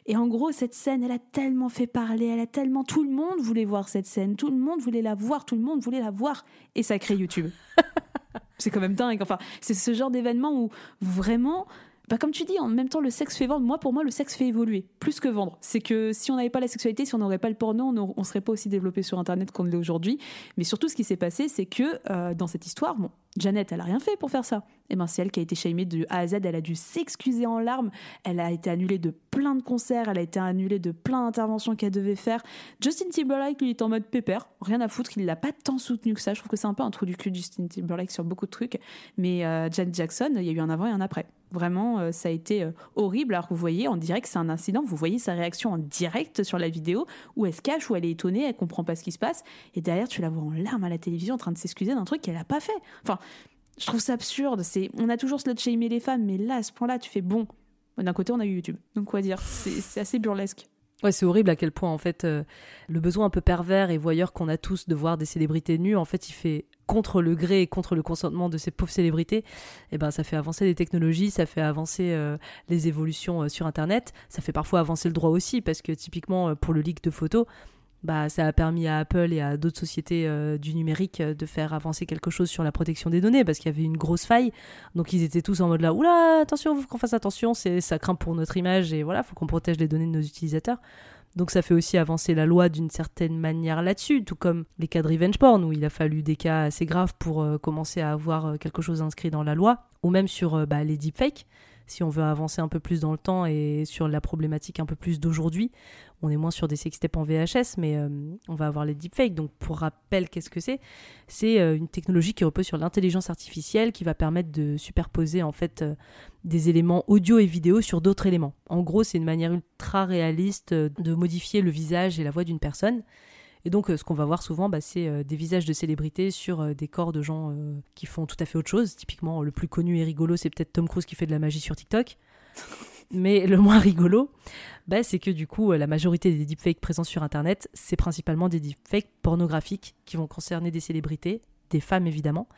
Et en gros, cette scène, elle a tellement fait parler, elle a tellement... Tout le monde voulait voir cette scène, tout le monde voulait la voir, tout le monde voulait la voir. Et ça crée YouTube. <laughs> c'est quand même dingue. Enfin, c'est ce genre d'événement où vraiment bah comme tu dis, en même temps, le sexe fait vendre. Moi, pour moi, le sexe fait évoluer, plus que vendre. C'est que si on n'avait pas la sexualité, si on n'aurait pas le porno, on ne serait pas aussi développé sur Internet qu'on l'est aujourd'hui. Mais surtout, ce qui s'est passé, c'est que euh, dans cette histoire, bon, Janet, elle a rien fait pour faire ça. Et eh ben, c'est elle qui a été shamée de A à Z. Elle a dû s'excuser en larmes. Elle a été annulée de plein de concerts. Elle a été annulée de plein d'interventions qu'elle devait faire. Justin Timberlake, lui, est en mode pépère. Rien à foutre. Il l'a pas tant soutenu que ça. Je trouve que c'est un peu un trou du cul, Justin Timberlake, sur beaucoup de trucs. Mais euh, Janet Jackson, il y a eu un avant et un après. Vraiment, euh, ça a été euh, horrible. Alors, vous voyez, dirait que c'est un incident. Vous voyez sa réaction en direct sur la vidéo où elle se cache, où elle est étonnée, elle comprend pas ce qui se passe. Et derrière, tu la vois en larmes à la télévision en train de s'excuser d'un truc qu'elle a pas fait. Enfin, je trouve ça absurde. C'est, on a toujours slut shamé les femmes, mais là, à ce point-là, tu fais bon. D'un côté, on a eu YouTube. Donc, quoi dire? C'est assez burlesque. Ouais, c'est horrible à quel point, en fait, euh, le besoin un peu pervers et voyeur qu'on a tous de voir des célébrités nues, en fait, il fait contre le gré et contre le consentement de ces pauvres célébrités, eh ben, ça fait avancer les technologies, ça fait avancer euh, les évolutions euh, sur Internet, ça fait parfois avancer le droit aussi, parce que typiquement, pour le leak de photos, bah, ça a permis à Apple et à d'autres sociétés euh, du numérique euh, de faire avancer quelque chose sur la protection des données parce qu'il y avait une grosse faille. Donc ils étaient tous en mode là, oula, attention, faut qu'on fasse attention, c'est ça craint pour notre image et voilà, faut qu'on protège les données de nos utilisateurs. Donc ça fait aussi avancer la loi d'une certaine manière là-dessus, tout comme les cas de revenge porn où il a fallu des cas assez graves pour euh, commencer à avoir quelque chose inscrit dans la loi, ou même sur bah, les deepfakes si on veut avancer un peu plus dans le temps et sur la problématique un peu plus d'aujourd'hui, on est moins sur des sextapes en VHS, mais euh, on va avoir les deepfakes. Donc, pour rappel, qu'est-ce que c'est? C'est euh, une technologie qui repose sur l'intelligence artificielle qui va permettre de superposer en fait euh, des éléments audio et vidéo sur d'autres éléments. En gros, c'est une manière ultra réaliste de modifier le visage et la voix d'une personne. Et donc, ce qu'on va voir souvent, bah, c'est des visages de célébrités sur des corps de gens qui font tout à fait autre chose. Typiquement, le plus connu et rigolo, c'est peut-être Tom Cruise qui fait de la magie sur TikTok. <laughs> Mais le moins rigolo, bah, c'est que du coup, la majorité des deepfakes présents sur Internet, c'est principalement des deepfakes pornographiques qui vont concerner des célébrités, des femmes évidemment.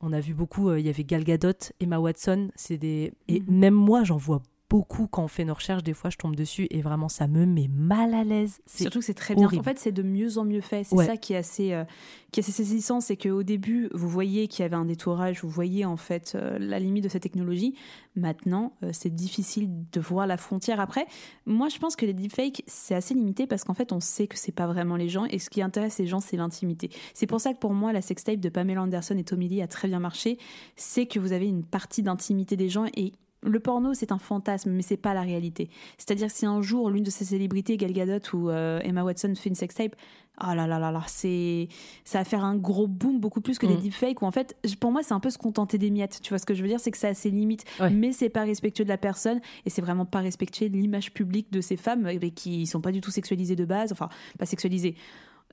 On a vu beaucoup, il y avait Gal Gadot, Emma Watson, c'est des... Et mhm. même moi, j'en vois beaucoup quand on fait nos recherches. Des fois, je tombe dessus et vraiment, ça me met mal à l'aise. Surtout que c'est très bien. En fait, c'est de mieux en mieux fait. C'est ça qui est assez, euh, qui est assez saisissant. C'est qu'au début, vous voyez qu'il y avait un détourage, vous voyez en fait euh, la limite de cette technologie. Maintenant, euh, c'est difficile de voir la frontière. Après, moi, je pense que les deepfakes, c'est assez limité parce qu'en fait, on sait que c'est pas vraiment les gens et ce qui intéresse les gens, c'est l'intimité. C'est pour ça que pour moi, la sextape de Pamela Anderson et Tommy Lee a très bien marché. C'est que vous avez une partie d'intimité des gens et le porno, c'est un fantasme, mais c'est pas la réalité. C'est-à-dire si un jour l'une de ces célébrités, Gal Gadot ou euh, Emma Watson, fait une sextape, oh là là là là, c'est ça va faire un gros boom beaucoup plus que des mm. deepfakes. Où en fait, pour moi, c'est un peu se contenter des miettes. Tu vois ce que je veux dire, c'est que ça a ses limites, mais c'est pas respectueux de la personne et c'est vraiment pas respectueux de l'image publique de ces femmes euh, qui sont pas du tout sexualisées de base, enfin pas sexualisées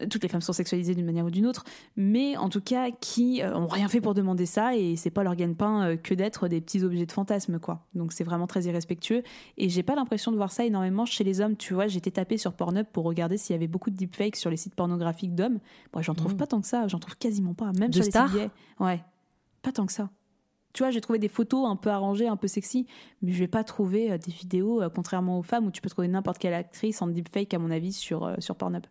toutes les femmes sont sexualisées d'une manière ou d'une autre, mais en tout cas qui euh, ont rien fait pour demander ça et c'est pas leur gagne-pain euh, que d'être des petits objets de fantasme quoi. Donc c'est vraiment très irrespectueux et j'ai pas l'impression de voir ça énormément chez les hommes. Tu vois, j'étais tapé sur Pornhub pour regarder s'il y avait beaucoup de deepfakes sur les sites pornographiques d'hommes. Moi, j'en trouve mmh. pas tant que ça, j'en trouve quasiment pas, même sur les sites Ouais, pas tant que ça. Tu vois, j'ai trouvé des photos un peu arrangées, un peu sexy, mais je vais pas trouver euh, des vidéos, contrairement aux femmes, où tu peux trouver n'importe quelle actrice en deepfake, à mon avis, sur, sur Pornhub.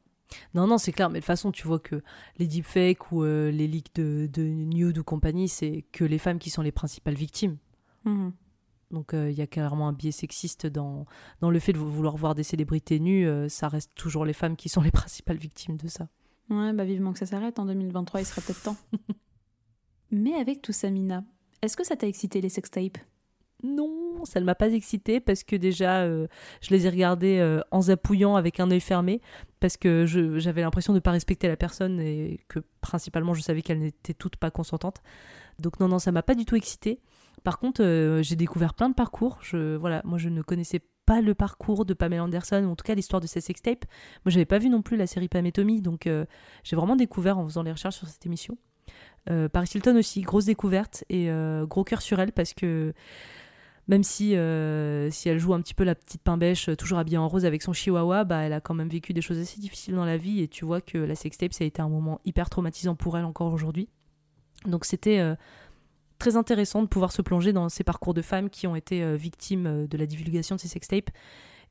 Non, non, c'est clair, mais de toute façon, tu vois que les deepfakes ou euh, les leaks de, de nude ou compagnie, c'est que les femmes qui sont les principales victimes. Mhm. Donc euh, il y a clairement un biais sexiste dans, dans le fait de vouloir voir des célébrités nues, euh, ça reste toujours les femmes qui sont <laughs> les principales victimes de ça. Ouais, bah vivement que ça s'arrête, en 2023 il serait peut-être temps. <laughs> mais avec tout ça, Mina, est-ce que ça t'a excité les sextapes? Non, ça ne m'a pas excité parce que déjà, euh, je les ai regardés euh, en zapouillant avec un œil fermé parce que j'avais l'impression de ne pas respecter la personne et que principalement je savais qu'elles n'étaient toutes pas consentantes. Donc non, non, ça m'a pas du tout excité. Par contre, euh, j'ai découvert plein de parcours. Je, voilà, moi, je ne connaissais pas le parcours de Pamela Anderson, ou en tout cas l'histoire de ses sextapes. Moi, j'avais pas vu non plus la série Pam et Tommy, donc j'ai vraiment découvert en faisant les recherches sur cette émission. Paris Hilton aussi, grosse découverte et gros cœur sur elle parce que même si, euh, si elle joue un petit peu la petite pain bêche, euh, toujours habillée en rose avec son chihuahua, bah, elle a quand même vécu des choses assez difficiles dans la vie et tu vois que la sextape, ça a été un moment hyper traumatisant pour elle encore aujourd'hui. Donc c'était euh, très intéressant de pouvoir se plonger dans ces parcours de femmes qui ont été victimes de la divulgation de ces sextapes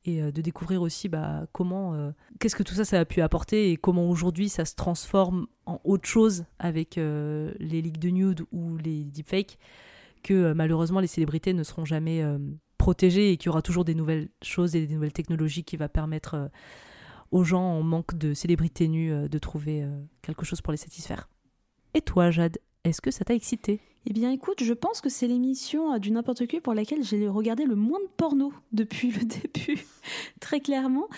et de découvrir aussi bah, comment, qu'est-ce que tout ça, ça a pu apporter et comment aujourd'hui ça se transforme en autre chose avec les leaks de nude ou les deepfakes que euh, malheureusement les célébrités ne seront jamais euh, protégées et qu'il y aura toujours des nouvelles choses et des nouvelles technologies qui va permettre euh, aux gens en manque de célébrités nues de trouver quelque chose pour les satisfaire. Et toi, Jade, est-ce que ça t'a excité? Eh bien, écoute, je pense que c'est l'émission euh, du n'importe qui pour laquelle j'ai regardé le moins de porno depuis le <laughs> début, très clairement.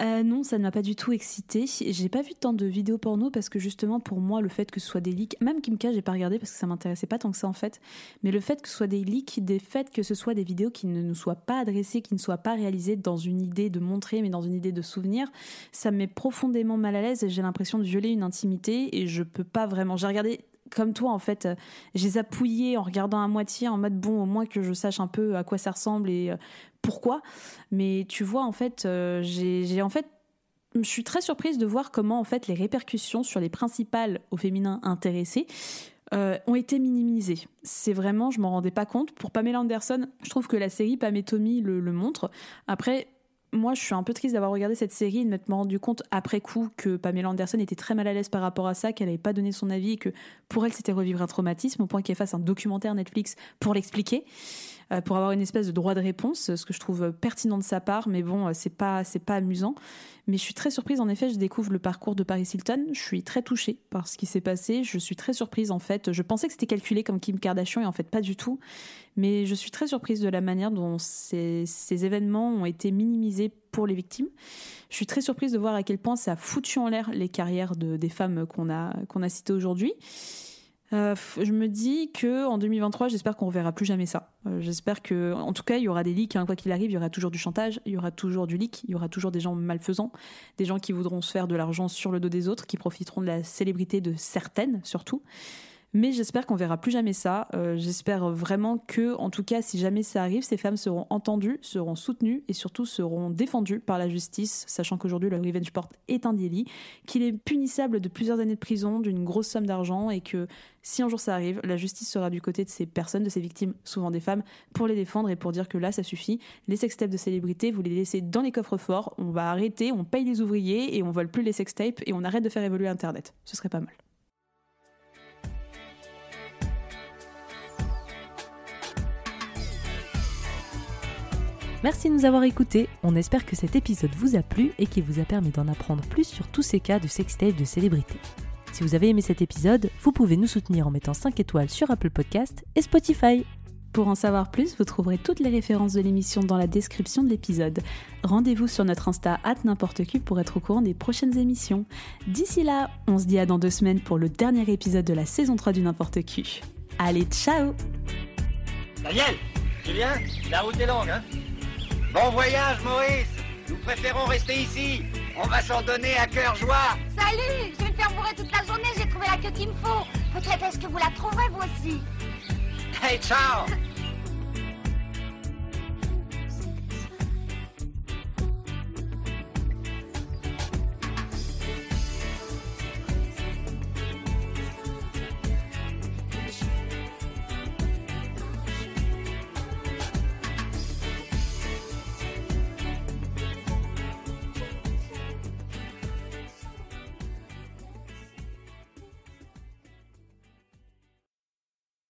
Euh, non, ça ne m'a pas du tout excité. J'ai pas vu tant de vidéos porno parce que justement, pour moi, le fait que ce soit des leaks, même Kimka, j'ai pas regardé parce que ça m'intéressait pas tant que ça en fait, mais le fait que ce soit des leaks, des faits que ce soit des vidéos qui ne nous soient pas adressées, qui ne soient pas réalisées dans une idée de montrer, mais dans une idée de souvenir, ça me met profondément mal à l'aise j'ai l'impression de violer une intimité et je peux pas vraiment. J'ai regardé comme toi, en fait, euh, j'ai les en regardant à moitié, en mode bon, au moins que je sache un peu à quoi ça ressemble et euh, pourquoi. Mais tu vois, en fait, euh, j'ai en fait je suis très surprise de voir comment en fait les répercussions sur les principales au féminin intéressées ont été minimisées. C'est vraiment, je m'en rendais pas compte. Pour Pamela Anderson, je trouve que la série Pam et Tommy le montre. Après, moi, je suis un peu triste d'avoir regardé cette série et de m'être rendu compte après coup que Pamela Anderson était très mal à l'aise par rapport à ça, qu'elle n'avait pas donné son avis et que pour elle, c'était revivre un traumatisme au point qu'elle fasse un documentaire Netflix pour l'expliquer. Euh, pour avoir une espèce de droit de réponse, ce que je trouve pertinent de sa part, mais bon, euh, c'est pas c'est pas amusant. Mais je suis très surprise, en effet, je découvre le parcours de Paris Hilton. Je suis très touchée par ce qui s'est passé. Je suis très surprise, en fait. Je pensais que c'était calculé comme Kim Kardashian, et en fait, pas du tout. Mais je suis très surprise de la manière dont ces, ces événements ont été minimisés pour les victimes. Je suis très surprise de voir à quel point ça a foutu en l'air les carrières de, des femmes qu'on a, qu'on a citées aujourd'hui. Euh, je me dis que en 2023, j'espère qu'on reverra plus jamais ça. Euh, j'espère que, en tout cas, il y aura des leaks. Hein, quoi qu'il arrive, il y aura toujours du chantage, il y aura toujours du leak, il y aura toujours des gens malfaisants, des gens qui voudront se faire de l'argent sur le dos des autres, qui profiteront de la célébrité de certaines, surtout. Mais j'espère qu'on verra plus jamais ça. Euh, j'espère vraiment que, en tout cas, si jamais ça arrive, ces femmes seront entendues, seront soutenues et surtout seront défendues par la justice, sachant qu'aujourd'hui le revenge port est un délit, qu'il est punissable de plusieurs années de prison, d'une grosse somme d'argent et que si un jour ça arrive, la justice sera du côté de ces personnes, de ces victimes, souvent des femmes, pour les défendre et pour dire que là, ça suffit. Les sextapes de célébrités, vous les laissez dans les coffres forts, on va arrêter, on paye les ouvriers et on vole plus les sextapes et on arrête de faire évoluer Internet. Ce serait pas mal. Merci de nous avoir écoutés. On espère que cet épisode vous a plu et qu'il vous a permis d'en apprendre plus sur tous ces cas de sextape de célébrités. Si vous avez aimé cet épisode, vous pouvez nous soutenir en mettant 5 étoiles sur Apple Podcast et Spotify. Pour en savoir plus, vous trouverez toutes les références de l'émission dans la description de l'épisode. Rendez-vous sur notre Insta n'importe pour être au courant des prochaines émissions. D'ici là, on se dit à dans deux semaines pour le dernier épisode de la saison 3 du N'importe Q. Allez, ciao Daniel Julien La route est longue, hein? Bon voyage, Maurice Nous préférons rester ici. On va s'en donner à cœur joie. Salut Je vais me faire bourrer toute la journée, j'ai trouvé la queue qu'il me faut. Peut-être est-ce que vous la trouverez, vous aussi Hey, ciao <laughs>